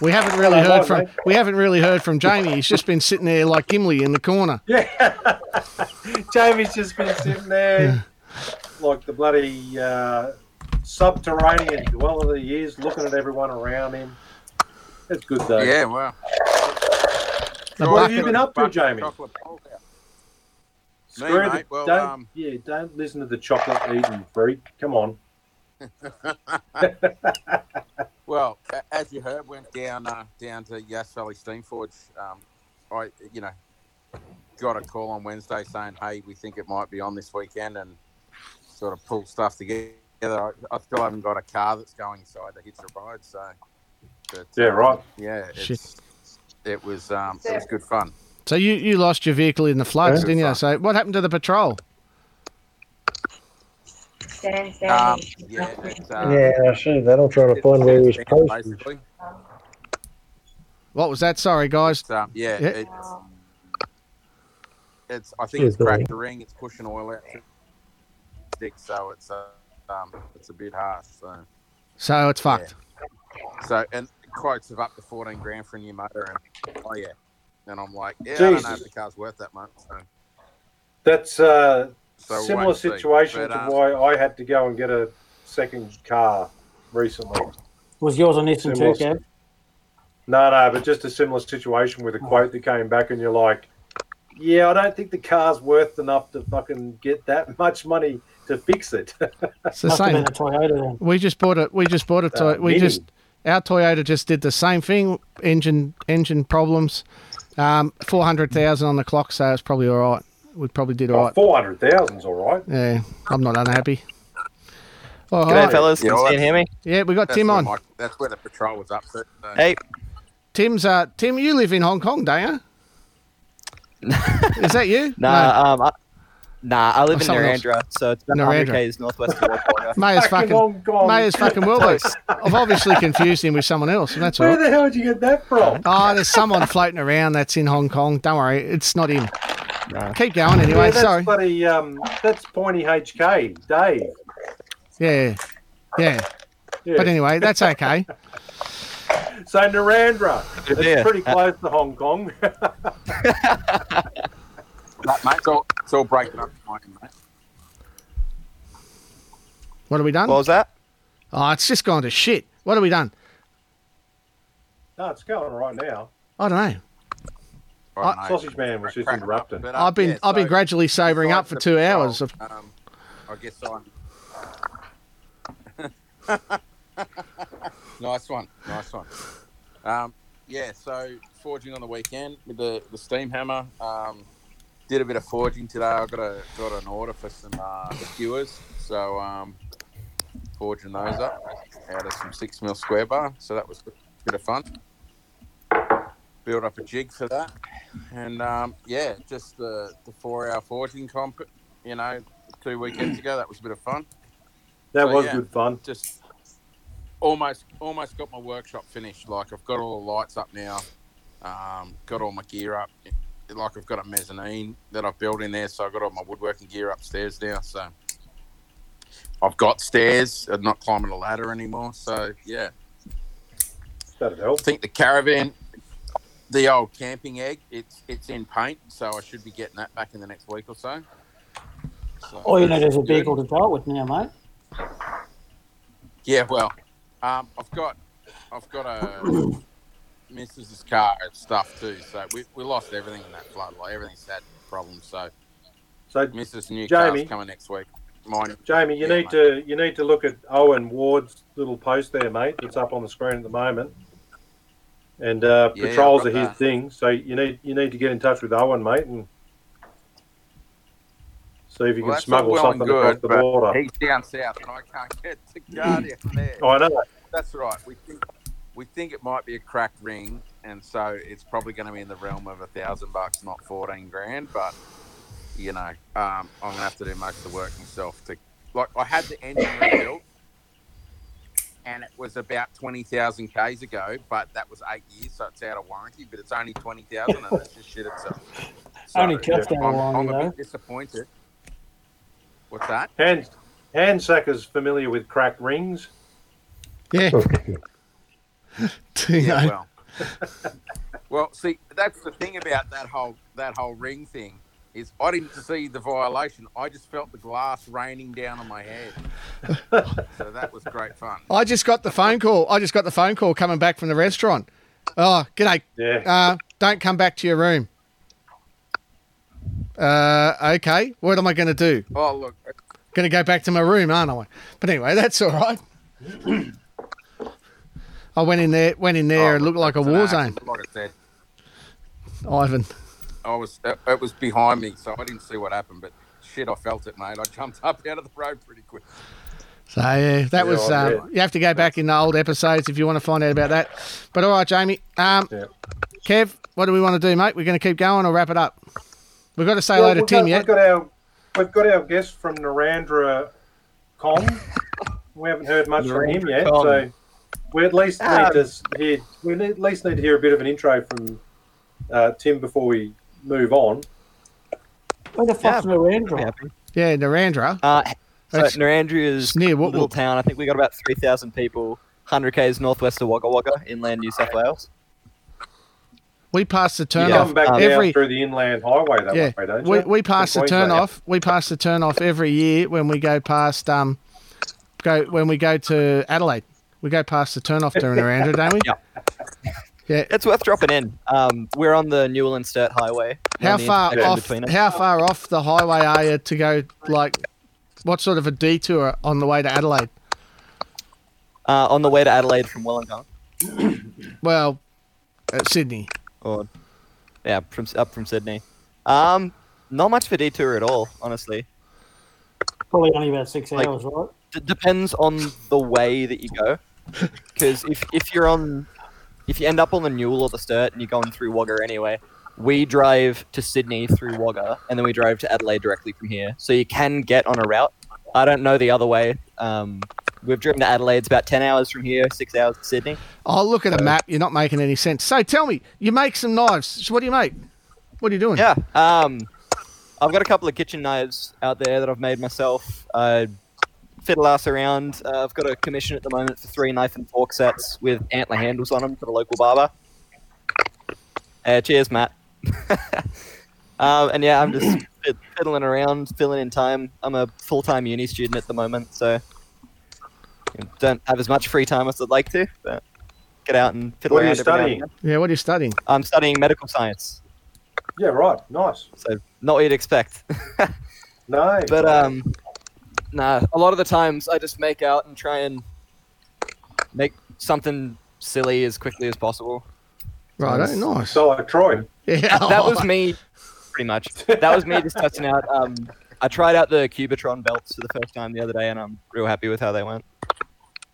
Speaker 2: We haven't really heard from
Speaker 1: mate.
Speaker 2: we haven't really heard from Jamie. He's just been sitting there like Gimli in the corner.
Speaker 1: Yeah. Jamie's just been sitting there like the bloody uh, subterranean dweller that he is, looking at everyone around him. It's good though.
Speaker 7: Yeah, well.
Speaker 1: What have you been up to, Jamie?
Speaker 7: chocolate balls out.
Speaker 1: Screw
Speaker 7: Me, mate, well,
Speaker 1: don't,
Speaker 7: um,
Speaker 1: yeah, don't listen to the chocolate eating freak. Come on.
Speaker 7: well, as you heard, went down uh, down to Yass Valley Steam Forge. Um, I, you know, got a call on Wednesday saying, "Hey, we think it might be on this weekend," and sort of pull stuff together. I, I still haven't got a car that's going inside to hitch a ride, so. But,
Speaker 1: Yeah,
Speaker 7: uh,
Speaker 1: right.
Speaker 7: Yeah, it's, it was um, it was good fun.
Speaker 2: So you, you lost your vehicle in the floods,
Speaker 7: Yeah.
Speaker 2: didn't you? So what happened to the patrol?
Speaker 12: Stand,
Speaker 7: Um, yeah, it's, uh,
Speaker 13: Yeah, I see that. I'm trying to find where he's posted.
Speaker 2: What was that? Sorry, guys.
Speaker 7: It's, um, yeah,
Speaker 2: Yeah.
Speaker 7: it's it's. I think it's
Speaker 13: Good
Speaker 7: cracked the ring. It's pushing oil out stick, so it's uh, um, it's a bit harsh. So,
Speaker 2: So it's fucked.
Speaker 7: so and quotes of up to fourteen grand for a new motor, and oh yeah, and I'm like, yeah, I don't know if the car's worth that much. So,
Speaker 1: That's uh,
Speaker 7: So we'll
Speaker 1: similar
Speaker 7: wait and see.
Speaker 1: situation
Speaker 7: But,
Speaker 1: to
Speaker 7: um,
Speaker 1: why I had to go and get a second car recently.
Speaker 11: Was yours a Nissan
Speaker 1: Similar-
Speaker 11: too, Kev?
Speaker 1: No, no, but just a similar situation with a quote that came back, and you're like, "Yeah, I don't think the car's worth enough to fucking get that much money to fix it."
Speaker 2: It's the
Speaker 11: Must have
Speaker 2: same.
Speaker 11: been a Toyota then.
Speaker 2: We just bought it. We just bought a toy.
Speaker 1: Uh,
Speaker 2: we
Speaker 1: Mini.
Speaker 2: just our Toyota just did the same thing. Engine engine problems. Um, four hundred thousand on the clock, so it's probably all right. We probably did all right.
Speaker 1: Four hundred thousand's all right.
Speaker 2: Yeah, I'm not unhappy. All
Speaker 14: G'day,
Speaker 2: right.
Speaker 14: fellas.
Speaker 7: Yeah,
Speaker 14: Can
Speaker 7: well,
Speaker 14: you hear me?
Speaker 2: Yeah, we got
Speaker 7: that's
Speaker 2: Tim on.
Speaker 7: my- that's where the patrol was up to. So.
Speaker 14: Hey,
Speaker 2: Tim's uh Tim, you live in Hong Kong, don't you? Is that you?
Speaker 14: nah, um, I, nah, I live
Speaker 2: Oh,
Speaker 14: in
Speaker 2: someone else.
Speaker 14: Narrandera, so it's about
Speaker 2: Narrandera.
Speaker 14: 100 k's northwest of Wagga.
Speaker 2: No. May's
Speaker 1: Fucking
Speaker 2: fucking
Speaker 1: Hong Kong.
Speaker 2: May's fucking well. I've obviously confused him with someone else, and that's all
Speaker 1: Where the hell did you get that from?
Speaker 2: Oh, there's someone floating around that's in Hong Kong. Don't worry, it's not him.
Speaker 14: No.
Speaker 2: Keep going anyway.
Speaker 1: yeah, that's
Speaker 2: Sorry.
Speaker 1: bloody um, that's pointy HK, Dave.
Speaker 2: Yeah, yeah.
Speaker 1: Yeah.
Speaker 2: But anyway, that's okay.
Speaker 1: So Narrandera, it's
Speaker 14: Yeah.
Speaker 1: pretty close to Hong Kong.
Speaker 7: That, mate, it's all, it's all breaking up. mate.
Speaker 2: What have we done?
Speaker 14: What was that?
Speaker 2: Oh, it's just gone to shit. What have we done?
Speaker 1: no, it's going right now.
Speaker 2: I don't know.
Speaker 7: I don't.
Speaker 1: Sausage Man was just
Speaker 7: Crack it up.
Speaker 1: interrupting.
Speaker 7: Um,
Speaker 2: I've been
Speaker 7: yeah,
Speaker 2: I've been gradually sobering up for two
Speaker 7: patrol,
Speaker 2: hours. Of,
Speaker 7: Um, I guess I'm. nice one, nice one. Um, yeah, so forging on the weekend with the, the steam hammer. Um, did a bit of forging today. I got a got an order for some uh, skewers, so um, forging those up out of some six mil square bar. So that was a bit of fun. Build up a jig for that, and um, yeah, just the the four hour forging comp. You know, two weekends ago. That was a bit of fun.
Speaker 1: That
Speaker 7: So,
Speaker 1: was
Speaker 7: yeah.
Speaker 1: good fun.
Speaker 7: Just almost almost got my workshop finished. Like I've got all the lights up now. Um, got all my gear up. Like I've got a mezzanine that I've built in there, so I've got all my woodworking gear upstairs now. So I've got stairs. I'm not climbing a ladder anymore. So yeah,
Speaker 1: That'd help.
Speaker 7: I think the caravan, the old camping egg, it's it's in paint, so I should be getting that back in the next week or so. So
Speaker 11: All you need is a vehicle to tow it with now, mate.
Speaker 7: Yeah, well, um, I've got I've got a Mrs.'s car and stuff too. So we, we lost everything in that flood. Like everything's had problems. So
Speaker 1: So
Speaker 7: Mrs. New
Speaker 1: Jamie?
Speaker 7: car's coming next week. Mine.
Speaker 1: Jamie, you
Speaker 7: Yeah,
Speaker 1: need
Speaker 7: mate.
Speaker 1: to you need to look at Owen Ward's little post there, mate. That's up on the screen at the moment. And uh,
Speaker 7: Yeah,
Speaker 1: patrols are his
Speaker 7: that.
Speaker 1: thing, so you need you need to get in touch with Owen, mate, and see if you
Speaker 7: Well,
Speaker 1: can smuggle
Speaker 7: well
Speaker 1: something across the border.
Speaker 7: he's down south, and I can't get to Guardia from there.
Speaker 1: I know.
Speaker 7: That's right. We think we think it might be a cracked ring, and so it's probably going to be in the realm of a thousand bucks, not fourteen grand. But you know, um, I'm going to have to do most of the work myself. To like, I had the engine rebuilt, and it was about twenty thousand k's ago, but that was eight years, so it's out of warranty. But it's only twenty thousand, and it's just shit itself. So,
Speaker 11: Only just out
Speaker 7: I'm,
Speaker 11: warranty,
Speaker 7: I'm a bit disappointed. What's that?
Speaker 1: Hand Handsacker's familiar with cracked rings.
Speaker 2: yeah.
Speaker 7: Yeah,
Speaker 2: yeah.
Speaker 7: well, Well, see, that's the thing about that whole that whole ring thing is I didn't see the violation. I just felt the glass raining down on my head. so that was great fun.
Speaker 2: I just got the phone call. I just got the phone call coming back from the restaurant. Oh, g'day.
Speaker 1: Yeah.
Speaker 2: Uh, don't come back to your room. Uh, okay. What am I going to do?
Speaker 7: Oh look,
Speaker 2: Going to go back to my room, aren't I? But anyway, that's all right. I went in there. Went in there. it looked like a war zone.
Speaker 7: Like I said,
Speaker 2: Ivan.
Speaker 7: I was it, it was behind me, so I didn't see what happened. But shit, I felt it, mate. I jumped up out of the road pretty quick.
Speaker 2: So yeah, that
Speaker 7: Yeah,
Speaker 2: was.
Speaker 7: I
Speaker 2: Um, you have to go back in the old episodes if you want to find out about that. But all right, Jamie. Um, Kev, what do we want to do, mate? We're going to keep going or wrap it up. We've got to say hello
Speaker 1: Well,
Speaker 2: to
Speaker 1: we've
Speaker 2: Tim
Speaker 1: got,
Speaker 2: yet.
Speaker 1: We've got our we've got our guest from Narrandera Com. we haven't heard much from him yet,
Speaker 14: Narrandera.com.
Speaker 1: so we at least
Speaker 14: Ah.
Speaker 1: need to hear. We at least need to hear a bit of an intro from uh, Tim before we move on.
Speaker 11: Where the fuck's Narrandera?
Speaker 2: Yeah, Narrandera.
Speaker 14: Uh, so
Speaker 2: That's-
Speaker 14: Narrandera is
Speaker 2: near
Speaker 14: a
Speaker 2: Woot
Speaker 14: little town. I think we got about 3,000 people, 100 k's northwest of Wagga Wagga, inland New South Wales.
Speaker 2: We pass the turn
Speaker 1: you
Speaker 2: off
Speaker 1: come
Speaker 2: every.
Speaker 1: down through the inland highway that
Speaker 2: yeah,
Speaker 1: way, don't
Speaker 2: we,
Speaker 1: you?
Speaker 2: we pass the
Speaker 1: From
Speaker 2: turn
Speaker 1: Queensland.
Speaker 2: off. We pass the turn off every year when we go past um, go when we go to Adelaide. We go past the turn off to Narrandera, don't we?
Speaker 14: Yeah.
Speaker 2: Yeah.
Speaker 14: It's worth dropping in. Um, we're on the Newell Sturt Highway.
Speaker 2: How far off? How far off the highway are you to go? Like, what sort of a detour on the way to Adelaide?
Speaker 14: Uh, on the way to Adelaide from Wellington.
Speaker 2: Well, at Sydney.
Speaker 14: Or, yeah, from up from Sydney. Um, not much of a detour at all, honestly.
Speaker 11: Probably only about six
Speaker 14: Like-
Speaker 11: hours, right?
Speaker 14: D- depends on the way that you go. Because if, if you're on, if you end up on the Newell or the Sturt and you're going through Wagga anyway, we drive to Sydney through Wagga and then we drive to Adelaide directly from here. So you can get on a route. I don't know the other way. Um, we've driven to Adelaide. It's about 10 hours from here, six hours to Sydney.
Speaker 2: Oh, look at a map. You're not making any sense. So tell me, you make some knives. So what do you make? What are you doing?
Speaker 14: Yeah. Um, I've got a couple of kitchen knives out there that I've made myself. Uh, fiddle ass around. Uh, I've got a commission at the moment for three knife and fork sets with antler handles on them for the local barber. Uh, cheers, Matt. um, and yeah, I'm just fiddling around, filling in time. I'm a full time uni student at the moment, so don't have as much free time as I'd like to, but get out and fiddle
Speaker 1: What are you
Speaker 14: around. every now and
Speaker 1: studying?
Speaker 2: Yeah, what are you studying?
Speaker 14: I'm studying medical science.
Speaker 1: Yeah, right. Nice.
Speaker 14: So not what you'd expect.
Speaker 1: No.
Speaker 14: But um, nah. A lot of the times I just make out and try and make something silly as quickly as possible.
Speaker 2: Right, oh, nice.
Speaker 1: So like Troy.
Speaker 2: Yeah.
Speaker 14: That, that was me, pretty much. That was me just testing out. Um, I tried out the Cubitron belts for the first time the other day, and I'm real happy with how they went.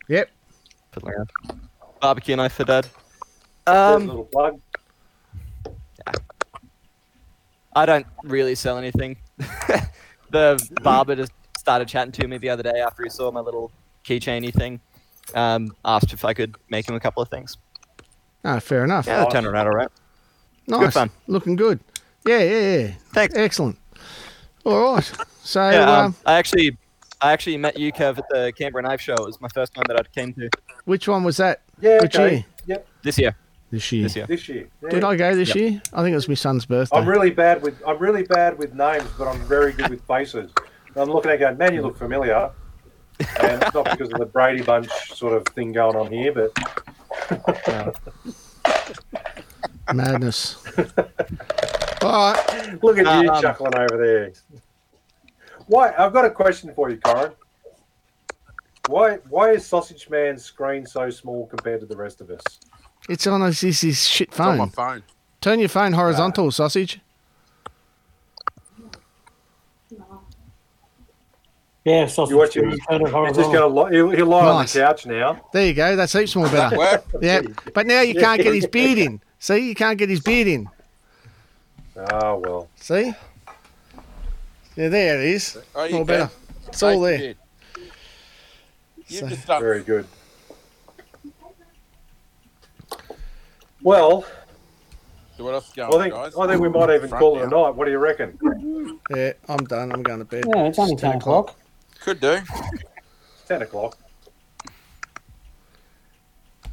Speaker 2: Yep.
Speaker 14: Fiddling around. Barbecue knife for dad.
Speaker 1: There's a
Speaker 14: Um,
Speaker 1: little plug.
Speaker 14: I don't really sell anything. the barber just started chatting to me the other day after he saw my little keychainy thing. Um, asked if I could make him a couple of things.
Speaker 2: Ah, fair enough.
Speaker 14: Yeah, that turned out all right.
Speaker 2: Nice.
Speaker 14: Good fun.
Speaker 2: Looking good. Yeah, yeah, yeah.
Speaker 14: Thanks.
Speaker 2: Excellent. All right. So,
Speaker 14: Yeah, um,
Speaker 2: um,
Speaker 14: I actually, I actually met you, Kev, at the Canberra Knife Show. It was my first one that I came to
Speaker 2: which one was that?
Speaker 1: Yeah,
Speaker 2: Which
Speaker 1: okay.
Speaker 2: year?
Speaker 1: Yep.
Speaker 14: this year.
Speaker 2: This year.
Speaker 14: This year.
Speaker 1: This year. Yeah.
Speaker 2: Did I go this
Speaker 14: Yep.
Speaker 2: year? I think it was my son's birthday.
Speaker 1: I'm really bad with I'm really bad with names, but I'm very good with faces. I'm looking at it going, man, you look familiar. And it's not because of the Brady Bunch sort of thing going on here, but
Speaker 2: Madness. All right.
Speaker 1: look at you
Speaker 14: Um,
Speaker 1: chuckling over there. Why? I've got a question for you, Corin. Why? Why is Sausage Man's screen so small compared to the rest of us?
Speaker 2: It's on his, his, his shit
Speaker 7: It's on my
Speaker 2: phone.
Speaker 7: phone.
Speaker 2: Turn your phone horizontal, sausage.
Speaker 11: Yeah, sausage.
Speaker 1: You watch him.
Speaker 11: turn it
Speaker 1: He's just
Speaker 11: horizontal.
Speaker 1: going to lie, he'll, he'll lie
Speaker 2: Nice.
Speaker 1: on the couch now.
Speaker 2: There you go. That's heaps more better. Yeah. But now you can't get his beard in. See, you can't get his beard in.
Speaker 1: Oh well.
Speaker 2: See? Yeah, there it is.
Speaker 7: Oh, you
Speaker 2: More better. It's all there.
Speaker 7: you did. You've
Speaker 2: So-
Speaker 7: just done
Speaker 1: Very good. Well,
Speaker 7: So what else is going
Speaker 1: I
Speaker 7: on,
Speaker 1: think
Speaker 7: guys?
Speaker 1: I think we might even call it a night. What do you reckon?
Speaker 2: Yeah, I'm done. I'm going to bed.
Speaker 11: Yeah, it's only 10 o'clock.
Speaker 7: Could do.
Speaker 1: Ten o'clock.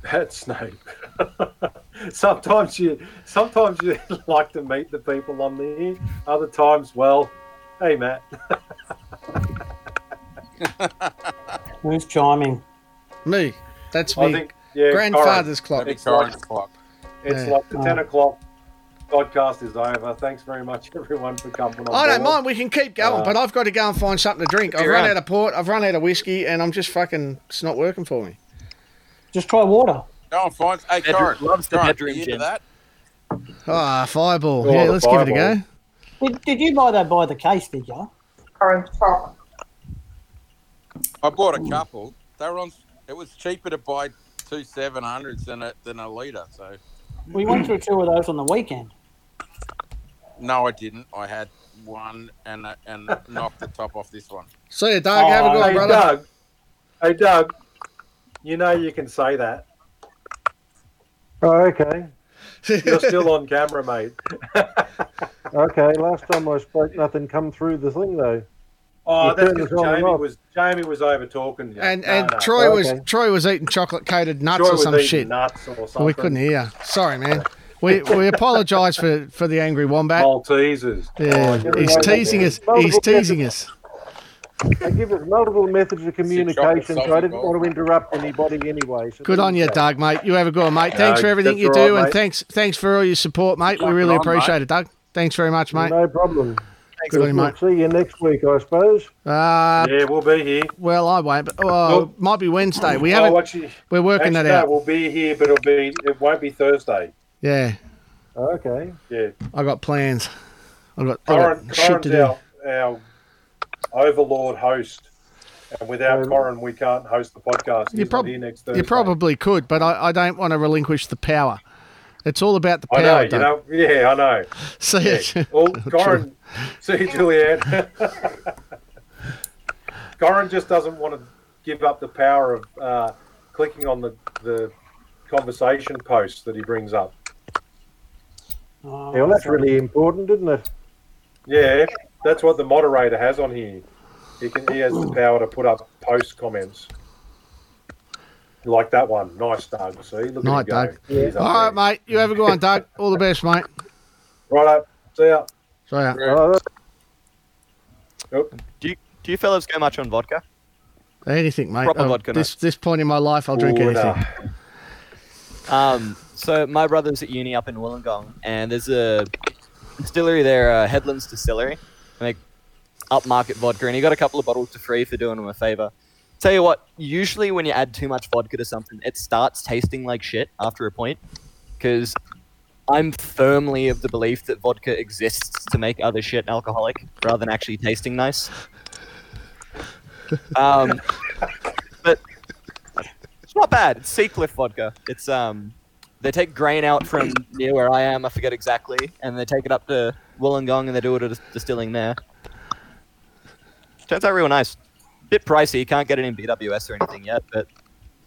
Speaker 1: That's Snape. sometimes you sometimes you like to meet the people on there. Other times, well, hey Matt.
Speaker 15: Who's chiming?
Speaker 2: Me. That's
Speaker 1: I
Speaker 2: me.
Speaker 1: think yeah,
Speaker 2: Grandfather's
Speaker 1: Corin.
Speaker 2: clock.
Speaker 1: It's like, it's
Speaker 2: Yeah.
Speaker 1: like the ten
Speaker 2: Oh.
Speaker 1: o'clock podcast is over. Thanks very much everyone for coming on.
Speaker 2: I don't
Speaker 1: board.
Speaker 2: mind. We can keep going,
Speaker 1: Uh,
Speaker 2: but I've got to go and find something to drink. I've run
Speaker 1: right.
Speaker 2: out of port. I've run out of whiskey, and I'm just fucking. It's not working for me.
Speaker 15: Just try water.
Speaker 7: Go on, find. Hey,
Speaker 14: Bedroom-
Speaker 7: Corin,
Speaker 14: loves the
Speaker 7: Corin,
Speaker 14: bedroom
Speaker 7: you into
Speaker 14: gin.
Speaker 7: that?
Speaker 2: Ah, fireball.
Speaker 15: Oh,
Speaker 2: yeah, let's give it a go.
Speaker 15: Did, did you buy that by the case, did you?
Speaker 9: Orange top.
Speaker 7: I bought a couple. They were on. It was cheaper to buy two seven hundreds than a than a liter. So
Speaker 15: We went through two of those on the weekend.
Speaker 7: No, I didn't. I had one and uh, and knocked the top off this one.
Speaker 2: See you, Doug. Have a good one,
Speaker 1: hey,
Speaker 2: brother.
Speaker 1: Doug. Hey, Doug. You know you can say that.
Speaker 13: Oh, okay.
Speaker 1: You're still on camera, mate.
Speaker 13: Okay, last time I spoke, nothing come through the thing though.
Speaker 1: Oh,
Speaker 13: You
Speaker 1: that's because
Speaker 13: us on and
Speaker 1: Jamie
Speaker 13: off.
Speaker 1: was Jamie was over talking.
Speaker 2: And and Troy was Troy was eating chocolate coated nuts
Speaker 1: Troy
Speaker 2: or
Speaker 1: was
Speaker 2: some shit.
Speaker 1: nuts or
Speaker 2: Well, we couldn't hear. Sorry, man. We we apologise for for the angry wombat.
Speaker 1: Maltesers.
Speaker 2: Yeah,
Speaker 13: Oh,
Speaker 2: he's teasing us. He's teasing us.
Speaker 13: They give us multiple methods of communication, so I didn't want to interrupt anybody anyway. So
Speaker 2: Good on you, Doug, mate. You have a good one, mate. Thanks
Speaker 13: No,
Speaker 2: for everything you do,
Speaker 13: right,
Speaker 2: and
Speaker 13: mate.
Speaker 2: thanks thanks for all your support, mate. We really
Speaker 13: on,
Speaker 2: appreciate
Speaker 13: mate.
Speaker 2: it, Doug. Thanks very much, mate.
Speaker 13: No problem.
Speaker 2: Good on you, mate.
Speaker 13: see you next week, I suppose.
Speaker 2: Uh,
Speaker 1: yeah, we'll be here.
Speaker 2: Well, I won't, but oh,
Speaker 1: Well-
Speaker 2: might be Wednesday. We
Speaker 1: Oh,
Speaker 2: haven't.
Speaker 1: actually-
Speaker 2: we're working
Speaker 1: actually,
Speaker 2: that out.
Speaker 1: No, we'll be here, but it'll be it won't be Thursday.
Speaker 2: Yeah,
Speaker 13: Okay.
Speaker 1: Yeah.
Speaker 2: I got plans. I got, I got shit to do.
Speaker 1: our, our overlord host, and without Corin, we can't host the podcast.
Speaker 2: You, prob-
Speaker 1: next
Speaker 2: you probably could, but I, I don't want to relinquish the power. It's all about the
Speaker 1: I
Speaker 2: power.
Speaker 1: know, you know. Yeah, I know.
Speaker 2: See
Speaker 1: yeah.
Speaker 2: it.
Speaker 1: Well. Corin, see Julianne. Corin just doesn't want to give up the power of uh, clicking on the the conversation posts that he brings up.
Speaker 15: Oh,
Speaker 13: Yeah, well, that's really important, isn't it?
Speaker 1: Yeah, that's what the moderator has on here. He can he has the power to put up post comments. Like that one. Nice, Doug. See? Look
Speaker 2: Night,
Speaker 1: at him
Speaker 2: Doug.
Speaker 1: go. He's up
Speaker 2: All right, mate. You have a good one, Doug. All the best, mate.
Speaker 1: Right up. See ya.
Speaker 2: See ya.
Speaker 14: Do you, do you fellas go much on vodka?
Speaker 2: Anything, mate.
Speaker 14: Proper
Speaker 2: Uh,
Speaker 14: vodka
Speaker 2: this this point in my life, I'll drink
Speaker 14: Ooh,
Speaker 2: anything.
Speaker 14: Um, so my brother's at uni up in Wollongong, and there's a distillery there, uh, Headlands Distillery. They make upmarket vodka, and he got a couple of bottles for free for doing him a favor. Tell you what, usually when you add too much vodka to something, it starts tasting like shit after a point. Because I'm firmly of the belief that vodka exists to make other shit alcoholic rather than actually tasting nice. Um, but it's not bad. It's Seacliff vodka. It's um, they take grain out from near where I am. I forget exactly, and they take it up to Wollongong and they do it at a distilling there. Turns out real nice. Bit pricey. You can't get it in BWS or anything yet, but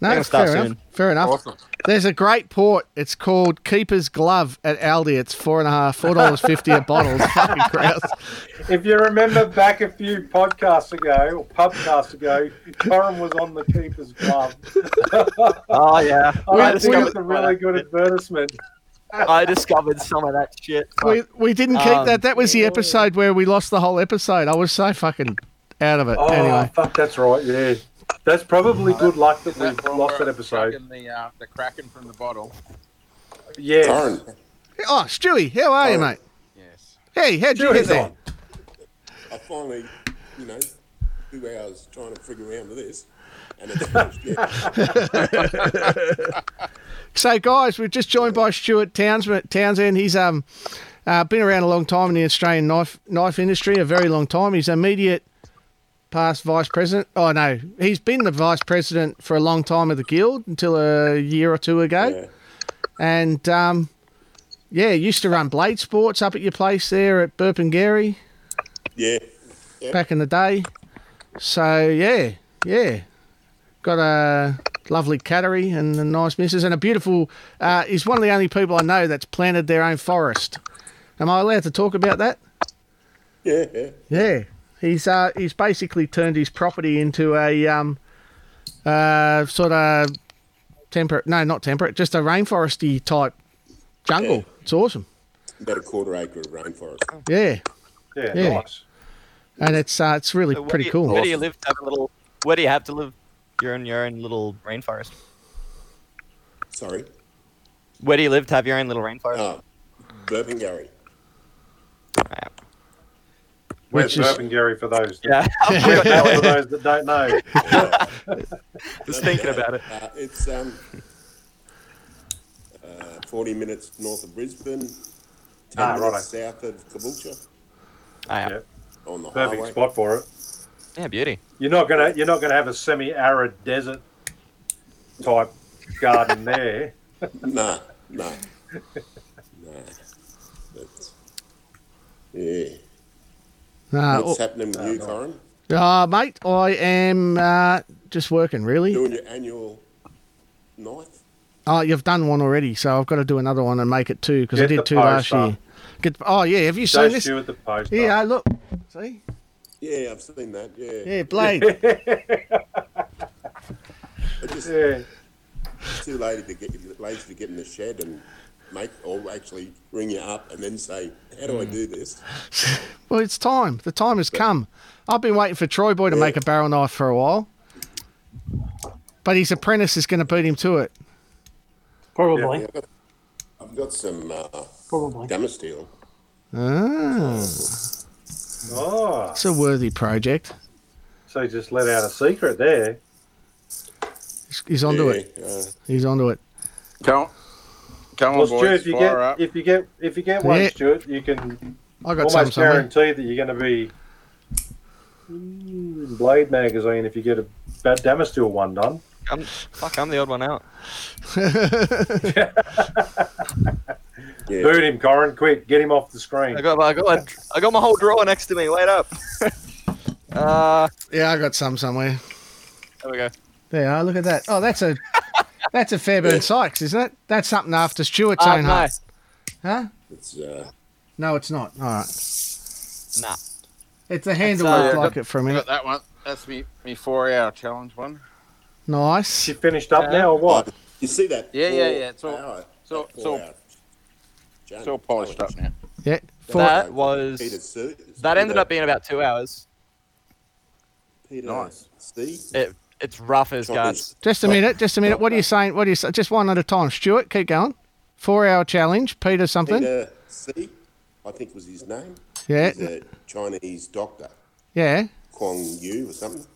Speaker 2: No,
Speaker 14: they're gonna start
Speaker 2: fair
Speaker 14: soon.
Speaker 2: enough. Fair enough. There's a great port. It's called Keeper's Glove at Aldi. It's four and a half, four dollars fifty a bottle. It's fucking grouse.
Speaker 1: If you remember back a few podcasts ago or pubcasts ago, Corin was on the keeper's glove.
Speaker 14: Oh yeah,
Speaker 1: I
Speaker 14: I
Speaker 1: think
Speaker 14: discovered
Speaker 1: it's a really good advertisement.
Speaker 14: I discovered some of that shit.
Speaker 2: We we didn't keep
Speaker 14: Um,
Speaker 2: that. That was the episode where we lost the whole episode. I was so fucking out of it.
Speaker 1: Oh,
Speaker 2: anyway,
Speaker 1: fuck, that's right. Yeah, that's probably good luck that we
Speaker 7: That
Speaker 1: lost that episode.
Speaker 7: Chugging the uh, the kraken from the bottle.
Speaker 1: Yes.
Speaker 2: oh Stewie, how are you, mate?
Speaker 7: Yes.
Speaker 2: Hey, how'd you get there?
Speaker 1: on.
Speaker 16: I finally, you know, two hours trying to figure around with this, and it.
Speaker 2: So, guys, we're just joined by Stuart Townsend. Townsend. He's um uh, been around a long time in the Australian knife knife industry, a very long time. He's immediate past vice president. Oh no, he's been the vice president for a long time of the guild until a year or two ago, yeah. and um, yeah, used to run blade sports up at your place there at Burpengary
Speaker 16: yeah. yeah.
Speaker 2: back in the day. So yeah, yeah, got a lovely cattery and a nice missus and a beautiful. Uh, he's one of the only people I know that's planted their own forest. Am I allowed to talk about that?
Speaker 16: Yeah, yeah.
Speaker 2: Yeah, he's uh, he's basically turned his property into a um, uh, sort of temperate. No, not temperate. Just a rainforesty type jungle.
Speaker 16: Yeah.
Speaker 2: It's awesome.
Speaker 16: About a quarter acre of rainforest.
Speaker 2: Yeah.
Speaker 1: Yeah,
Speaker 2: Yeah.
Speaker 1: nice.
Speaker 2: And it's uh, it's really
Speaker 14: So
Speaker 2: pretty
Speaker 14: you-
Speaker 2: cool.
Speaker 14: Where do you live to have a little? Where do you have to live? You're in your own little rainforest.
Speaker 16: Sorry.
Speaker 14: Where do you live to have your own little rainforest?
Speaker 16: Oh, Burpengary.
Speaker 1: Where's
Speaker 2: Which is-
Speaker 1: Burpengary for those? that-
Speaker 14: Yeah.
Speaker 1: for those that don't know.
Speaker 14: Just thinking about it.
Speaker 16: Uh, it's um, uh, 40 minutes north of Brisbane, 10
Speaker 1: Ah,
Speaker 16: minutes
Speaker 1: righto.
Speaker 16: south of Caboolture
Speaker 14: Ah, yeah.
Speaker 1: Yeah.
Speaker 16: on the
Speaker 1: Perfect
Speaker 16: highway.
Speaker 1: spot for it.
Speaker 14: yeah, beauty.
Speaker 1: You're not gonna you're not gonna have a semi-arid desert type garden there.
Speaker 16: Nah, nah, nah. That's, yeah.
Speaker 2: Uh,
Speaker 16: What's happening with you, Corin?
Speaker 2: uh, mate, I am uh, just working, really.
Speaker 16: Doing your annual ninth?
Speaker 2: Oh, you've done one already, so I've got to do another one and make it two because I did two last
Speaker 1: poster.
Speaker 2: year. Get, oh, yeah, have you
Speaker 1: Don't
Speaker 2: seen this?
Speaker 1: shoot at the post.
Speaker 2: Yeah, look. See?
Speaker 16: Yeah, I've seen that. Yeah.
Speaker 2: Yeah, Blade.
Speaker 16: I just,
Speaker 1: Yeah.
Speaker 16: It's too late to get lazy to get in the shed and make or actually ring you up and then say, "How do I do this?"
Speaker 2: Well, it's time. The time has come. I've been waiting for Troy Boy to make a barrel knife for a while. But his apprentice is going to beat him to it.
Speaker 15: Probably.
Speaker 16: Yeah, I've, got, I've got some uh,
Speaker 15: Probably.
Speaker 16: Damasteel.
Speaker 2: Ah,
Speaker 1: Oh,
Speaker 2: it's a worthy project.
Speaker 1: so you just let out a secret there.
Speaker 2: He's, he's onto it.
Speaker 16: Uh,
Speaker 2: He's onto it.
Speaker 7: Come on, come
Speaker 1: Well,
Speaker 7: on,
Speaker 1: Stuart,
Speaker 7: boys,
Speaker 1: if you get
Speaker 7: up.
Speaker 1: if you get if you get one,
Speaker 2: Yeah.
Speaker 1: Stuart, you can
Speaker 2: I got some
Speaker 1: almost
Speaker 2: somewhere.
Speaker 1: guarantee that you're going to be in Blade magazine if you get a bad Damasteel one done.
Speaker 14: I'm, fuck, I'm the odd one out.
Speaker 16: yeah.
Speaker 1: Boot him, Corin, quick, get him off the screen.
Speaker 14: I got, I got, my, I got my whole drawer next to me. Wait up. uh,
Speaker 2: yeah, I got some somewhere.
Speaker 14: there we go.
Speaker 2: There you are. Look at that. Oh, that's a that's a Fairbairn Sykes, isn't it? That's something after Stuart's
Speaker 14: Uh,
Speaker 2: own
Speaker 14: no,
Speaker 2: heart. Huh?
Speaker 16: It's uh,
Speaker 2: No, it's not. All right.
Speaker 14: nah.
Speaker 2: It's a handle
Speaker 7: uh,
Speaker 2: looked
Speaker 7: yeah,
Speaker 2: like it for a
Speaker 7: I
Speaker 2: minute.
Speaker 7: that one. That's me, me four-hour challenge one.
Speaker 2: Nice.
Speaker 1: She finished up now or what?
Speaker 16: you see that?
Speaker 7: Yeah, yeah,
Speaker 16: four
Speaker 7: yeah, it's all-
Speaker 16: hour-
Speaker 7: it's all- it's all- It's all polished up now.
Speaker 2: Yeah. For,
Speaker 14: That was
Speaker 16: Peter
Speaker 14: that ended up being about two hours.
Speaker 16: Peter
Speaker 7: Nice.
Speaker 16: Steve.
Speaker 14: It, it's rough as guts.
Speaker 2: just a minute. Just a minute. What are you saying? What are you say? Just one at a time. Stuart, keep going. Four hour challenge. Peter something.
Speaker 16: Peter C. I think was his name.
Speaker 2: Yeah.
Speaker 16: He's a Chinese doctor,
Speaker 2: Yeah.
Speaker 16: Kwong Yu or something.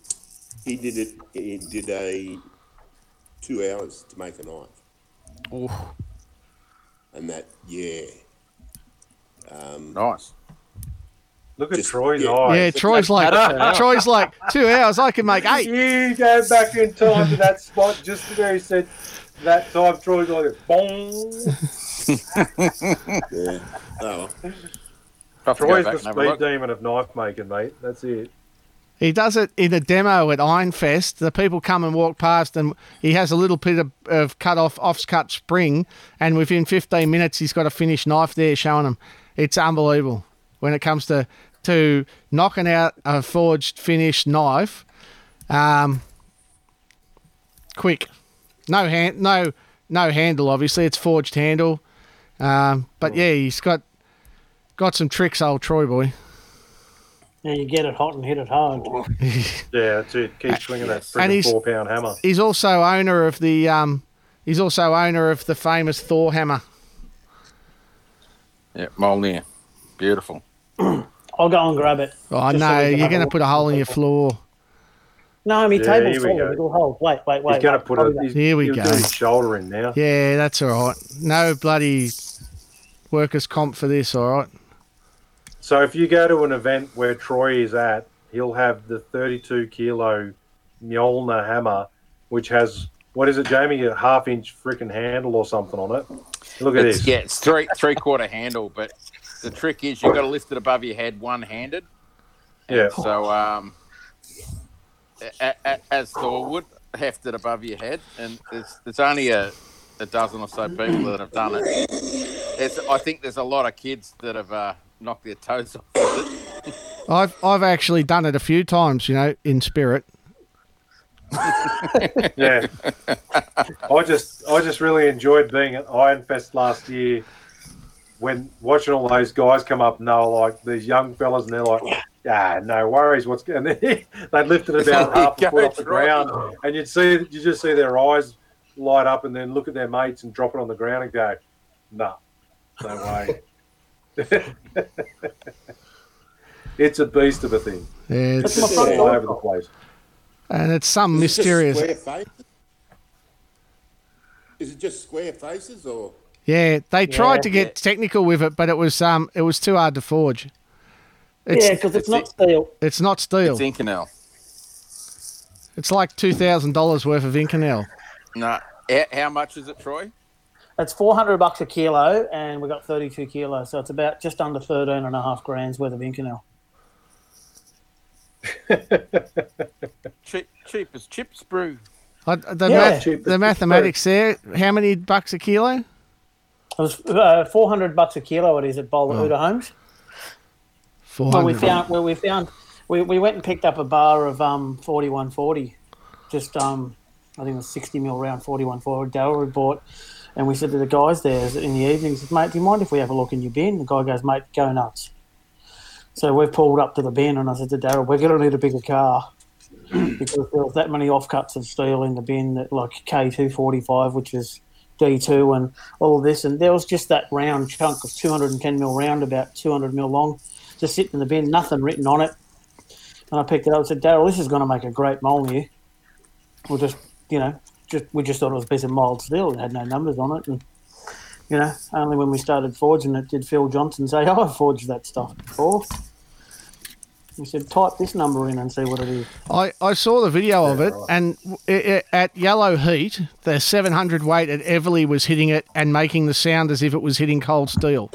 Speaker 16: He did it. He did a two hours to make a knife,
Speaker 14: Ooh.
Speaker 16: and that yeah. Um,
Speaker 7: Nice.
Speaker 1: Look at
Speaker 16: Just-
Speaker 1: Troy's
Speaker 16: yeah.
Speaker 1: eyes.
Speaker 2: Yeah. Troy's like Troy's like two hours. I can make eight.
Speaker 1: You go back in time to that spot just where he said that time. Troy's like, boom.
Speaker 16: yeah. Oh, well.
Speaker 7: I have to go
Speaker 1: Troy's the
Speaker 7: and have a
Speaker 1: speed demon of knife making, mate. That's it.
Speaker 2: He does it in a demo at Ironfest. The people come and walk past, and he has a little bit of, of cut off, off cut spring, and within 15 minutes, he's got a finished knife there showing them. It's unbelievable when it comes to to knocking out a forged finished knife. Um, quick, no hand, no no handle. Obviously, it's forged handle. Um, but yeah, he's got got some tricks, old Troy boy.
Speaker 15: Yeah, you get it hot and hit it hard.
Speaker 1: Yeah, that's it. Keep swinging that
Speaker 2: And
Speaker 1: freaking four pound hammer.
Speaker 2: He's also owner of the um, he's also owner of the famous Thor hammer.
Speaker 7: Yeah, Mjolnir. Beautiful.
Speaker 15: I'll go and grab it.
Speaker 2: Oh
Speaker 15: Just so
Speaker 2: no,
Speaker 15: we can
Speaker 2: you're going to put a hole in your floor.
Speaker 15: No, my
Speaker 1: Yeah,
Speaker 15: table's
Speaker 1: here we
Speaker 15: full
Speaker 1: go.
Speaker 15: of little holes. Wait, wait, wait.
Speaker 1: He's going to
Speaker 15: wait.
Speaker 1: put
Speaker 15: I'll
Speaker 1: a. He's,
Speaker 2: Here we go.
Speaker 1: his shoulder in now.
Speaker 2: Yeah, that's all right. No bloody workers comp for this. All right.
Speaker 1: So if you go to an event where Troy is at, he'll have the 32 kilo Mjolnir hammer, which has what is it, Jamie? A half inch freaking handle or something on it. Look at
Speaker 7: It's,
Speaker 1: this.
Speaker 7: yeah, it's three three quarter handle, but the trick is you've got to lift it above your head one handed.
Speaker 1: Yeah.
Speaker 7: So um, a, a, as Thor would, heft it above your head, and there's there's only a, a dozen or so people that have done it. It's, I think there's a lot of kids that have uh, knocked their toes off with it.
Speaker 2: I've I've actually done it a few times. You know, in spirit.
Speaker 1: yeah. I just I just really enjoyed being at Iron Fest last year when watching all those guys come up and they were like these young fellas and they're like, ah, no worries, what's going and they they lifted about half a foot off the
Speaker 7: Troy.
Speaker 1: ground and you'd see you just see their eyes light up and then look at their mates and drop it on the ground and go, no, no way. it's a beast of a thing. It's
Speaker 2: it's,
Speaker 1: all over the place.
Speaker 2: and it's some
Speaker 16: Is
Speaker 2: mysterious.
Speaker 16: square faces? Is it just square faces or?
Speaker 2: Yeah, they tried
Speaker 16: Yeah.
Speaker 2: to get technical with it, but it was um, it was too hard to forge.
Speaker 15: Yeah, because it's not steel.
Speaker 2: It's not steel.
Speaker 7: It's Inconel.
Speaker 2: It's like two thousand dollars worth of Inconel.
Speaker 7: No. How, how much is it, Troy?
Speaker 15: It's 400 bucks a kilo, and we got 32 kilos, so it's about just under 13 and a half grand's worth of Inconel.
Speaker 7: Cheap, cheap as chips brew.
Speaker 2: I, the
Speaker 15: Yeah.
Speaker 2: math, the mathematics there. How many bucks a kilo?
Speaker 15: It was uh, 400 bucks a kilo. It is at Bowler
Speaker 2: Oh.
Speaker 15: Homes.
Speaker 2: Four
Speaker 15: Well, we found where we found we, we went and picked up a bar of um 4140, just um I think it was 60 mil round 4140 Darryl had bought, and we said to the guys there in the evening, said, mate, do you mind if we have a look in your bin? The guy goes, mate, go nuts. So we've pulled up to the bin, and I said to Darryl, we're going to need a bigger car because there was that many offcuts of steel in the bin that like K245, which is D2 and all this, and there was just that round chunk of 210 mil round, about 200 mil long, just sitting in the bin, nothing written on it. And I picked it up and said, Daryl, this is going to make a great Mjolnir. We'll just, you know, just we just thought it was a piece of mild steel. It had no numbers on it. And, you know, only when we started forging it did Phil Johnson say, oh, I've forged that stuff before. We said, type this number in and see what it is.
Speaker 2: I, I saw the video of it, and i i at yellow heat, the 700 weight at Everly was hitting it and making the sound as if it was hitting cold steel.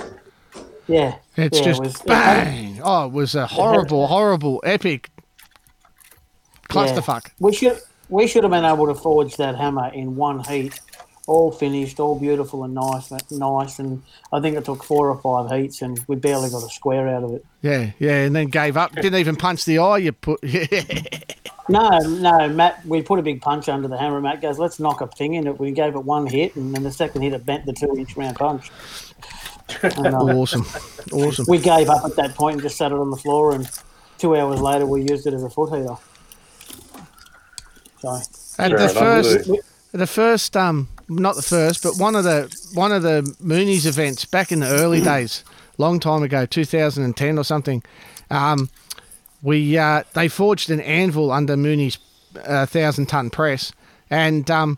Speaker 15: Yeah.
Speaker 2: It's
Speaker 15: yeah, it
Speaker 2: just
Speaker 15: was- it-
Speaker 2: bang. Oh, it was a horrible, horrible, epic clusterfuck.
Speaker 15: Yeah. We should we should have been able to forge that hammer in one heat, all finished, all beautiful and nice, nice. And I think it took four or five heats, and we barely got a square out of it.
Speaker 2: Yeah, yeah, and then gave up. Didn't even punch the eye. You put.
Speaker 15: No, no, Matt. We put a big punch under the hammer. Matt goes, "Let's knock a thing in it." We gave it one hit, and then the second hit, it bent the two-inch round punch. And, um,
Speaker 2: awesome, awesome.
Speaker 15: We gave up at that point and just sat it on the floor. And two hours later, we used it as a foot heater. So
Speaker 2: At the first, the first, um, not the first, but one of the one of the Moonies events back in the early days, long time ago, 2010 or something. Um, we uh, they forged an anvil under Mooney's uh, thousand ton press, and um,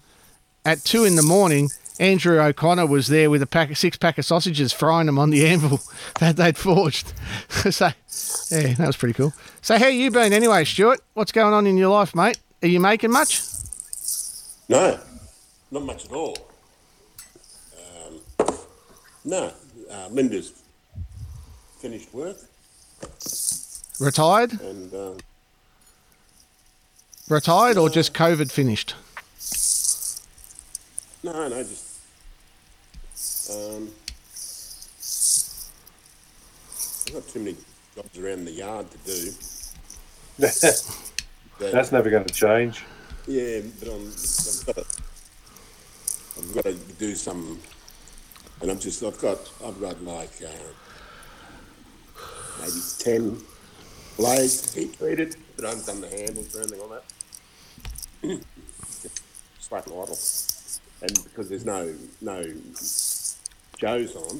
Speaker 2: at two in the morning, Andrew O'Connor was there with a pack, of six pack of sausages, frying them on the anvil that they'd forged. so, yeah, that was pretty cool. So, how you been anyway, Stuart? What's going on in your life, mate? Are you making much?
Speaker 16: No, not much at all. Um, no, uh, Linda's finished work
Speaker 2: Retired?
Speaker 16: and um,
Speaker 2: Retired or just COVID finished?
Speaker 16: no, no, just um, I've got too many jobs around the yard to do.
Speaker 1: That's never going to change.
Speaker 16: Yeah, but I'm, I've got to, I've got to do some, and I'm just, I've got, I've got like uh, maybe ten blades heat treated, but I haven't done the handles or anything on that. Just flat and idle, and because there's no no Joe's on,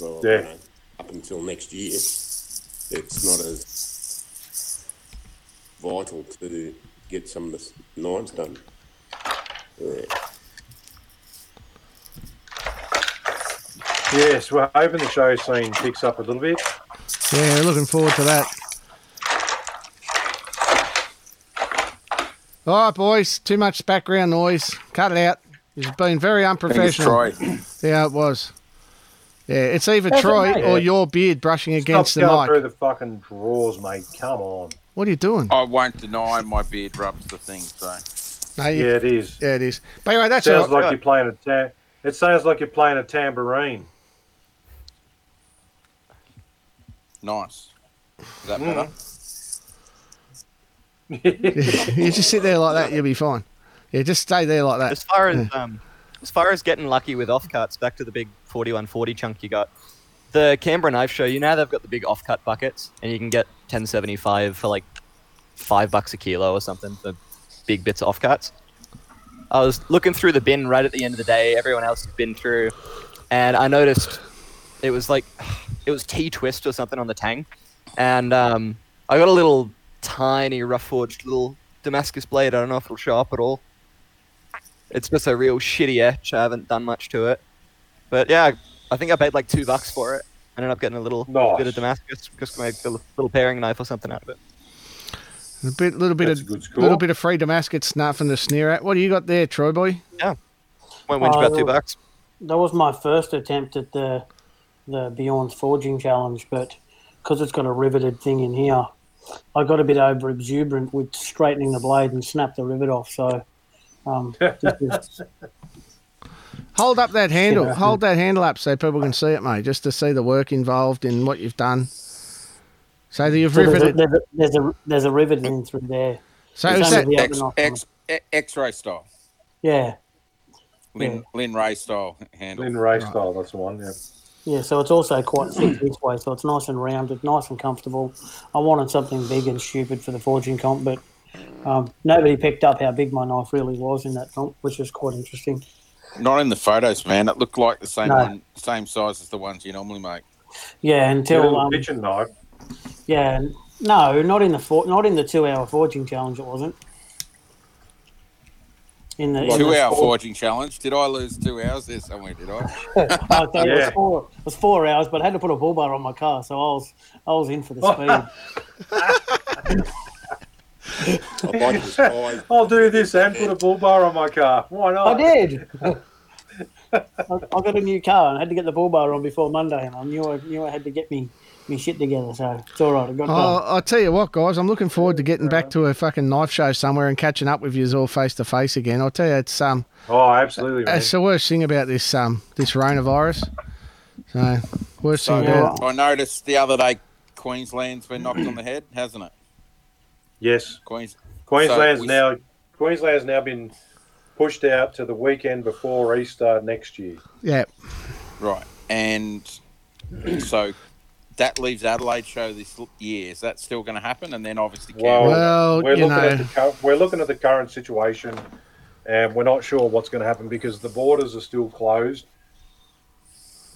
Speaker 16: well,
Speaker 1: Yeah.
Speaker 16: you know, up until next year, it's not as vital to get some of the knives done. Yeah.
Speaker 1: Yes, we're hoping the show scene picks up a little bit.
Speaker 2: Yeah, looking forward to that. All right, boys. Too much background noise. Cut it out. It's been very unprofessional.
Speaker 7: Troy.
Speaker 2: Yeah, it was. Yeah, it's either
Speaker 1: That's
Speaker 2: Troy
Speaker 1: okay.
Speaker 2: or your beard brushing against
Speaker 1: Stop
Speaker 2: the
Speaker 1: going
Speaker 2: mic.
Speaker 1: through the fucking drawers, mate. Come on.
Speaker 2: What are you doing?
Speaker 7: I won't deny my beard rubs the thing. So
Speaker 2: No, you-
Speaker 1: Yeah, it is.
Speaker 2: Yeah, it is. But anyway, that's
Speaker 1: sounds
Speaker 2: all right.
Speaker 1: like you're playing a ta- It sounds like you're playing a tambourine.
Speaker 7: Nice. Is that
Speaker 1: Mm.
Speaker 7: better?
Speaker 2: you just sit there like that, you'll be fine. Yeah, just stay there like that.
Speaker 14: As far as
Speaker 2: Yeah.
Speaker 14: um, as far as getting lucky with off cuts, back to the big forty-one forty chunk you got. The Canberra Knife Show, you know they've got the big off cut buckets, and you can get ten seventy-five for like five bucks a kilo or something for big bits of off cuts. I was looking through the bin right at the end of the day. Everyone else has been through, and I noticed it was like it was T twist or something on the tang, and um, I got a little tiny rough forged little Damascus blade. I don't know if it'll show up at all. It's just a real shitty etch. I haven't done much to it, but yeah, I think I paid like two bucks for it. I ended up getting a little bit of Damascus, just make a little paring knife or something out of it.
Speaker 2: A bit, little bit
Speaker 1: That's
Speaker 2: of
Speaker 1: a good score.
Speaker 2: little bit of free Damascus, nothing to sneer at. What do you got there, Troy boy?
Speaker 14: Yeah, went went about two
Speaker 15: Oh,
Speaker 14: bucks.
Speaker 15: That was my first attempt at the the Beyond's Forging Challenge, but because it's got a riveted thing in here, I got a bit over exuberant with straightening the blade and snapped the rivet off. So, um, is-
Speaker 2: Hold up that handle.
Speaker 15: Yeah.
Speaker 2: Hold that handle up so people can see it, mate, just to see the work involved in what you've done. So that you've
Speaker 15: so there's, a,
Speaker 2: riveted.
Speaker 15: there's, a, there's a there's a rivet in through there.
Speaker 2: So
Speaker 15: It's
Speaker 2: is
Speaker 15: only
Speaker 2: that-
Speaker 15: the
Speaker 7: X, X, X, X-ray style.
Speaker 15: Yeah,
Speaker 7: Lin, Lin Ray style handle.
Speaker 1: In race style, that's the one. Yeah.
Speaker 15: Yeah. So it's also quite thick this way, so it's nice and rounded, nice and comfortable. I wanted something big and stupid for the forging comp, but um, nobody picked up how big my knife really was in that comp, which was quite interesting.
Speaker 7: Not in the photos, man. It looked like the same
Speaker 15: No.
Speaker 7: one, same size as the ones you normally make.
Speaker 15: Yeah, until
Speaker 1: little
Speaker 15: um,
Speaker 1: kitchen knife.
Speaker 15: yeah, no, not in the for, not in the two-hour forging challenge. It wasn't. In the in
Speaker 7: Two
Speaker 15: the
Speaker 7: hour
Speaker 15: four-
Speaker 7: forging challenge. Did I lose two hours there somewhere? Did I?
Speaker 15: Oh, okay, it, was four, it was four hours, but I had to put a bull bar on my car, so I was I was in for the speed.
Speaker 1: I'll do this and put a bull bar on my car. Why not?
Speaker 15: I did. I, I got a new car and I had to get the bull bar on before Monday, and I knew I knew I had to get me me shit together. So it's all right. I got
Speaker 2: oh, I'll tell you what, guys. I'm looking forward to getting back to a fucking knife show somewhere and catching up with you all face to face again. I'll tell you, it's um,
Speaker 1: Oh, absolutely, man.
Speaker 2: it's the worst thing about this um, this coronavirus. So worst
Speaker 7: So
Speaker 2: thing about.
Speaker 7: I noticed the other day Queensland's been knocked on the head, hasn't it?
Speaker 1: Yes.
Speaker 7: Queens.
Speaker 1: Queensland's
Speaker 7: So we-
Speaker 1: now Queensland's now been pushed out to the weekend before Easter next year.
Speaker 2: Yeah.
Speaker 7: Right, and so that leaves Adelaide show this year. Is that still going to happen? And then obviously
Speaker 1: Well,
Speaker 7: Canberra.
Speaker 1: we're looking at the we're looking at the current situation, and we're not sure what's going to happen because the borders are still closed.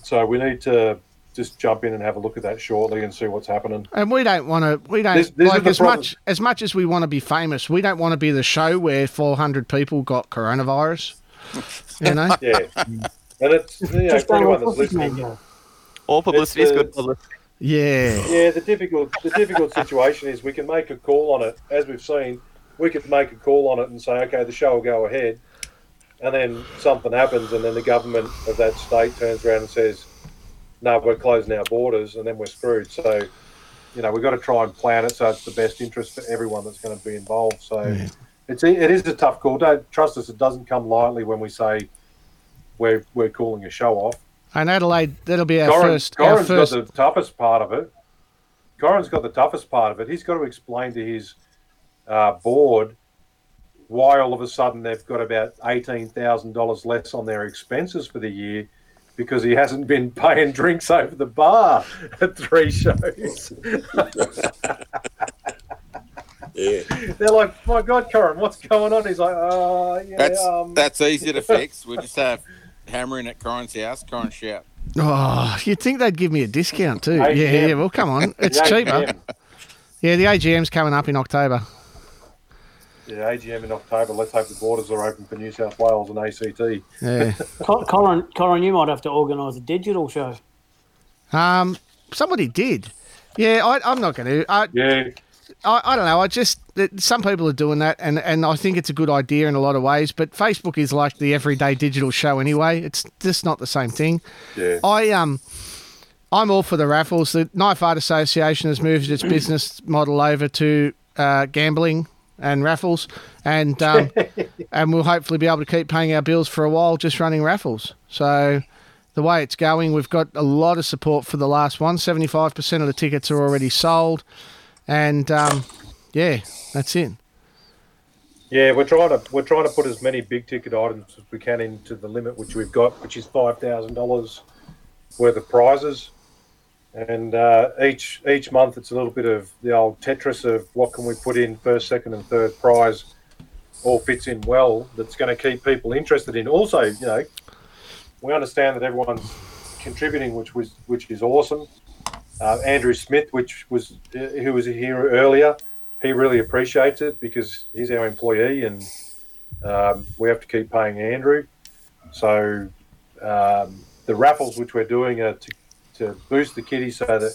Speaker 1: So we need to just jump in and have a look at that shortly and see what's happening.
Speaker 2: And we don't want to. We don't
Speaker 1: This- this
Speaker 2: like as
Speaker 1: problem.
Speaker 2: much as much as we want to be famous. We don't want to be the show where 400 people got coronavirus. You know.
Speaker 1: Yeah, and it's you know,
Speaker 15: Just
Speaker 1: for anyone that's listening.
Speaker 14: All publicity is
Speaker 1: It's,
Speaker 14: good publicity.
Speaker 2: Yeah.
Speaker 1: Yeah, the difficult the difficult situation is we can make a call on it, as we've seen. We could make a call on it and say, okay, the show will go ahead, and then something happens, and then the government of that state turns around and says, no, we're closing our borders, and then we're screwed. So, you know, we've got to try and plan it so it's the best interest for everyone that's going to be involved. So, it's it is a tough call. Don't trust us; it doesn't come lightly when we say we're we're calling a show off.
Speaker 2: And Adelaide, that'll be our
Speaker 1: Corin,
Speaker 2: first. Our
Speaker 1: Corin's
Speaker 2: first.
Speaker 1: got the toughest part of it. Corin's got the toughest part of it. He's got to explain to his uh, board why all of a sudden they've got about eighteen thousand dollars less on their expenses for the year because he hasn't been paying drinks over the bar at three shows.
Speaker 16: yeah.
Speaker 1: They're like, "My God, Corin, what's going on?" He's like, "Uh, yeah,
Speaker 7: That's
Speaker 1: um,
Speaker 7: that's easy to fix. We just have hammering at Corin's house. Corin shout.
Speaker 2: Oh, you'd think they'd give me a discount too. Yeah,
Speaker 1: AGM.
Speaker 2: yeah. Well, come on, it's
Speaker 1: The
Speaker 2: cheaper. Yeah, the AGM's coming up in October.
Speaker 1: Yeah, AGM in October. Let's hope the borders are open for New South Wales and ACT.
Speaker 2: Yeah.
Speaker 15: Col- Colin, Colin, you might have to organise a digital show.
Speaker 2: Um, somebody did. Yeah, I, I'm not going to. I,
Speaker 1: yeah.
Speaker 2: I, I don't know. I just some people are doing that, and, and I think it's a good idea in a lot of ways. But Facebook is like the everyday digital show anyway. It's just not the same thing.
Speaker 1: Yeah.
Speaker 2: I um, I'm all for the raffles. The Knife Art Association has moved its business model over to uh, gambling and raffles, and um, and we'll hopefully be able to keep paying our bills for a while just running raffles. So. The way it's going, we've got a lot of support for the last one. 75% of the tickets are already sold. And um, yeah, that's it.
Speaker 1: Yeah, we're trying to we're trying to put as many big ticket items as we can into the limit which we've got, which is five thousand dollars worth of prizes. And uh, each each month it's a little bit of the old Tetris of what can we put in first, second, and third prize all fits in well. That's going to keep people interested in. Also, you know, we understand that everyone's contributing, which was which is awesome. Uh, Andrew Smith, which was uh, who was here earlier, he really appreciates it because he's our employee and um, we have to keep paying Andrew. So um, the raffles which we're doing are to, to boost the kitty so that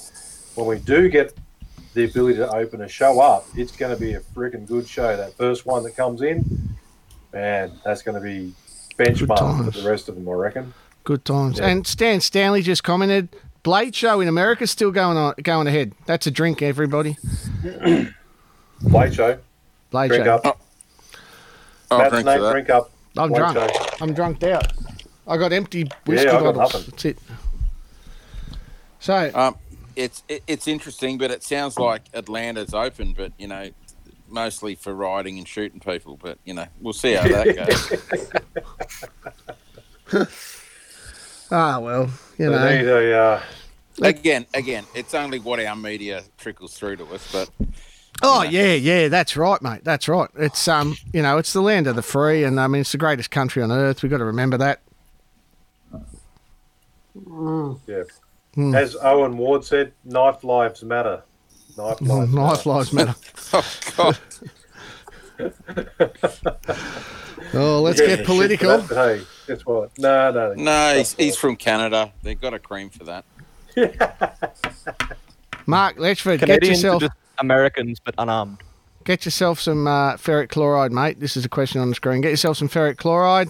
Speaker 1: when we do get the ability to open a show up, it's going to be a freaking good show. That first one that comes in, man, that's going to be benchmark for the rest of them, I reckon.
Speaker 2: Good times.
Speaker 1: Yeah.
Speaker 2: And Stan Stanley just commented, Blade Show in America still going on, going ahead. That's a drink, everybody.
Speaker 1: Blade show.
Speaker 2: Blade
Speaker 1: Drink
Speaker 2: Show.
Speaker 1: up.
Speaker 7: I'll
Speaker 1: Matt's
Speaker 7: drink
Speaker 1: name, drink up.
Speaker 2: I'm
Speaker 1: Blade
Speaker 2: drunk.
Speaker 1: show.
Speaker 2: I'm drunked out. I got empty whiskey
Speaker 1: Yeah, got
Speaker 2: bottles.
Speaker 1: nothing.
Speaker 2: That's it. So
Speaker 7: Um, it's it, it's interesting, but it sounds like Atlanta's open, but you know, mostly for riding and shooting people. But you know, we'll see how that goes.
Speaker 2: ah well, you
Speaker 1: They
Speaker 2: know.
Speaker 1: need a, uh,
Speaker 7: again, again, it's only what our media trickles through to us, but
Speaker 2: Oh yeah, yeah, that's right, mate. That's right. It's um, you know, it's the land of the free, and I mean, it's the greatest country on earth. We've got to remember that.
Speaker 1: Yeah.
Speaker 2: Hmm.
Speaker 1: As Owen Ward said, knife lives matter. Knife lives
Speaker 2: Life lives matter.
Speaker 7: oh God.
Speaker 2: Oh, let's
Speaker 1: Yeah,
Speaker 2: get political.
Speaker 1: that, hey, guess what? No, no.
Speaker 7: no, he's, he's from Canada. They've got a cream for that.
Speaker 2: Mark Letchford, get yourself
Speaker 14: are just Americans but unarmed.
Speaker 2: get yourself some uh, ferric chloride, mate. This is a question on the screen. Get yourself some ferric chloride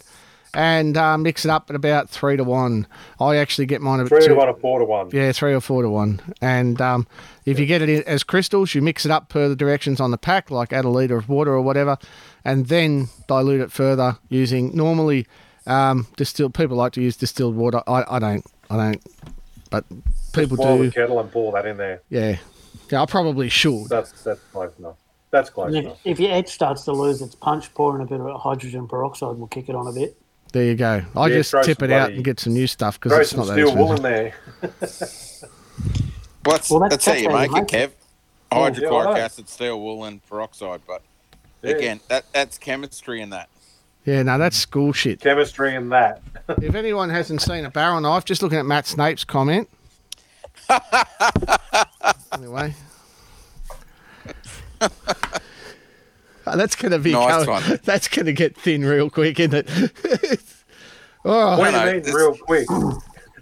Speaker 2: and uh, mix it up at about three to one. I actually get mine at
Speaker 1: Three
Speaker 2: two-
Speaker 1: to one or four to one.
Speaker 2: Yeah, three or four to one. And um, if you get it as crystals, you mix it up per the directions on the pack, like add a litre of water or whatever, and then dilute it further using normally um, distilled. People like to use distilled water. I, I don't. I don't. But people
Speaker 1: Boil
Speaker 2: do.
Speaker 1: the kettle and pour that in there.
Speaker 2: Yeah. Yeah, I probably should.
Speaker 1: That's that's close enough. That's close
Speaker 15: And if,
Speaker 1: enough.
Speaker 15: if your etch starts to lose its punch, pouring a bit of hydrogen peroxide will kick it on a bit.
Speaker 2: There you go. I
Speaker 1: Yeah,
Speaker 2: just tip
Speaker 1: some
Speaker 2: it out and get some new stuff because it's
Speaker 1: some
Speaker 2: not that
Speaker 1: steel wool in there.
Speaker 7: Well, that's,
Speaker 15: Well, that's-
Speaker 7: that's how you
Speaker 15: how you
Speaker 7: make it,
Speaker 15: make
Speaker 7: Kev.
Speaker 15: it.
Speaker 1: Oh,
Speaker 7: Hydrochloric
Speaker 1: yeah,
Speaker 7: acid, steel wool, and peroxide. But
Speaker 1: Yeah.
Speaker 7: again, that that's chemistry in that.
Speaker 2: Yeah, no, that's school shit.
Speaker 1: Chemistry in that.
Speaker 2: if anyone hasn't seen a barrel knife, just looking at Matt Snape's comment. anyway. Oh, that's going to be
Speaker 7: Nice
Speaker 2: going-
Speaker 7: one.
Speaker 2: that's going to get thin real quick, isn't it? oh,
Speaker 1: What do
Speaker 7: no,
Speaker 1: you mean,
Speaker 7: this-
Speaker 1: real quick?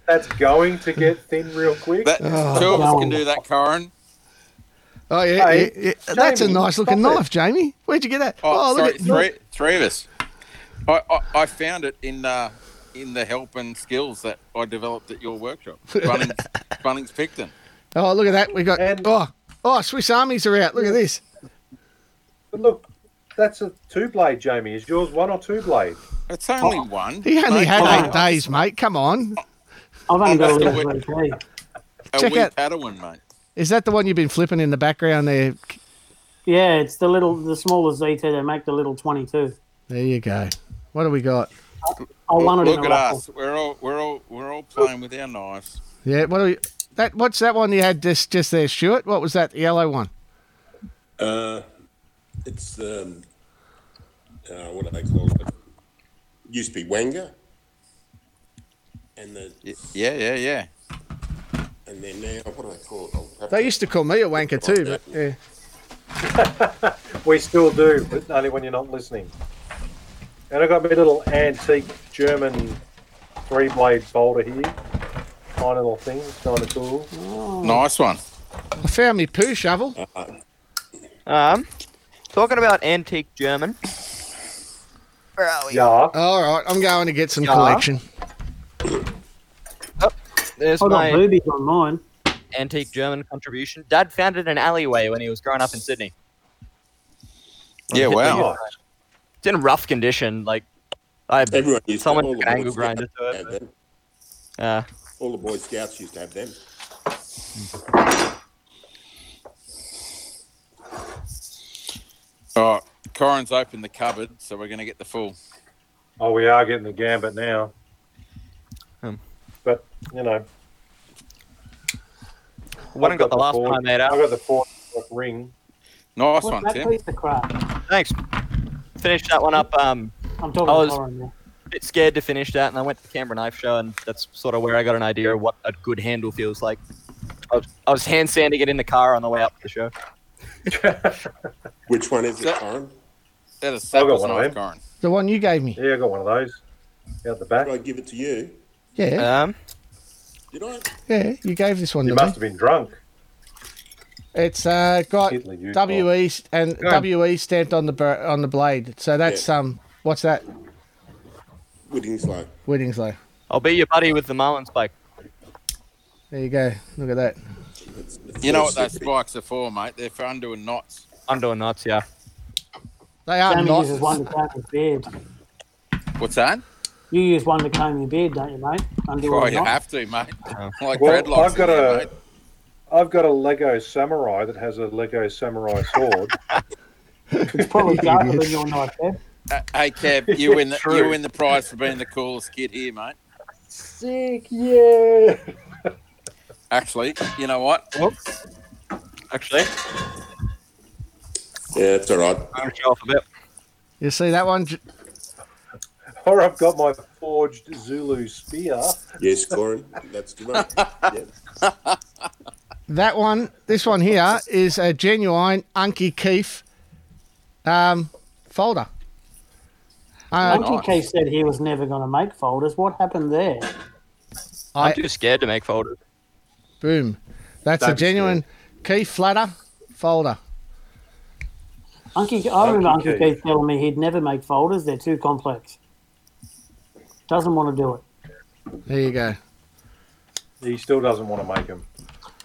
Speaker 1: That's going to get thin real quick.
Speaker 7: That
Speaker 2: Oh.
Speaker 7: two of us can do that, Corin.
Speaker 2: oh yeah,
Speaker 1: Hey,
Speaker 2: yeah, yeah. that's a nice looking
Speaker 1: stop it.
Speaker 2: knife, Jamie. Where'd you get that?
Speaker 7: Oh, oh
Speaker 2: look
Speaker 7: sorry,
Speaker 2: at
Speaker 7: three, three of us. I, I, I found it in uh, in the help and skills that I developed at your workshop, Bunnings, Bunnings Picton.
Speaker 2: Oh, look at that. We got
Speaker 1: And-
Speaker 2: oh, oh, Swiss armies are out. Look at this.
Speaker 1: But look, that's a two blade, Jamie. Is yours one or two blade?
Speaker 7: It's only one.
Speaker 2: He only
Speaker 7: mate.
Speaker 2: had
Speaker 7: I-
Speaker 2: eight days, mate. Come on.
Speaker 15: I've only got a
Speaker 7: That's
Speaker 15: little
Speaker 7: way-
Speaker 15: VP.
Speaker 7: A
Speaker 2: Check
Speaker 7: wee
Speaker 2: out-
Speaker 7: Padawan, mate.
Speaker 2: Is that the one you've been flipping in the background there?
Speaker 15: Yeah, it's the little, the smaller ZT. They make the little 22.
Speaker 2: There you go. What do we got?
Speaker 15: I won it
Speaker 7: Look at
Speaker 15: raffle.
Speaker 7: us. We're all we're all we're all playing with our knives.
Speaker 2: Yeah, what do we? That what's that one you had just just there, Stuart? What was that? The yellow one?
Speaker 16: Uh, it's um, uh, what do they call it? Used to be Wenger, and the
Speaker 7: Yeah, yeah, yeah.
Speaker 16: and then now what do they call it?
Speaker 2: They
Speaker 16: to-
Speaker 2: used to call me a wanker too, but yeah.
Speaker 1: We still do, but only when you're not listening. And I got my little antique German three blade folder here. Fine little thing, kind of cool.
Speaker 7: Nice one.
Speaker 2: I found me poo shovel.
Speaker 14: Um, talking about antique German. Where are we?
Speaker 1: Yeah.
Speaker 2: All right, I'm going to get some
Speaker 14: Yeah.
Speaker 2: collection.
Speaker 14: There's
Speaker 15: I got
Speaker 14: my
Speaker 15: boobies on mine.
Speaker 14: antique German contribution. Dad found it in an alleyway when he was growing up in Sydney.
Speaker 7: Yeah, wow.
Speaker 1: Nice.
Speaker 14: It's in rough condition. Like, I
Speaker 16: Everyone used
Speaker 14: someone
Speaker 16: to, all
Speaker 14: took
Speaker 16: the
Speaker 14: an
Speaker 16: Boy
Speaker 14: angle
Speaker 16: Scouts
Speaker 14: grinder to it.
Speaker 16: them.
Speaker 14: Uh,
Speaker 16: All the Boy Scouts used to have them.
Speaker 7: Oh, Corin's opened the cupboard, so we're going to get the full.
Speaker 1: Oh, we are getting the gambit now.
Speaker 14: Hmm.
Speaker 1: But you know,
Speaker 14: One
Speaker 1: I've
Speaker 14: got the last
Speaker 1: four-
Speaker 14: one I made out.
Speaker 1: I got the four ring.
Speaker 7: Nice
Speaker 15: What's that piece of crap?
Speaker 14: Thanks. Finished that one up. Um,
Speaker 15: I'm talking
Speaker 14: I was
Speaker 15: Corin
Speaker 14: a bit scared to finish that, and I went to the Canberra Knife Show, and that's sort of where I got an idea of what a good handle feels like. I was, I was hand sanding it in the car on the way up to the show.
Speaker 16: Which one is it, Corin?
Speaker 7: That is
Speaker 1: I got one of them.
Speaker 7: Corin.
Speaker 2: The one you gave me.
Speaker 1: Yeah, I got one of those. Out the back.
Speaker 16: Did I give it to you?
Speaker 2: Yeah.
Speaker 14: Um,
Speaker 16: Did I?
Speaker 2: Yeah, you gave this one
Speaker 1: You
Speaker 2: to
Speaker 1: must
Speaker 2: me.
Speaker 1: have been drunk.
Speaker 2: It's uh, got WE and WE stamped on the bur- on the blade. So that's um, what's that?
Speaker 16: Whittingslow.
Speaker 2: Whittingslow.
Speaker 14: I'll be your buddy with the Marlin spike.
Speaker 2: There you go. Look at that.
Speaker 7: You know what those spikes are for, mate? They're for undoing knots.
Speaker 14: Undoing knots, yeah.
Speaker 2: They are
Speaker 15: Jamie
Speaker 2: not.
Speaker 15: uses one to comb his beard.
Speaker 7: What's that?
Speaker 15: You use one to comb your beard, don't you, mate? Undo
Speaker 7: Oh,
Speaker 15: all
Speaker 7: you have to, mate. Like
Speaker 1: Well,
Speaker 7: dreadlocks.
Speaker 1: I've got
Speaker 7: in there,
Speaker 1: a,
Speaker 7: mate.
Speaker 1: Have got a Lego Samurai that has a Lego Samurai sword.
Speaker 15: It's probably darker than your knife, Deb.
Speaker 7: Uh, hey, Kev, you win the
Speaker 1: True.
Speaker 7: you win the prize for being the coolest kid here, mate.
Speaker 1: Sick, yeah.
Speaker 7: Actually, you know what?
Speaker 14: Actually,
Speaker 16: Yeah, it's all right.
Speaker 14: I'm gonna show off a bit.
Speaker 2: You see that one? J-
Speaker 1: Or I've got my forged Zulu spear.
Speaker 16: Yes, Corin. That's correct. Yeah.
Speaker 2: That one, this one here is a genuine Unky Keith um, folder. Uh,
Speaker 15: Uncle Keith said he was never going to make folders. What happened there?
Speaker 14: I'm too scared to make folders.
Speaker 2: boom. That's a
Speaker 1: Don't be
Speaker 2: genuine Keith flatter folder.
Speaker 15: Uncle, I remember
Speaker 1: Uncle
Speaker 15: Uncle
Speaker 1: Keith.
Speaker 15: Keith telling me he'd never make folders. They're too complex. Doesn't want to do it.
Speaker 2: There you go.
Speaker 1: He still doesn't want to make them.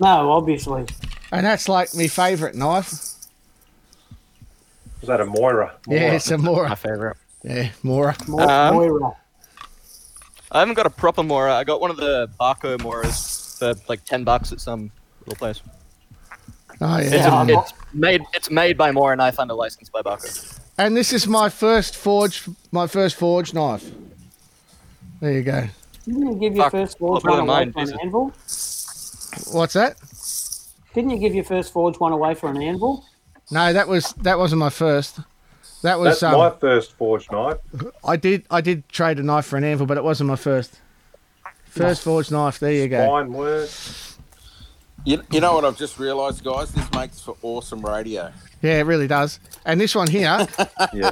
Speaker 15: No, obviously.
Speaker 2: And that's like my favourite knife.
Speaker 1: Is that a Moira?
Speaker 2: Yeah, it's a Mora.
Speaker 14: My favorite.
Speaker 2: Yeah, Mora.
Speaker 15: More,
Speaker 14: Um,
Speaker 15: Moira.
Speaker 14: I haven't got a proper Mora. I got one of the Barco Moras for like ten bucks at some little place.
Speaker 2: Oh,
Speaker 14: It's,
Speaker 2: yeah.
Speaker 15: Yeah.
Speaker 14: it's made. It's made by Mora Knife under license by Barco.
Speaker 2: And this is my first forge, my first forge knife. There you go.
Speaker 15: Didn't you give your
Speaker 14: Fuck,
Speaker 15: first forge
Speaker 14: look at
Speaker 15: one away for an anvil?
Speaker 2: What's that?
Speaker 15: Didn't you give your first forge one away for an anvil?
Speaker 2: No, that was that wasn't my first. That was
Speaker 1: That's
Speaker 2: um,
Speaker 1: my first forged knife.
Speaker 2: I did I did trade a knife for an anvil, but it wasn't my first. First forged knife. There you go.
Speaker 1: Fine word.
Speaker 7: You, you know what I've just realised, guys? This makes for awesome radio.
Speaker 2: Yeah, it really does. And this one here,
Speaker 1: Yeah.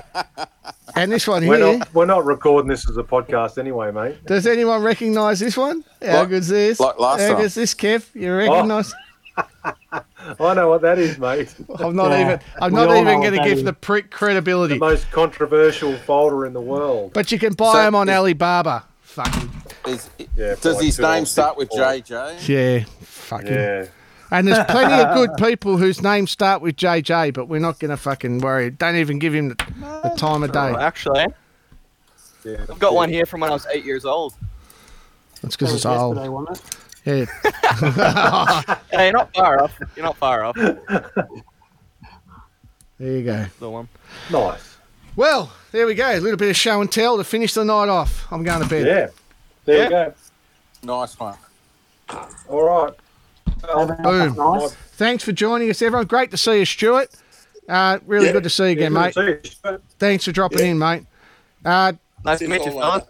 Speaker 2: and this one
Speaker 1: We're
Speaker 2: here.
Speaker 1: not, we're not recording this as a podcast anyway, mate.
Speaker 2: Does anyone recognise this one? How
Speaker 7: Like-
Speaker 2: good's this?
Speaker 7: like last
Speaker 2: How
Speaker 7: time.
Speaker 2: good's this, Kev? You recognise? Oh.
Speaker 1: I know what that is, mate.
Speaker 2: I'm not
Speaker 15: Yeah,
Speaker 2: even. I'm
Speaker 15: we
Speaker 2: not even going to give
Speaker 15: is.
Speaker 2: the prick credibility.
Speaker 1: The most controversial folder in the world.
Speaker 2: But you can buy
Speaker 7: So
Speaker 2: them on Alibaba. Fucking
Speaker 7: Is,
Speaker 1: Yeah,
Speaker 7: does his name start with
Speaker 1: fifty-four.
Speaker 7: JJ?
Speaker 2: yeah, fucking.
Speaker 1: Yeah.
Speaker 2: And there's plenty of good people whose names start with JJ, but we're not going to fucking worry. Don't even give him the, the time of day.
Speaker 14: Oh, actually,
Speaker 1: yeah.
Speaker 14: I've got one here from when I was eight years old.
Speaker 2: That's because
Speaker 15: was
Speaker 2: it's old.
Speaker 15: yesterday, wasn't it?
Speaker 2: Yeah.
Speaker 14: Hey, you're not far off. You're not far off.
Speaker 2: there you go.
Speaker 14: The one.
Speaker 1: Nice.
Speaker 2: Well, there we go. A little bit of show and tell to finish the night off. I'm going to bed.
Speaker 1: Yeah. There
Speaker 14: Yeah.
Speaker 1: you go.
Speaker 7: Nice one.
Speaker 1: All right.
Speaker 15: Having
Speaker 2: boom.
Speaker 15: Nice.
Speaker 2: Thanks for joining us, everyone. Great to see you, Stuart. Uh, really
Speaker 16: Yeah.
Speaker 2: good to see you again,
Speaker 1: Yeah,
Speaker 2: mate.
Speaker 1: good to see you.
Speaker 2: Thanks for dropping in, mate. Uh,
Speaker 14: Nice to meet you,
Speaker 16: all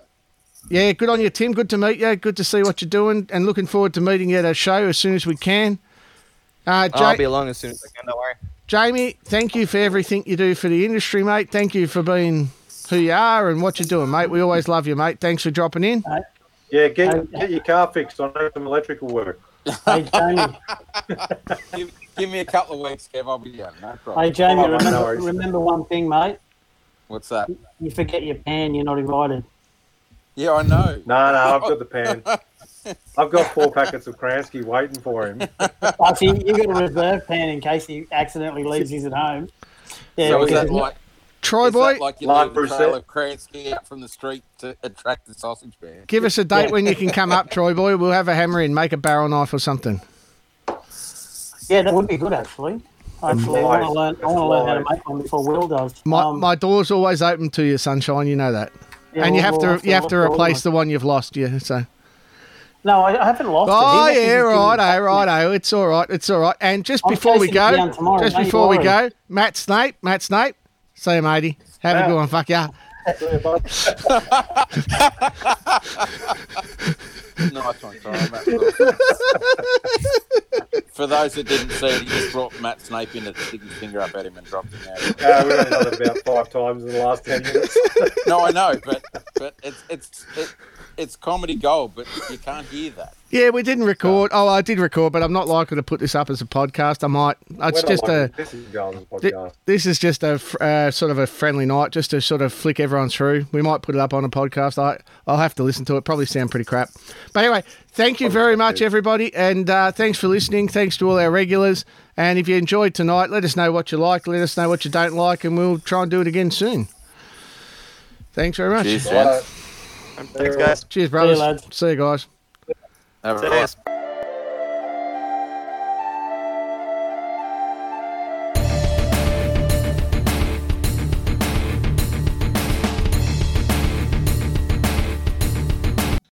Speaker 2: yeah, good on you, Tim. Good to meet you. Good to see what you're doing, and looking forward to meeting you at a show as soon as we can. Uh,
Speaker 14: I'll be along as soon as I can. Don't worry.
Speaker 2: Jamie, thank you for everything you do for the industry, mate. Thank you for being who you are and what you're doing, mate. We always love you, mate. Thanks for dropping in.
Speaker 1: Yeah, get, get your car fixed. I know some electrical work.
Speaker 15: Hey, Jamie.
Speaker 7: Give, give me a couple of weeks, Kev. I'll be down. No problem.
Speaker 15: Hey, Jamie,
Speaker 1: Oh,
Speaker 15: remember,
Speaker 1: worries.
Speaker 15: remember one thing, mate.
Speaker 7: What's that?
Speaker 15: You forget your pan, you're not invited.
Speaker 7: Yeah, I know.
Speaker 1: No, no, I've got the pan. I've got four packets of Kransky waiting for him.
Speaker 15: I see you got a reserve pan in case he accidentally leaves his at home. Yeah,
Speaker 7: So is that like,
Speaker 2: Troy
Speaker 7: is
Speaker 2: boy,
Speaker 7: that like you
Speaker 1: Like
Speaker 7: leave the
Speaker 1: Bruce
Speaker 7: trail
Speaker 1: said.
Speaker 7: of Kransky out from the street to attract the sausage man?
Speaker 2: give us a date when you can come up, Troy boy. We'll have a hammer in, make a barrel knife or something.
Speaker 15: yeah, that would be good actually. Actually, I want to learn. I want to learn how to make one before Will does.
Speaker 2: My,
Speaker 15: Um,
Speaker 2: my door's always open to you, sunshine. You know that.
Speaker 15: Yeah,
Speaker 2: and you
Speaker 15: we'll-
Speaker 2: have
Speaker 15: we'll
Speaker 2: to
Speaker 15: have to
Speaker 2: you have to replace the one you've lost. Yeah. So.
Speaker 15: no, I, I haven't lost it.
Speaker 2: Oh
Speaker 15: reckons
Speaker 2: yeah, right, oh, right, oh, it's all right, it's all right. And just
Speaker 15: I'm
Speaker 2: before we go,
Speaker 15: tomorrow,
Speaker 2: just
Speaker 15: don't you
Speaker 2: before we go, Matt Snape, Matt Snape, see you, matey. Have
Speaker 1: Yeah.
Speaker 2: a good one, fuck yeah.
Speaker 7: nice one, Carl. Matt. For those that didn't see it, he just brought Matt Snape in to stick his finger up at him and dropped him out.
Speaker 1: Uh, we've only done it about five times in the last ten minutes.
Speaker 7: no, I know, but but it's it's it, it's comedy gold, but you can't hear that.
Speaker 2: Yeah, we didn't record. Oh, I did record, but I'm not likely to put this up as a podcast. I might. It's
Speaker 1: We're
Speaker 2: just
Speaker 1: like
Speaker 2: a.
Speaker 1: this is going as podcast.
Speaker 2: This is just a uh, sort of a friendly night, just to sort of flick everyone through. We might put it up on a podcast. I I'll have to listen to it. Probably sound pretty crap. But anyway, thank you very much, everybody, and uh, thanks for listening. Thanks to all our regulars. And if you enjoyed tonight, let us know what you like. Let us know what you don't like, and we'll try and do it again soon. Thanks very much.
Speaker 7: Cheers, gents.
Speaker 14: Thanks, guys.
Speaker 2: Cheers, brothers.
Speaker 15: lads.
Speaker 2: See you guys.
Speaker 7: Have